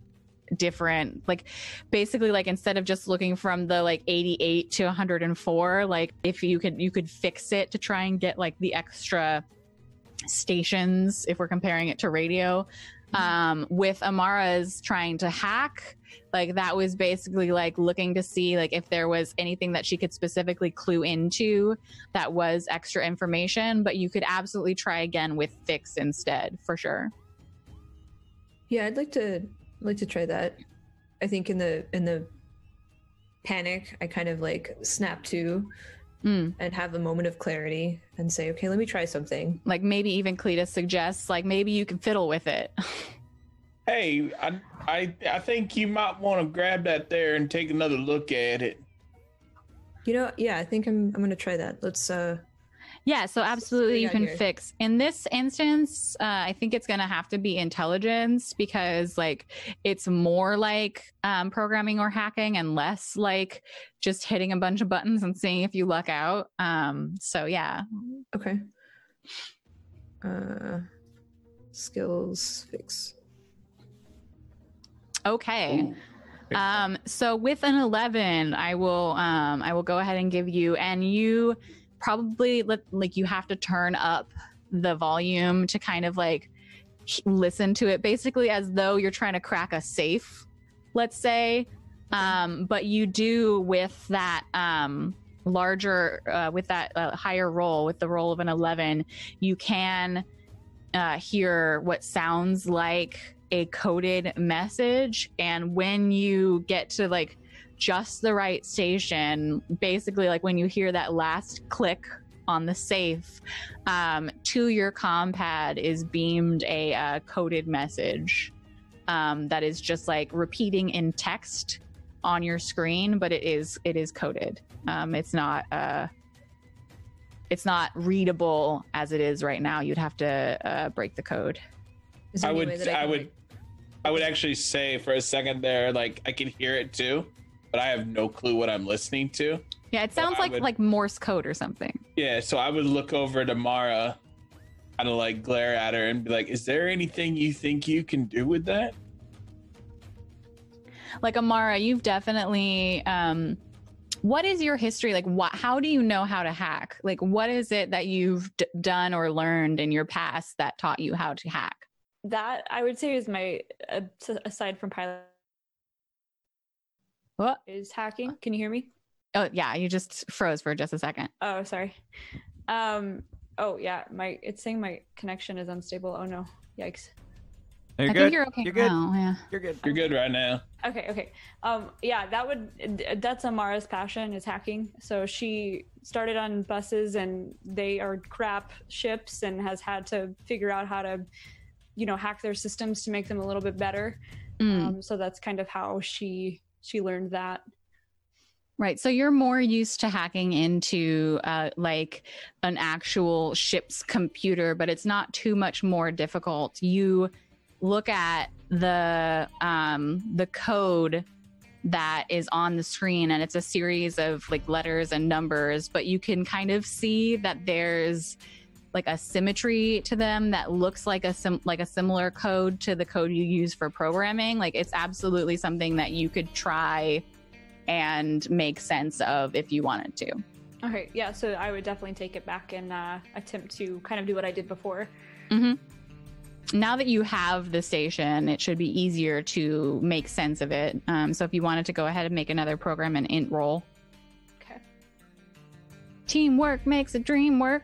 different. Like basically like instead of just looking from the like 88 to 104 like if you could you could fix it to try and get like the extra stations if we're comparing it to radio um with amara's trying to hack like that was basically like looking to see like if there was anything that she could specifically clue into that was extra information but you could absolutely try again with fix instead for sure Yeah, I'd like to like to try that. I think in the in the panic, I kind of like snap to Mm. and have a moment of clarity and say, okay, let me try something. like maybe even cletus suggests like maybe you can fiddle with it Hey, I I I think you might want to grab that there and take another look at it. You know, yeah, I think I'm I'm gonna try that. Let's uh Yeah, so absolutely you can here? fix. In this instance, uh, I think it's going to have to be intelligence because like it's more like um, programming or hacking and less like just hitting a bunch of buttons and seeing if you luck out. Um, so yeah, okay. Uh skills fix. Okay. Um, so with an 11, I will um, I will go ahead and give you and you probably let, like you have to turn up the volume to kind of like listen to it basically as though you're trying to crack a safe, let's say. Um, but you do with that um, larger uh, with that uh, higher roll with the roll of an 11, you can uh, hear what sounds like a coded message and when you get to like just the right station basically like when you hear that last click on the safe um, to your compad is beamed a uh, coded message um, that is just like repeating in text on your screen but it is it is coded. Um, it's not uh, it's not readable as it is right now. You'd have to uh, break the code. Is there I any would way that I can, would like- I would actually say for a second there, like I can hear it too, but I have no clue what I'm listening to. Yeah, it sounds I like would- like Morse code or something. Yeah, so I would look over to Mara, kind of like glare at her and be like, "Is there anything you think you can do with that?" like amara you've definitely um what is your history like what how do you know how to hack like what is it that you've d- done or learned in your past that taught you how to hack That I would say is my uh, aside from pilot what is hacking. Can you hear me? oh yeah you just froze for just a second Oh, sorry. Um. Oh yeah, my it's saying my connection is unstable. Oh no, yikes. You're i good. think you're okay You're good. yeah You're good. You're good right now. Okay, okay. Um, yeah, that would that's Amara's passion is hacking. So she started on buses and they are crap ships and has had to figure out how to, you know, hack their systems to make them a little bit better. Mm. Um, so that's kind of how she she learned that. Right. So you're more used to hacking into uh, like an actual ship's computer, but it's not too much more difficult. You look at the um, the code that is on the screen, and it's a series of like letters and numbers, but you can kind of see that there's like a symmetry to them that looks like a sim- like a similar code to the code you use for programming. Like it's absolutely something that you could try and make sense of if you wanted to. Okay, yeah. So I would definitely take it back and uh, attempt to kind of do what I did before. Now that you have the station, it should be easier to make sense of it. Um, so if you wanted to go ahead and make another program and int roll, Okay. teamwork makes a dream work.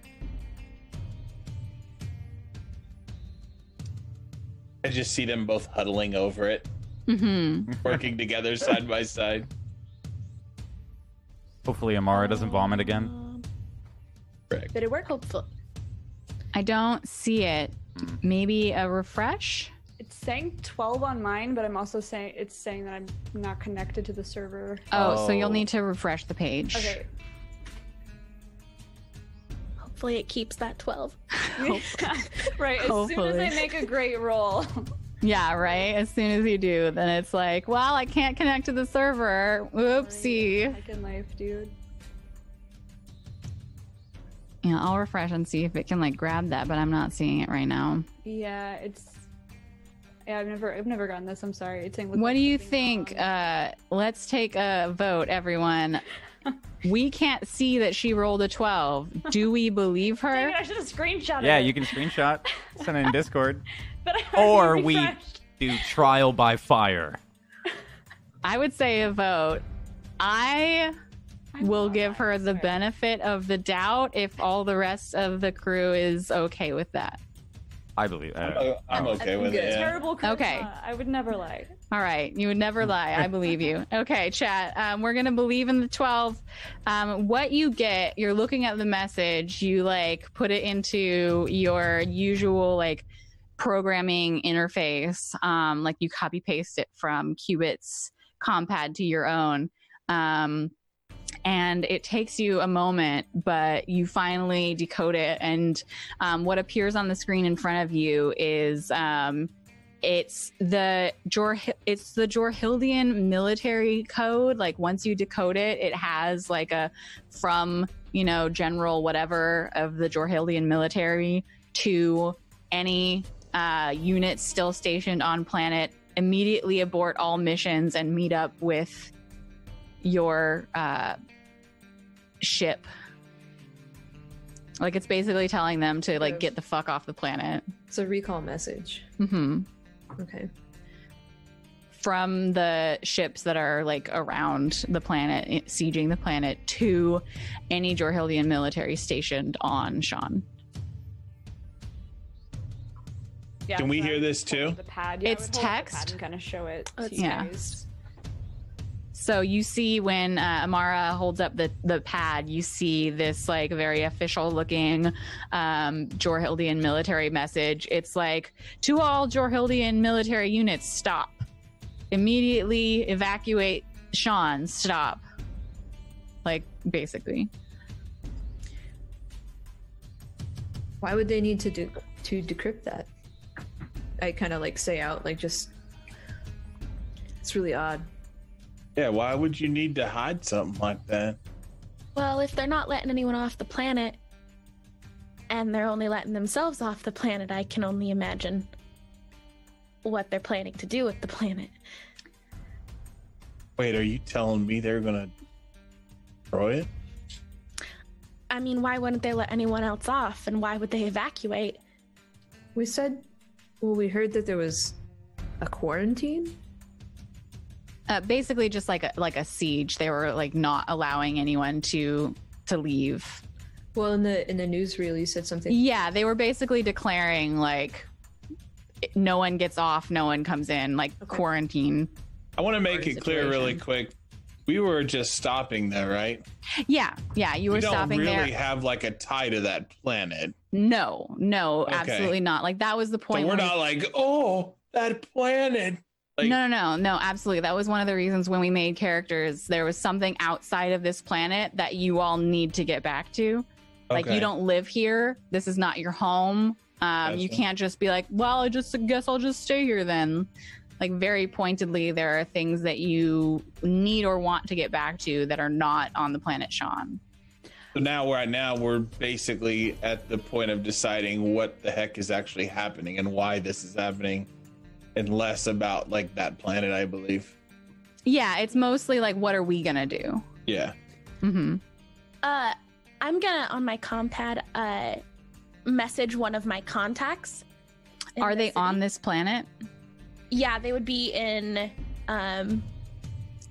I just see them both huddling over it, Mm-hmm. working together side by side. Hopefully Amara doesn't vomit again. Correct. Did it work? Hopefully. I don't see it. Maybe a refresh. It's saying 12 on mine, but I'm also saying it's saying that I'm not connected to the server. Oh, so you'll Oh. need to refresh the page. Okay. Hopefully it keeps that 12. right. As soon as I make a great roll. Yeah, right. As soon as you do, then it's like, well, I can't connect to the server. Oopsie. Second life, dude. Yeah, I'll refresh and see if it can like grab that, but I'm not seeing it right now. Yeah, it's. Yeah, I've never, I've never gotten this. I'm sorry. It's saying. What do you think? Uh, let's take a vote, everyone. We can't see that she rolled a 12. Do we believe Dang her? it, I should have screenshotted Yeah, it. you can screenshot, send it in Discord, But I already or we refreshed. do trial by fire. I would say a vote. I I will give her the benefit of the doubt if all the rest of the crew is okay with that. I believe. Uh, I'm, I'm okay with good. it. Yeah. Terrible. Charisma. Okay. I would never lie. All right, you would never lie. I believe you. Okay, chat. Um, we're gonna believe in the twelve. Um, what you get, you're looking at the message. You like put it into your usual like programming interface. Um, like you copy paste it from Cubit's compad to your own. Um, and it takes you a moment, but you finally decode it. And um, what appears on the screen in front of you is um, it's the Jor it's the Jorhildian military code. Like once you decode it, it has like a from you know general whatever of the Jorhildian military to any uh, unit still stationed on planet. Immediately abort all missions and meet up with your uh, ship. Like it's basically telling them to like get the fuck off the planet. It's a recall message. hmm Okay. from the ships that are like around the planet, eh, sieging the planet, to any Jorhildian military stationed on Sean. Yeah, Can we so I hear this too? The pad. Yeah, It's would hold up the text. pad and kind of show it. Oh, to you Yeah. guys. So you see when uh, Amara holds up the, the pad, you see this like very official looking um, Jorhildian military message. It's like, to all Jorhildian military units, stop. Immediately evacuate Sean, stop. Like, basically. Why would they need to do to decrypt that? I kind of like say out like just. It's really odd. Yeah, why would you need to hide something like that? Well, if they're not letting anyone off the planet and they're only letting themselves off the planet, I can only imagine what they're planning to do with the planet. Wait, are you telling me they're gonna destroy it? I mean, why wouldn't they let anyone else off and why would they evacuate? We said, well, we heard that there was a quarantine. Uh, basically, just like a, like a siege. They were like not allowing anyone to to leave. Well, in the in the newsreel, you said something. Yeah, they were basically declaring like no one gets off, no one comes in, like Okay. quarantine. I want to make it clear really quick. We were just stopping there, right? Yeah, yeah, you were we don't stopping really there. have like a tie to that planet. No, no, Okay. absolutely not. Like that was the point. so we're when we- not like, oh, that planet. Like, no, no, no, no, absolutely. That was one of the reasons when we made characters. There was something outside of this planet that you all need to get back to. Like okay. you don't live here. This is not your home. Um, you can't just be like, well, I just guess I'll just stay here then. Like very pointedly, there are things that you need or want to get back to that are not on the planet Sean. So now right now we're basically at the point of deciding what the heck is actually happening and why this is happening, and less about like that planet, I believe. Yeah, it's mostly like, what are we gonna do? Yeah. Mm-hmm. Uh, I'm gonna on my compad uh message one of my contacts. Are the they city. on this planet? Yeah, they would be in um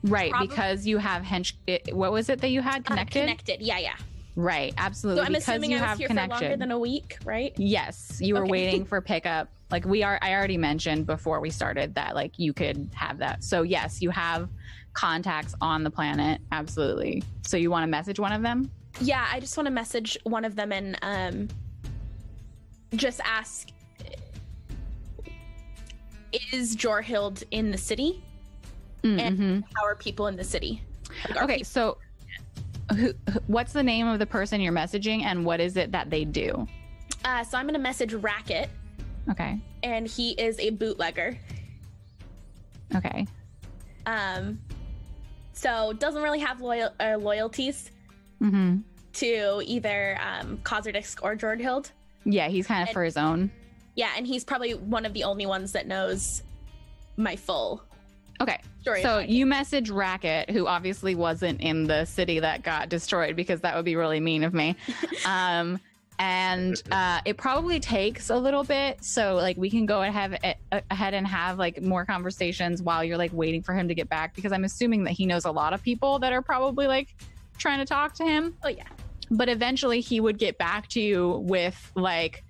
Right, Probably- because you have hench. it- What was it that you had uh, connected? connected. Yeah, yeah. Right, absolutely. So I'm because assuming you I was have here for longer than a week, right? Yes, you were Okay. waiting for pickup. Like we are I already mentioned before we started that like you could have that. So yes, you have contacts on the planet. Absolutely. So you want to message one of them? Yeah, I just want to message one of them and um just ask is Jorhild in the city? And- Mm-hmm. How are people in the city? Like, Okay, people- so who, who- what's the name of the person you're messaging and what is it that they do? uh, so I'm gonna message Racket, Okay. and he is a bootlegger. Okay. Um, so doesn't really have loyal uh, loyalties Mhm. to either um, Kozardisk or Jorhild. Yeah, he's kind of And- for his own. Yeah, and he's probably one of the only ones that knows my full Okay. story. So you message Racket, who obviously wasn't in the city that got destroyed because that would be really mean of me. Um, and uh, it probably takes a little bit, so like we can go ahead uh, ahead and have like more conversations while you're like waiting for him to get back because I'm assuming that he knows a lot of people that are probably like trying to talk to him. oh yeah, But eventually he would get back to you with like,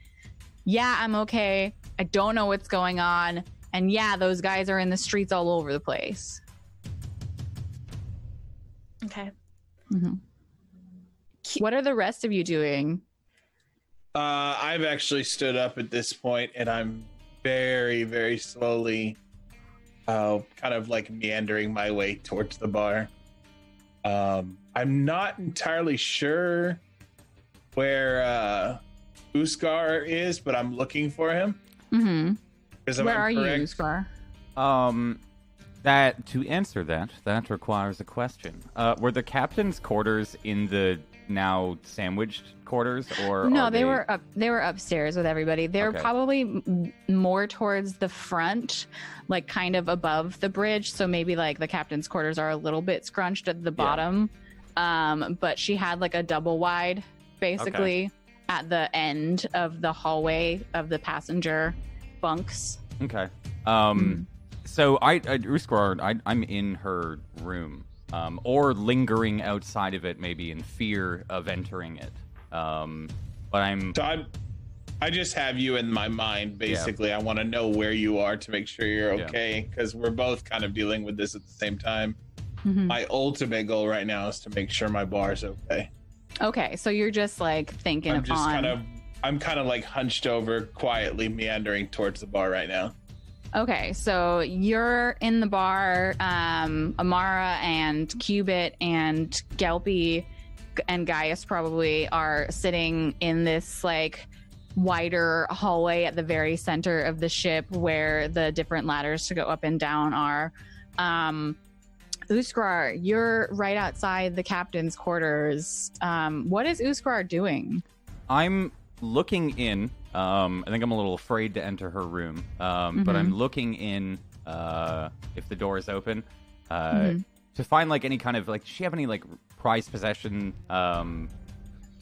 "Yeah, I'm okay. I don't know what's going on." And yeah, those guys are in the streets all over the place. okay. What are the rest of you doing? Uh, I've actually stood up at this point, and I'm very, very slowly, uh, kind of like meandering my way towards the bar. Um, I'm not entirely sure where uh, Uskar is, but I'm looking for him. Mm-hmm. Where I are you, correct? Scar? Um, that to answer that, that requires a question. Uh, were the captain's quarters in the now sandwiched quarters, or No, are they, were up. They were upstairs with everybody. They're Okay. probably m- more towards the front, like kind of above the bridge. So maybe like the captain's quarters are a little bit scrunched at the bottom. Um, but she had like a double wide, basically, at the end of the hallway of the passenger bunks. Okay. Um, so I, I I, I'm in her room, um, or lingering outside of it, maybe in fear of entering it. Um, but I'm So I, I just have you in my mind. Basically, I want to know where you are to make sure you're okay, because we're both kind of dealing with this at the same time. Mhm. My ultimate goal right now is to make sure my bar is okay. Okay, so you're just like thinking I'm of just on. kind of, I'm kind of like hunched over, quietly meandering towards the bar right now. Okay, so you're in the bar. Um, Amara and Cubit and Gelpy and Gaius probably are sitting in this like wider hallway at the very center of the ship where the different ladders to go up and down are. Um, Uskar, you're right outside the captain's quarters. Um, what is Uskar doing? I'm looking in. Um, I think I'm a little afraid to enter her room, um, but Mhm. I'm looking in uh, if the door is open uh, Mhm. to find like any kind of like. Does she have any like prized possession um,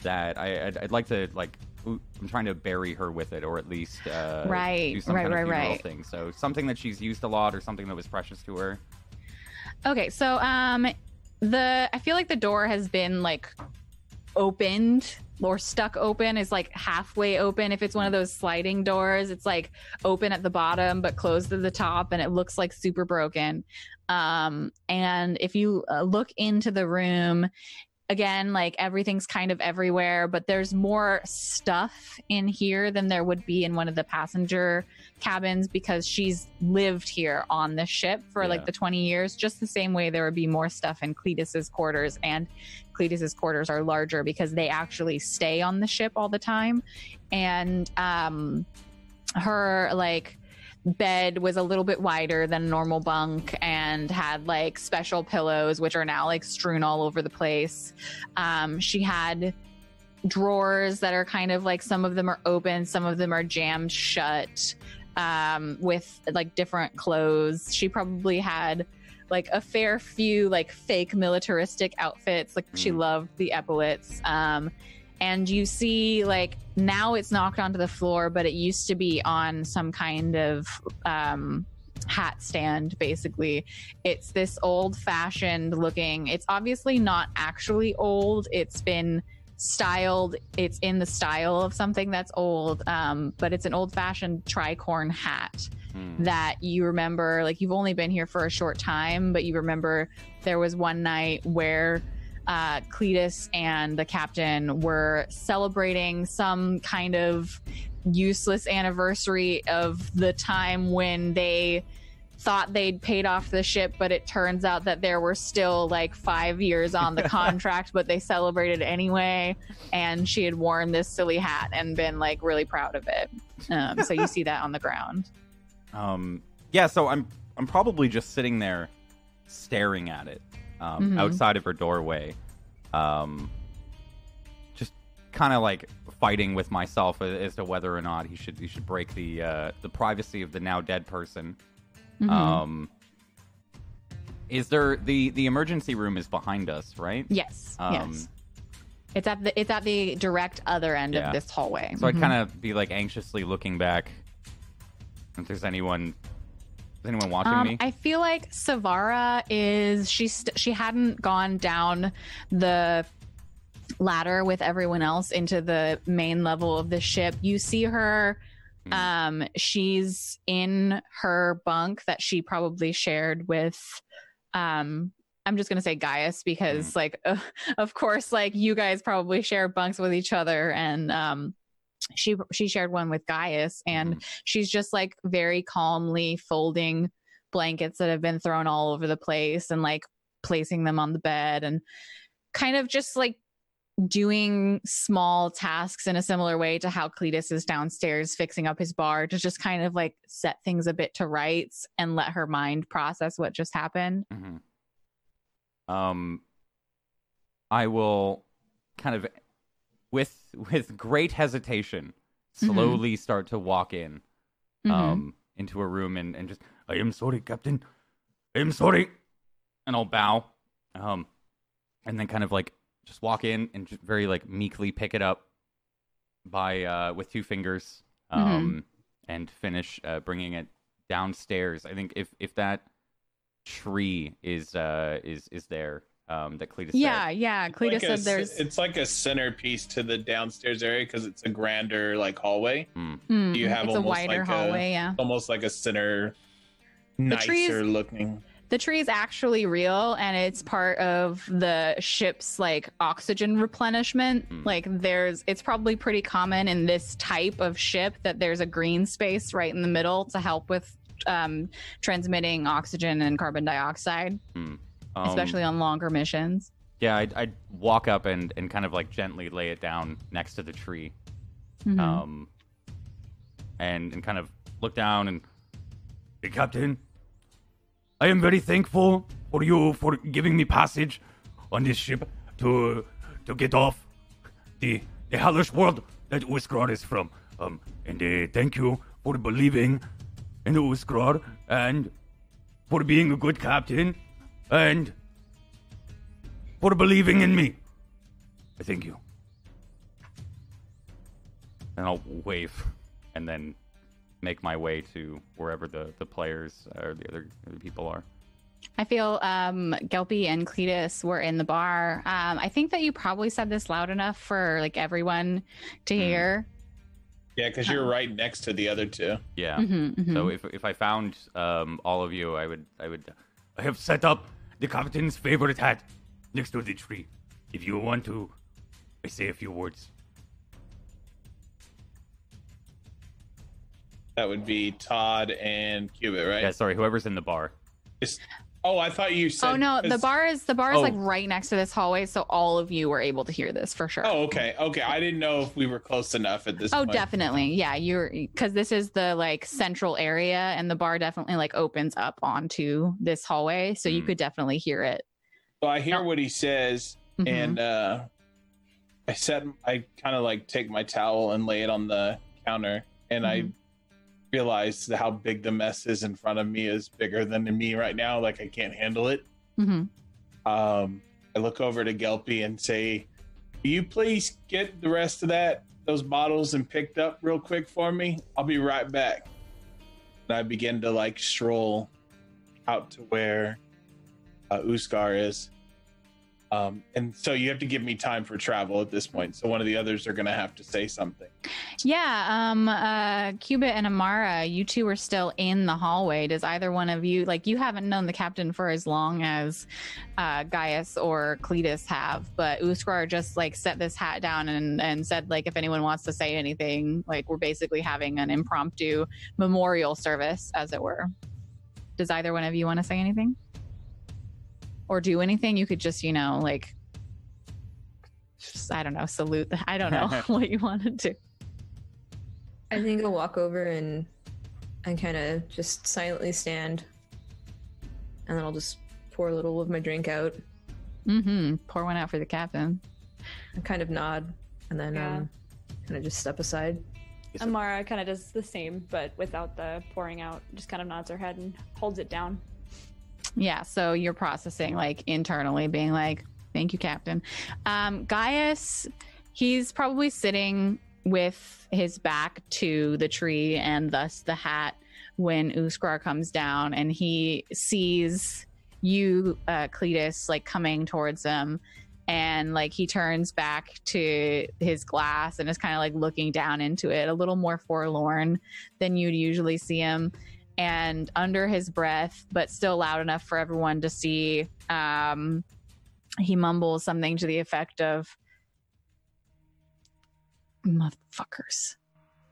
that I I'd, I'd like to like. I'm trying to bury her with it, or at least uh, Right, do some right, kind of right, funeral right. thing. So something that she's used a lot, or something that was precious to her. Okay, so um the I feel like the door has been like opened or stuck open is like halfway open if it's one of those sliding doors it's like open at the bottom but closed at the top and it looks like super broken um and if you uh, look into the room again like everything's kind of everywhere but there's more stuff in here than there would be in one of the passenger cabins because she's lived here on the ship for Yeah. like the 20 years just the same way there would be more stuff in cletus's quarters and cletus's quarters are larger because they actually stay on the ship all the time. And um her like bed was a little bit wider than a normal bunk and had like special pillows which are now like strewn all over the place. Um she had drawers that are kind of like some of them are open some of them are jammed shut um with like different clothes. She probably had like a fair few like fake militaristic outfits like she Mm. loved the epaulets um and you see like now it's knocked onto the floor but it used to be on some kind of um hat stand basically it's this old fashioned looking it's obviously not actually old it's been styled it's in the style of something that's old um but it's an old fashioned tricorn hat Hmm. that you remember like you've only been here for a short time but you remember there was one night where uh, Cletus and the captain were celebrating some kind of useless anniversary of the time when they thought they'd paid off the ship, but it turns out that there were still like five years on the contract, but they celebrated anyway. And she had worn this silly hat and been like really proud of it. Um, so you see that on the ground. Um, yeah, so I'm I'm probably just sitting there staring at it um, Mhm. outside of her doorway, um, just kind of like fighting with myself as to whether or not he should he should break the uh, the privacy of the now dead person. Mhm. Um, is there the the emergency room is behind us, right? yes. Um, yes. It's at the it's at the direct other end Yeah. of this hallway. So I'd Mhm. kind of be like anxiously looking back if there's anyone is anyone watching Um, me. I feel like Savara is she st- she hadn't gone down the ladder with everyone else into the main level of the ship. You see her Hmm. um she's in her bunk that she probably shared with um I'm just going to say Gaius because like uh, of course like you guys probably share bunks with each other and um she she shared one with Gaius and she's just like very calmly folding blankets that have been thrown all over the place and like placing them on the bed and kind of just like doing small tasks in a similar way to how Cletus is downstairs fixing up his bar to just kind of like set things a bit to rights and let her mind process what just happened. Mhm. Um, I will kind of, with with great hesitation, Mhm. slowly start to walk in, Mhm. um, into a room and and just I am sorry, Captain. I am sorry. and I'll bow, um, and then kind of like just walk in and just very like meekly pick it up by uh with two fingers, um, and finish uh, bringing it downstairs. I think if if that tree is uh is is there um that Cletus said. yeah, yeah. It's Cletus like said c- there's It's like a centerpiece to the downstairs area because it's a grander like hallway, Mm, you have it's a almost wider like a- hallway, yeah. almost like a center, The trees- nicer looking. The tree is actually real and it's part of the ship's like oxygen replenishment Mm. like there's it's probably pretty common in this type of ship that there's a green space right in the middle to help with um, transmitting oxygen and carbon dioxide Um, especially on longer missions Yeah, I'd, I'd walk up and, and kind of like gently lay it down next to the tree, Mhm. um, and and kind of look down and Hey, Captain. I am very thankful for you for giving me passage on this ship to to get off the the hellish world that Uskar is from. Um, and uh, thank you for believing in Uskar and for being a good captain and for believing in me. I thank you. And I'll wave and then make my way to wherever the, the players or the other, the people are. I feel um, Gelpy and Cletus were in the bar. Um, I think that you probably said this loud enough for like everyone to Mm. hear. Yeah, because you're right next to the other two. Yeah. Mhm, mhm. So if if I found um, all of you, I would I would I have set up the captain's favorite hat next to the tree. If you want to, I say a few words. That would be Todd and Cubit, right? yeah. Sorry, whoever's in the bar. It's- oh, I thought you said. oh no, the bar is the bar is Oh. like right next to this hallway, so all of you were able to hear this for sure. Oh, okay, okay. I didn't know if we were close enough at this Oh, point. definitely. Yeah, you're because this is the like central area, and the bar definitely like opens up onto this hallway, so you Mm. could definitely hear it. So I hear what he says, Mhm. and uh, I said I kind of like take my towel and lay it on the counter, and I Mhm. Realize how big the mess is in front of me is bigger than me right now. Like I can't handle it. Mhm. Um, I look over to Gelpy and say, "Will you please get the rest of that those bottles and picked up real quick for me? I'll be right back." And I begin to like stroll out to where uh, Uskar is. Um, and so you have to give me time for travel at this point. So one of the others are going to have to say something. Yeah, um, uh, Cubit and Amara, you two are still in the hallway. Does either one of you like you haven't known the captain for as long as uh, Gaius or Cletus have, but Uskar just like set this hat down and and said like if anyone wants to say anything, like we're basically having an impromptu memorial service, as it were. Does either one of you want to say anything? Or do anything? You could just, you know, like just, I don't know, salute the I don't know what you want to do. I think I'll walk over and and kind of just silently stand, and then I'll just pour a little of my drink out Mm-hmm. Pour one out for the captain. and kind of nod, and then Yeah. um, kind of just step aside. Amara kind of does the same, but without the pouring out. Just kind of nods her head and holds it down. Yeah, so you're processing like internally, being like, "Thank you, Captain." Um, Gaius, he's probably sitting with his back to the tree and thus the hat when Uskar comes down, and he sees you, uh, Cletus, like coming towards him, and like he turns back to his glass and is kind of like looking down into it, a little more forlorn than you'd usually see him and under his breath, but still loud enough for everyone to see, um, he mumbles something to the effect of motherfuckers.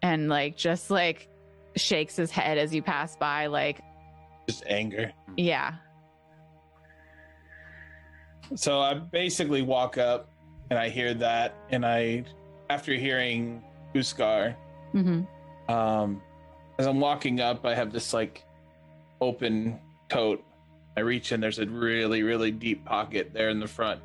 And like just like shakes his head as you pass by like Just anger. yeah. So I basically walk up and I hear that, and I, after hearing Uskar, hmm um, as I'm walking up, I have this like open coat. I reach in, there's a really, really deep pocket there in the front.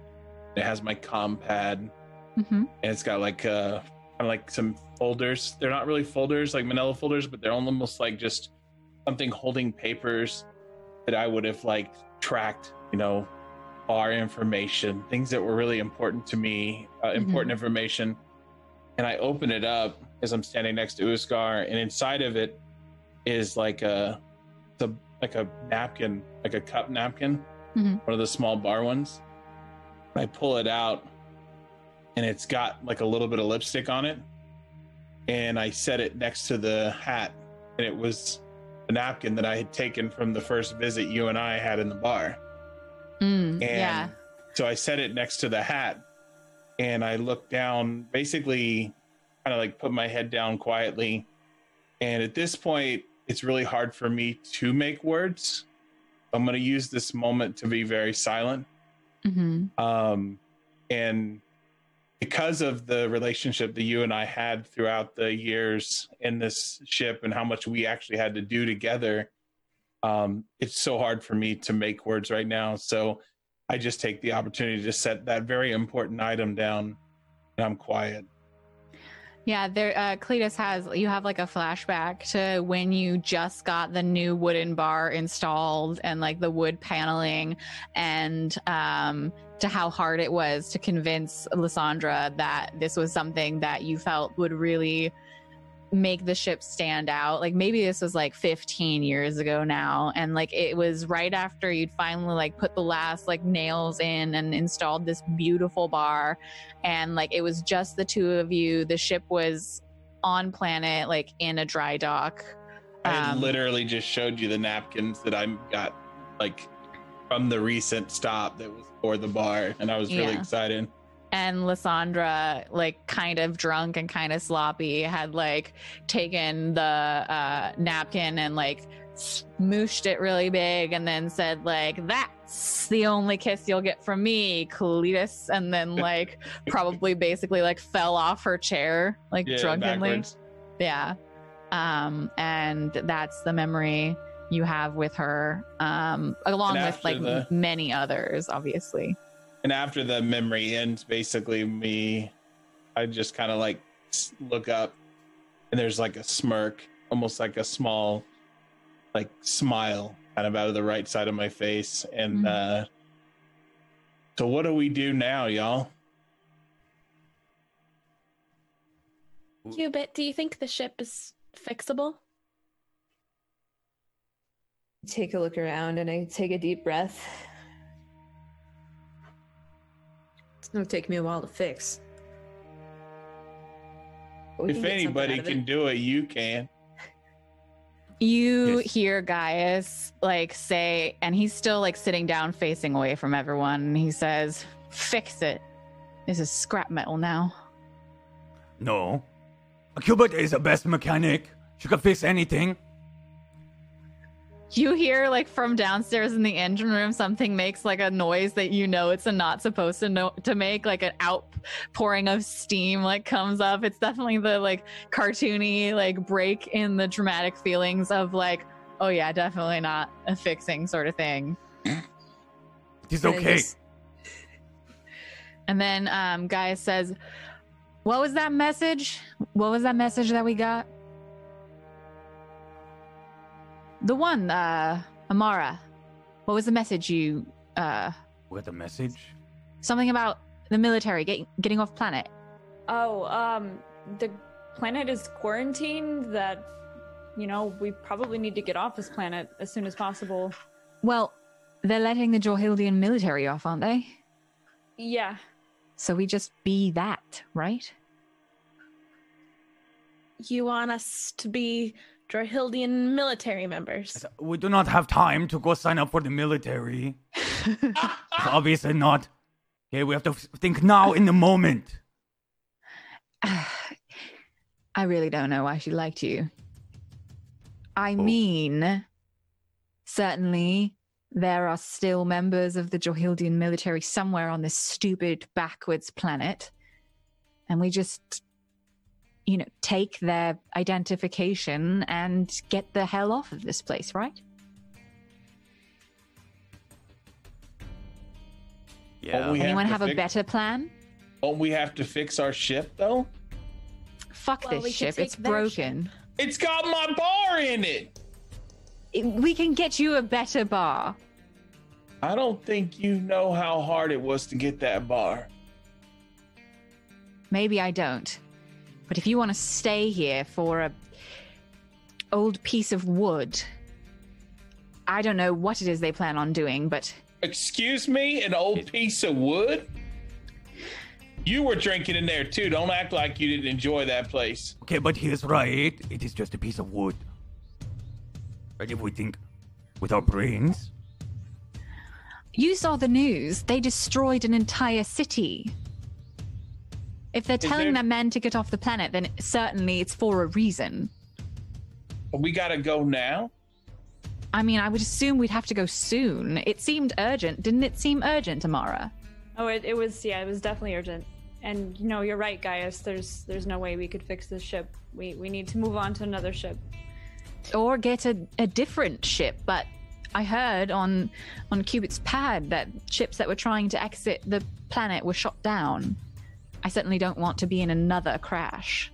It has my com pad, hmm and it's got like uh, kind of like some folders. They're not really folders, like manila folders, but they're almost like just something holding papers that I would have like tracked, you know, our information, things that were really important to me, uh, important information. And I open it up as I'm standing next to Uskar, and inside of it is like a, the like a napkin, like a cup napkin, Mhm. one of the small bar ones. I pull it out, and it's got like a little bit of lipstick on it. And I set it next to the hat, and it was the napkin that I had taken from the first visit you and I had in the bar. mm, And yeah so I set it next to the hat and I looked down, basically kind of like put my head down quietly. And at this point, it's really hard for me to make words. I'm going to use this moment to be very silent. hmm Um, and because of the relationship that you and I had throughout the years in this ship and how much we actually had to do together, Um, it's so hard for me to make words right now. So I just take the opportunity to set that very important item down and I'm quiet. Yeah, there. Uh, Cletus has you have like a flashback to when you just got the new wooden bar installed and like the wood paneling, and um, to how hard it was to convince Lysandra that this was something that you felt would really make the ship stand out. Like maybe this was like 15 years ago now and like it was right after you'd finally like put the last like nails in and installed this beautiful bar and like it was just the two of you. The ship was on planet like in a dry dock. I Um, literally just showed you the napkins that I got like from the recent stop that was for the bar and I was really Yeah. excited. And Lysandra, like kind of drunk and kind of sloppy, had like taken the uh, napkin and like smooshed it really big and then said like that's the only kiss you'll get from me cletus and then like probably basically like fell off her chair like Yeah, drunkenly. backwards. yeah. Um and that's the memory you have with her um along And with like the- many others obviously And after the memory ends, basically me, I just kind of like look up, and there's like a smirk, almost like a small, like smile, kind of out of the right side of my face. And Mhm. uh so, what do we do now, y'all? Cubit, do you think the ship is fixable? Take a look around and I take a deep breath. It's gonna take me a while to fix. If can anybody out of it. can do it, you can. You Yes. hear Gaius like say, and he's still like sitting down facing away from everyone. And he says, Fix it. This is scrap metal now. No. Cubit is the best mechanic. She can fix anything. You hear like from downstairs in the engine room, something makes like a noise that you know it's not supposed to know to make, like an outpouring of steam like comes up. It's definitely the like cartoony like break in the dramatic feelings of like, oh yeah, definitely not a fixing sort of thing. he's okay. just- And then um Gaius says, What was that message? What was that message that we got? The one, uh, Amara. What was the message you uh With a message? something about the military getting getting off planet? Oh, um, the planet is quarantined. That you know we probably need to get off this planet as soon as possible. Well, they're letting the Jorhildian military off, aren't they? Yeah. So we just be that, right? You want us to be Jorhildian military members? We do not have time to go sign up for the military. Obviously not. Okay, we have to think now in the moment. I really don't know why she liked you. I Oh. mean, certainly there are still members of the Jorhildian military somewhere on this stupid backwards planet. And we just, you know, take their identification and get the hell off of this place, right? Yeah. we have Anyone to have a fix- better plan? Don't we have to fix our ship though? Fuck Well, this we could ship. It's their broken. It's got my bar in it. It- we can get you a better bar. I don't think you know how hard it was to get that bar. Maybe I don't. But if you want to stay here for a old piece of wood, I don't know what it is they plan on doing, but Excuse me, an old piece of wood? You were drinking in there too. Don't act like you didn't enjoy that place. Okay, but he is right. It is just a piece of wood. But if we think with our brains, you saw the news. They destroyed an entire city. If they're telling there- their men to get off the planet, then certainly it's for a reason. We gotta go now. I mean, I would assume we'd have to go soon. It seemed urgent. Didn't it seem urgent, Amara? Oh, it, it was yeah, it was definitely urgent. And you know, you're right, Gaius. There's there's no way we could fix this ship. We we need to move on to another ship. or get a, a different ship. But I heard on on Cubit's pad that ships that were trying to exit the planet were shot down. I certainly don't want to be in another crash.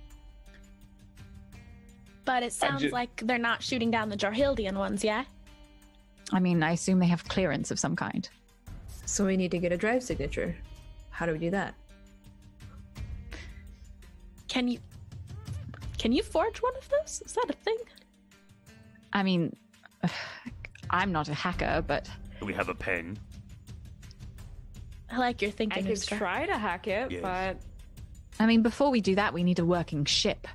But it sounds ju- like they're not shooting down the Jorhildian ones, yeah? I mean, I assume they have clearance of some kind. So we need to get a drive signature. How do we do that? Can you can you forge one of those? Is that a thing? I mean, I'm not a hacker, but we have a pen? I like your I thinking. could Uskar. try to hack it, Yes. but I mean, before we do that, we need a working ship.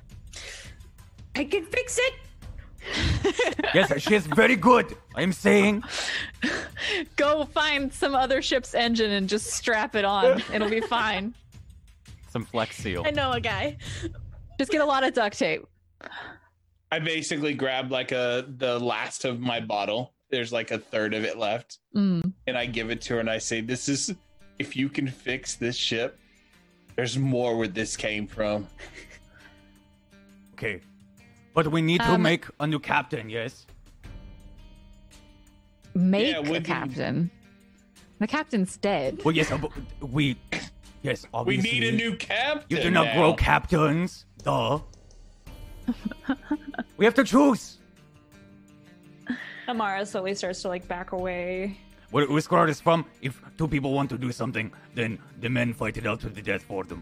I can fix it. Yes, she is very good. I'm saying. Go find some other ship's engine and just strap it on. It'll be fine. Some flex seal. I know a guy. Just get a lot of duct tape. I basically grabbed like a the last of my bottle. There's like a third of it left, Mm. and I give it to her and I say, "This is if you can fix this ship. There's more where this came from." Okay. But we need to Um, make a new captain, yes? Make Yeah, a what you- captain. The captain's dead. Well, yes, uh, but we. Yes, obviously. We need a new captain. You do not now. grow captains. Duh. we have to choose. Amara slowly starts to like back away. Where Uskar is from, if two people want to do something, then the men fight it out to the death for them.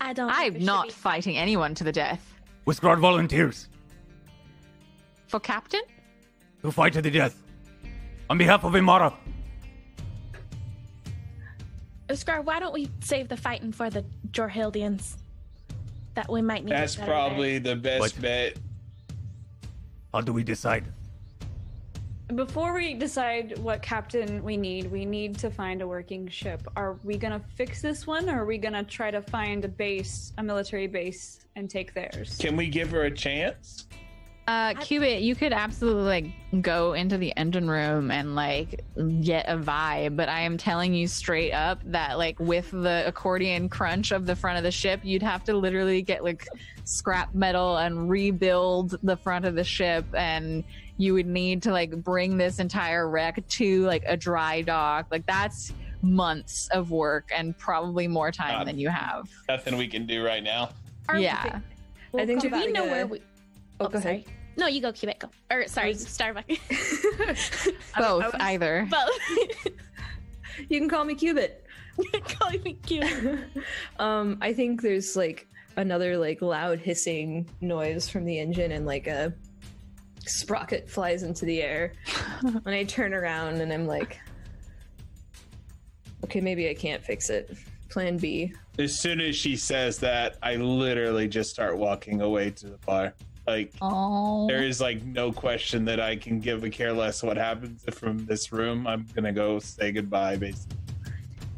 I don't. I'm not be- fighting anyone to the death. Uskar volunteers For captain? to fight to the death. On behalf of Amara. Uskar, why don't we save the fighting for the Jorhildians? That we might need. That's better probably the best What? bet. How do we decide? Before we decide what captain we need, we need to find a working ship. Are we gonna fix this one, or are we gonna try to find a base, a military base, and take theirs? Can we give her a chance? Uh, Cubit, you could absolutely like go into the engine room and like get a vibe, but I am telling you straight up that like with the accordion crunch of the front of the ship, you'd have to literally get like scrap metal and rebuild the front of the ship, and you would need to like bring this entire wreck to like a dry dock. Like that's months of work and probably more time God. than you have. Nothing we can do right now. Are- yeah. We'll I think do we we know gotta- where we? Oh, go sorry. ahead. No, you go, Cubit. Go. Or sorry, was- Starbuck. Both, was- either. Both. You can call me Cubit. Calling me Cubit. um, I think there's like another like loud hissing noise from the engine, and like a sprocket flies into the air. and I turn around and I'm like, okay, maybe I can't fix it. Plan B. As soon as she says that, I literally just start walking away to the bar. Like Oh. there is like no question that I can give a care less what happens if from this room. I'm gonna go say goodbye, basically.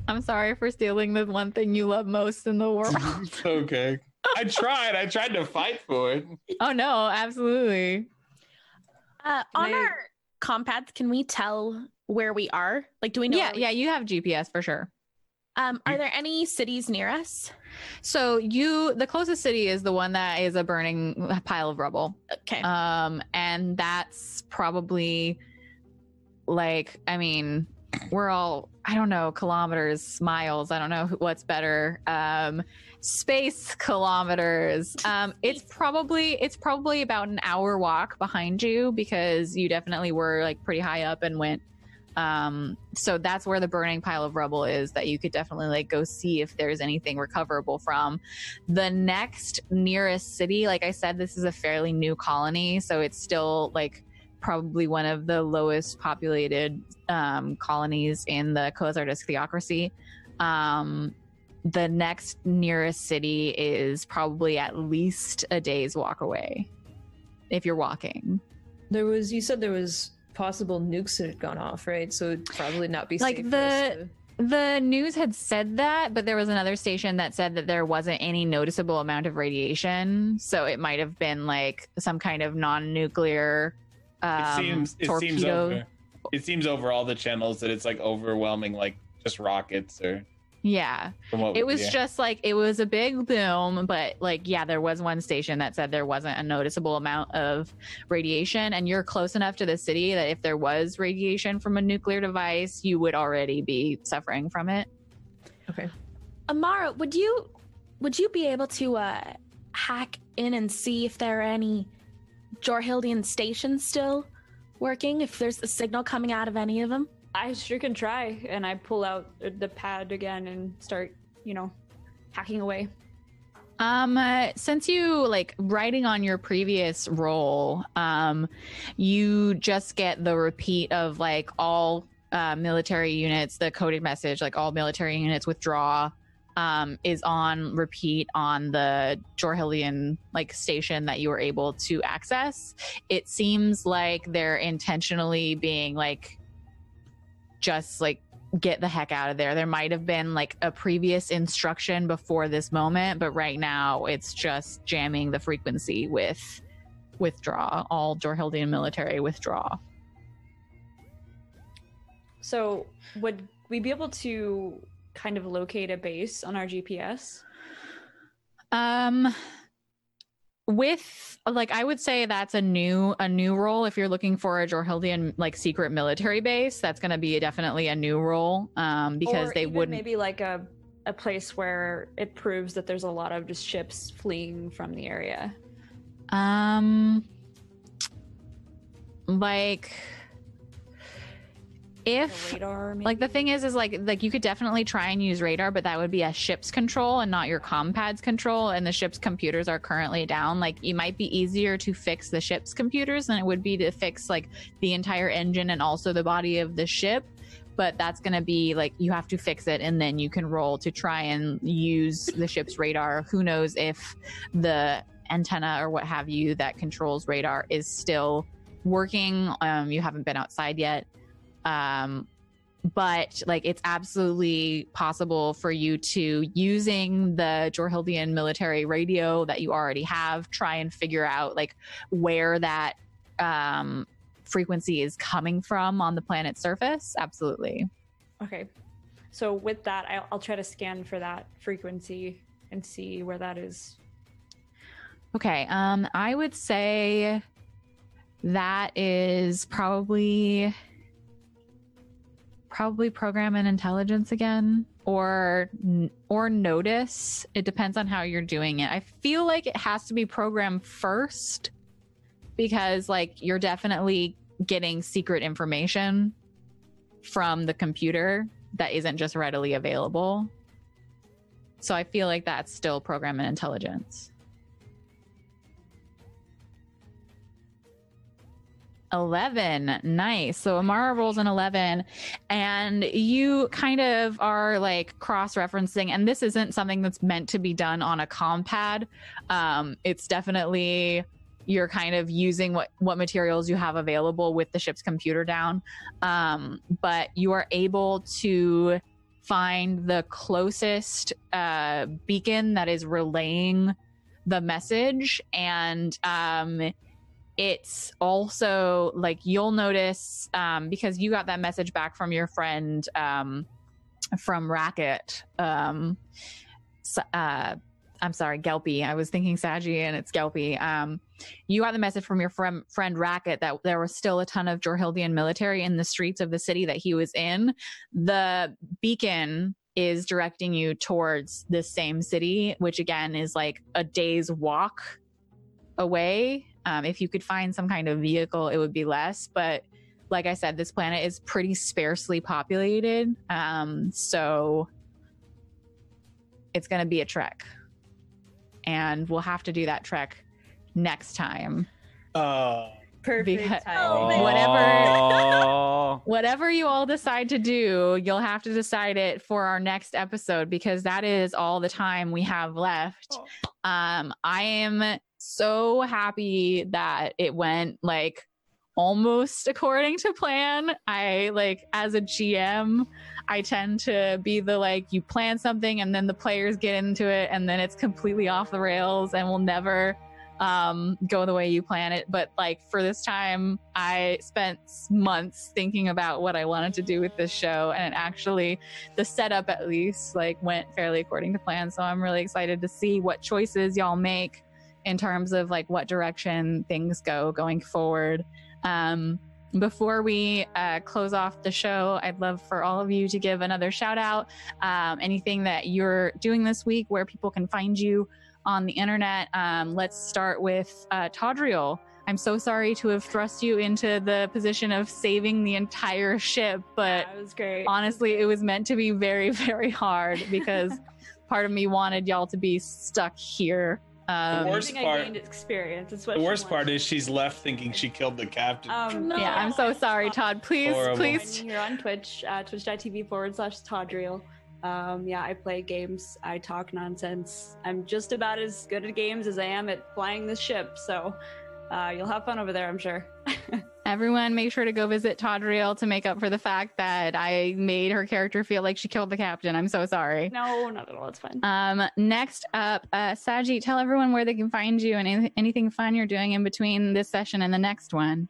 I'm sorry for stealing the one thing you love most in the world. okay. I tried. I tried to fight for it. oh no, absolutely. Uh, on I- our compads, can we tell where we are? Like, do we know? Yeah, we- yeah, you have GPS for sure. Um, are there any cities near us? So you the closest city is the one that is a burning pile of rubble. Okay. Um and that's probably like I mean, we're all I don't know, kilometers, miles, I don't know what's better. Um space kilometers. Um it's probably it's probably about an hour walk behind you because you definitely were like pretty high up and went um so that's where the burning pile of rubble is that you could definitely like go see if there's anything recoverable from the next nearest city like i said this is a fairly new colony so it's still like probably one of the lowest populated um, colonies in the Kozardisk theocracy um the next nearest city is probably at least a day's walk away if you're walking There was you said there was possible nukes that had gone off, right? So it'd probably not be Like safe the- to- The news had said that, but there was another station that said that there wasn't any noticeable amount of radiation. So it might have been like some kind of non-nuclear um, It seems it torpedo. seems over it seems over all the channels that it's like overwhelming like just rockets or Yeah. It was yeah. just like it was a big boom, but like yeah, there was one station that said there wasn't a noticeable amount of radiation, and you're close enough to the city that if there was radiation from a nuclear device, you would already be suffering from it. Okay. Amara, would you would you be able to uh hack in and see if there are any Jorhildian stations still working? If there's a signal coming out of any of them? I sure can try. And I pull out the pad again and start, you know, hacking away. Um, uh, since you like writing on your previous roll, um, you just get the repeat of like all uh, military units, the coded message, like all military units withdraw, um, is on repeat on the Jorhildian like station that you were able to access. It seems like they're intentionally being like just like get the heck out of there. There might have been like a previous instruction before this moment, but right now it's just jamming the frequency with withdraw. All Jorhildian military withdraw. So, would we be able to kind of locate a base on our GPS? Um with like I would say that's a new a new role if you're looking for a Jorhildian like secret military base, that's going to be definitely a new role um because Or they would maybe like a a place where it proves that there's a lot of just ships fleeing from the area. Um, like if radar, like the thing is is like like you could definitely try and use radar but that would be a ship's control and not your compad's control and the ship's computers are currently down. Like it might be easier to fix the ship's computers than it would be to fix like the entire engine and also the body of the ship but that's going to be like you have to fix it and then you can roll to try and use the ship's radar. Who knows if the antenna or what have you that controls radar is still working. Um you haven't been outside yet um but like it's absolutely possible for you to using the Jorhildian military radio that you already have try and figure out like where that um frequency is coming from on the planet's surface absolutely Okay. So with that, I'll, I'll try to scan for that frequency and see where that is. okay um i would say that is probably probably program and intelligence again or or notice. It depends on how you're doing it. I feel like it has to be program first because like you're definitely getting secret information from the computer that isn't just readily available. So i feel like that's still program and intelligence 11 nice. So amara rolls an 11 and you kind of are like cross-referencing and this isn't something that's meant to be done on a compad um, it's definitely you're kind of using what what materials you have available with the ship's computer down. Um, but you are able to find the closest uh, beacon that is relaying the message and um, it's also like you'll notice um, because you got that message back from your friend um, from Racket. Um, uh, I'm sorry, Gelpy. I was thinking Saji and it's Gelpy. Um, you got the message from your friend, friend Racket that there was still a ton of Jorhildian military in the streets of the city that he was in. The beacon is directing you towards this same city, which again is like a day's walk away. Um, if you could find some kind of vehicle, it would be less. But like I said, this planet is pretty sparsely populated. Um, so it's going to be a trek. And we'll have to do that trek next time. Uh, Perfect Because- timing. Whatever. Oh. Whatever you all decide to do, you'll have to decide it for our next episode because that is all the time we have left. Um, I am so happy that it went like almost according to plan. I like as a GM, I tend to be the like you plan something and then the players get into it and then it's completely off the rails and we'll never um, go the way you plan it. But like for this time, I spent months thinking about what I wanted to do with this show, and it actually, the setup at least, like went fairly according to plan. So I'm really excited to see what choices y'all make in terms of like what direction things go going forward. Um, before we uh, close off the show, I'd love for all of you to give another shout out. Um, anything that you're doing this week, where people can find you on the internet. Um, let's start with uh, Todriel. I'm so sorry to have thrust you into the position of saving the entire ship, but That was great. honestly, it was meant to be very, very hard because part of me wanted y'all to be stuck here. Um, The worst think I part- gained experience. It's what The worst part is she's left thinking she killed the captain. Um, yeah, I'm so sorry, Todd. Please, Horrible. please. You're on Twitch, uh, twitch.tv forward slash Todriel. Um, yeah, I play games. I talk nonsense. I'm just about as good at games as I am at flying the ship. So uh, you'll have fun over there, I'm sure. Everyone, make sure to go visit Todriel to make up for the fact that I made her character feel like she killed the captain. I'm so sorry. no, not at all. It's fine. Um, next up, uh, Saji, tell everyone where they can find you and anything fun you're doing in between this session and the next one.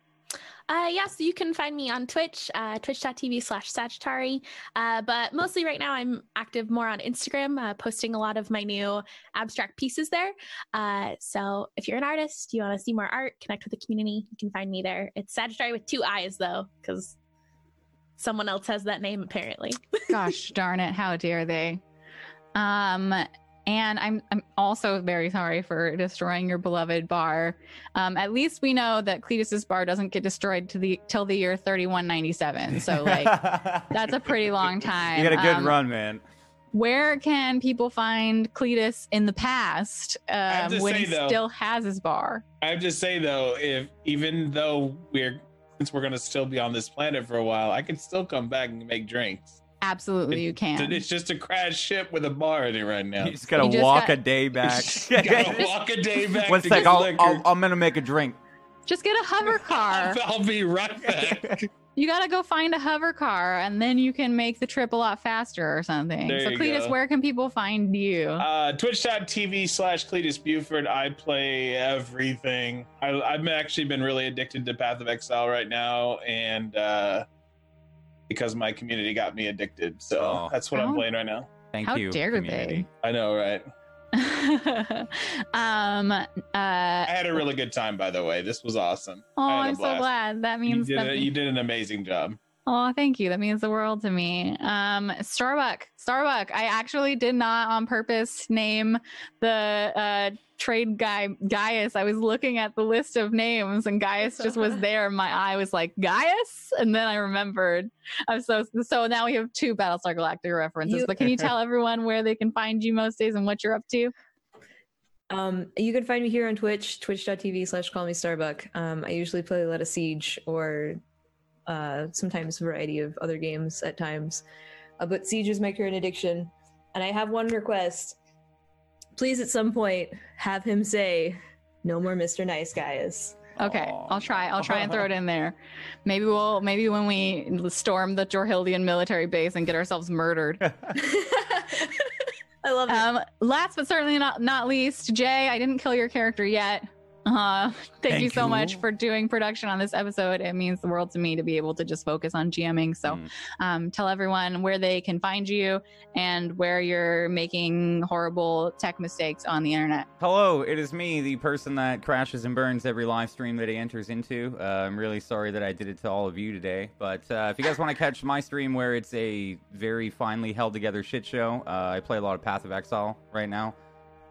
Uh, yeah, so you can find me on Twitch, uh, twitch.tv slash Sagittari. Uh, but mostly right now, I'm active more on Instagram, uh, posting a lot of my new abstract pieces there. Uh, so if you're an artist, you want to see more art, connect with the community, you can find me there. It's Sagittari with two eyes, though, because someone else has that name apparently. Gosh darn it, how dare they? Um, and I'm I'm also very sorry for destroying your beloved bar. Um, at least we know that Cletus's bar doesn't get destroyed to the till the year 3197. So like that's a pretty long time. You got a good Um, run, man. Where can people find Cletus in the past um, when say, he though- still has his bar? I have to say though, if even though we're since we're gonna still be on this planet for a while, I can still come back and make drinks. Absolutely, you can. It's just a crash ship with a bar in it right now. You just gotta You just walk got- a day back. Gotta walk a day back. One to sec, get I'll, I'll, I'm gonna make a drink. Just get a hover car. I'll be right back. You gotta go find a hover car, and then you can make the trip a lot faster or something. There so, you Cletus, go. where can people find you? Uh, Twitch.tv slash Cletus Buford. I play everything. I, I've actually been really addicted to Path of Exile right now, and uh, because my community got me addicted. So Oh. that's what How- I'm playing right now. Thank How you. How dare community. I know, right? um. Uh. I had a really good time, by the way. This was awesome. Oh, I had a I'm so glad. That You means did, that. a, you did an amazing job. Oh, thank you. That means the world to me. Um, Starbuck, Starbuck. I actually did not on purpose name the uh, trade guy Gaius. I was looking at the list of names, and Gaius just was there. My eye was like Gaius, and then I remembered. I'm so so now we have two Battlestar Galactica references. You- but can you tell everyone where they can find you most days and what you're up to? Um, you can find me here on Twitch, twitch.tv slash call me Starbuck. Um, I usually play Let Us Siege or uh, sometimes a variety of other games at times. Uh, but Siege is my current addiction. And I have one request. Please, at some point, have him say, no more Mr. Nice Guys. Okay, I'll try. I'll try and throw it in there. Maybe we'll maybe when we storm the Jorhildian military base and get ourselves murdered. I love it. Um, last but certainly not not least, Jay, I didn't kill your character yet. Uh, thank, you so you. much for doing production on this episode. It means the world to me to be able to just focus on GMing. So, Mm. um, tell everyone where they can find you and where you're making horrible tech mistakes on the internet. Hello, it is me, the person that crashes and burns every live stream that he enters into. Uh, I'm really sorry that I did it to all of you today. But uh, if you guys want to catch my stream where it's a very finely held together shit show, uh, I play a lot of Path of Exile right now.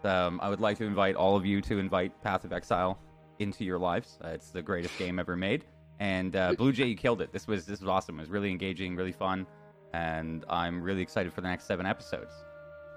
Um, I would like to invite all of you to invite Path of Exile into your lives. Uh, it's the greatest game ever made. And uh, Blue Jay, you killed it. This was this was awesome. It was really engaging, really fun, and I'm really excited for the next seven episodes.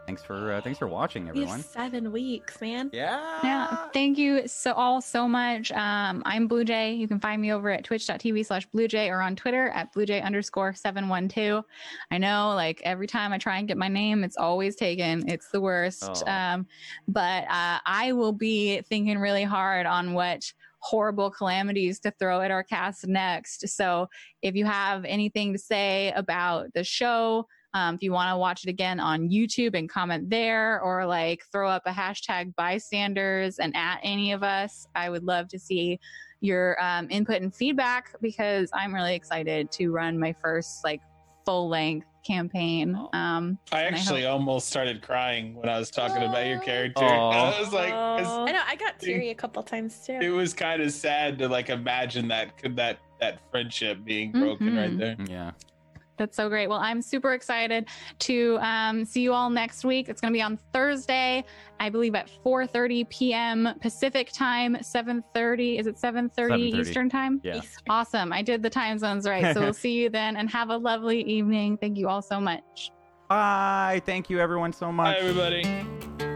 Thanks for uh, thanks for watching, everyone. seven weeks, man. Yeah. Yeah, thank you so all so much. Um, I'm Blue Jay. You can find me over at twitch.tv slash Blue Jay or on Twitter at Blue Jay underscore 712. I know like every time I try and get my name, it's always taken. It's the worst. Oh. Um, but uh, I will be thinking really hard on what horrible calamities to throw at our cast next. So if you have anything to say about the show, Um, if you want to watch it again on YouTube and comment there, or like throw up a hashtag bystanders and at any of us, I would love to see your um, input and feedback because I'm really excited to run my first like full length campaign. Um, I and actually hope- almost started crying when I was talking about your character. Aw. I was like, I know I got teary a couple times too. it was kind of sad to like imagine that could that that friendship being broken right Mhm. there. Yeah. That's so great. Well, I'm super excited to um, see you all next week. It's going to be on Thursday, I believe at 4:30 p.m. Pacific time, 7:30. Is it 7:30 7:30. Eastern time? Yeah. Awesome. I did the time zones right. So we'll see you then, and have a lovely evening. Thank you all so much. Bye. Thank you, everyone, so Hi much. everybody.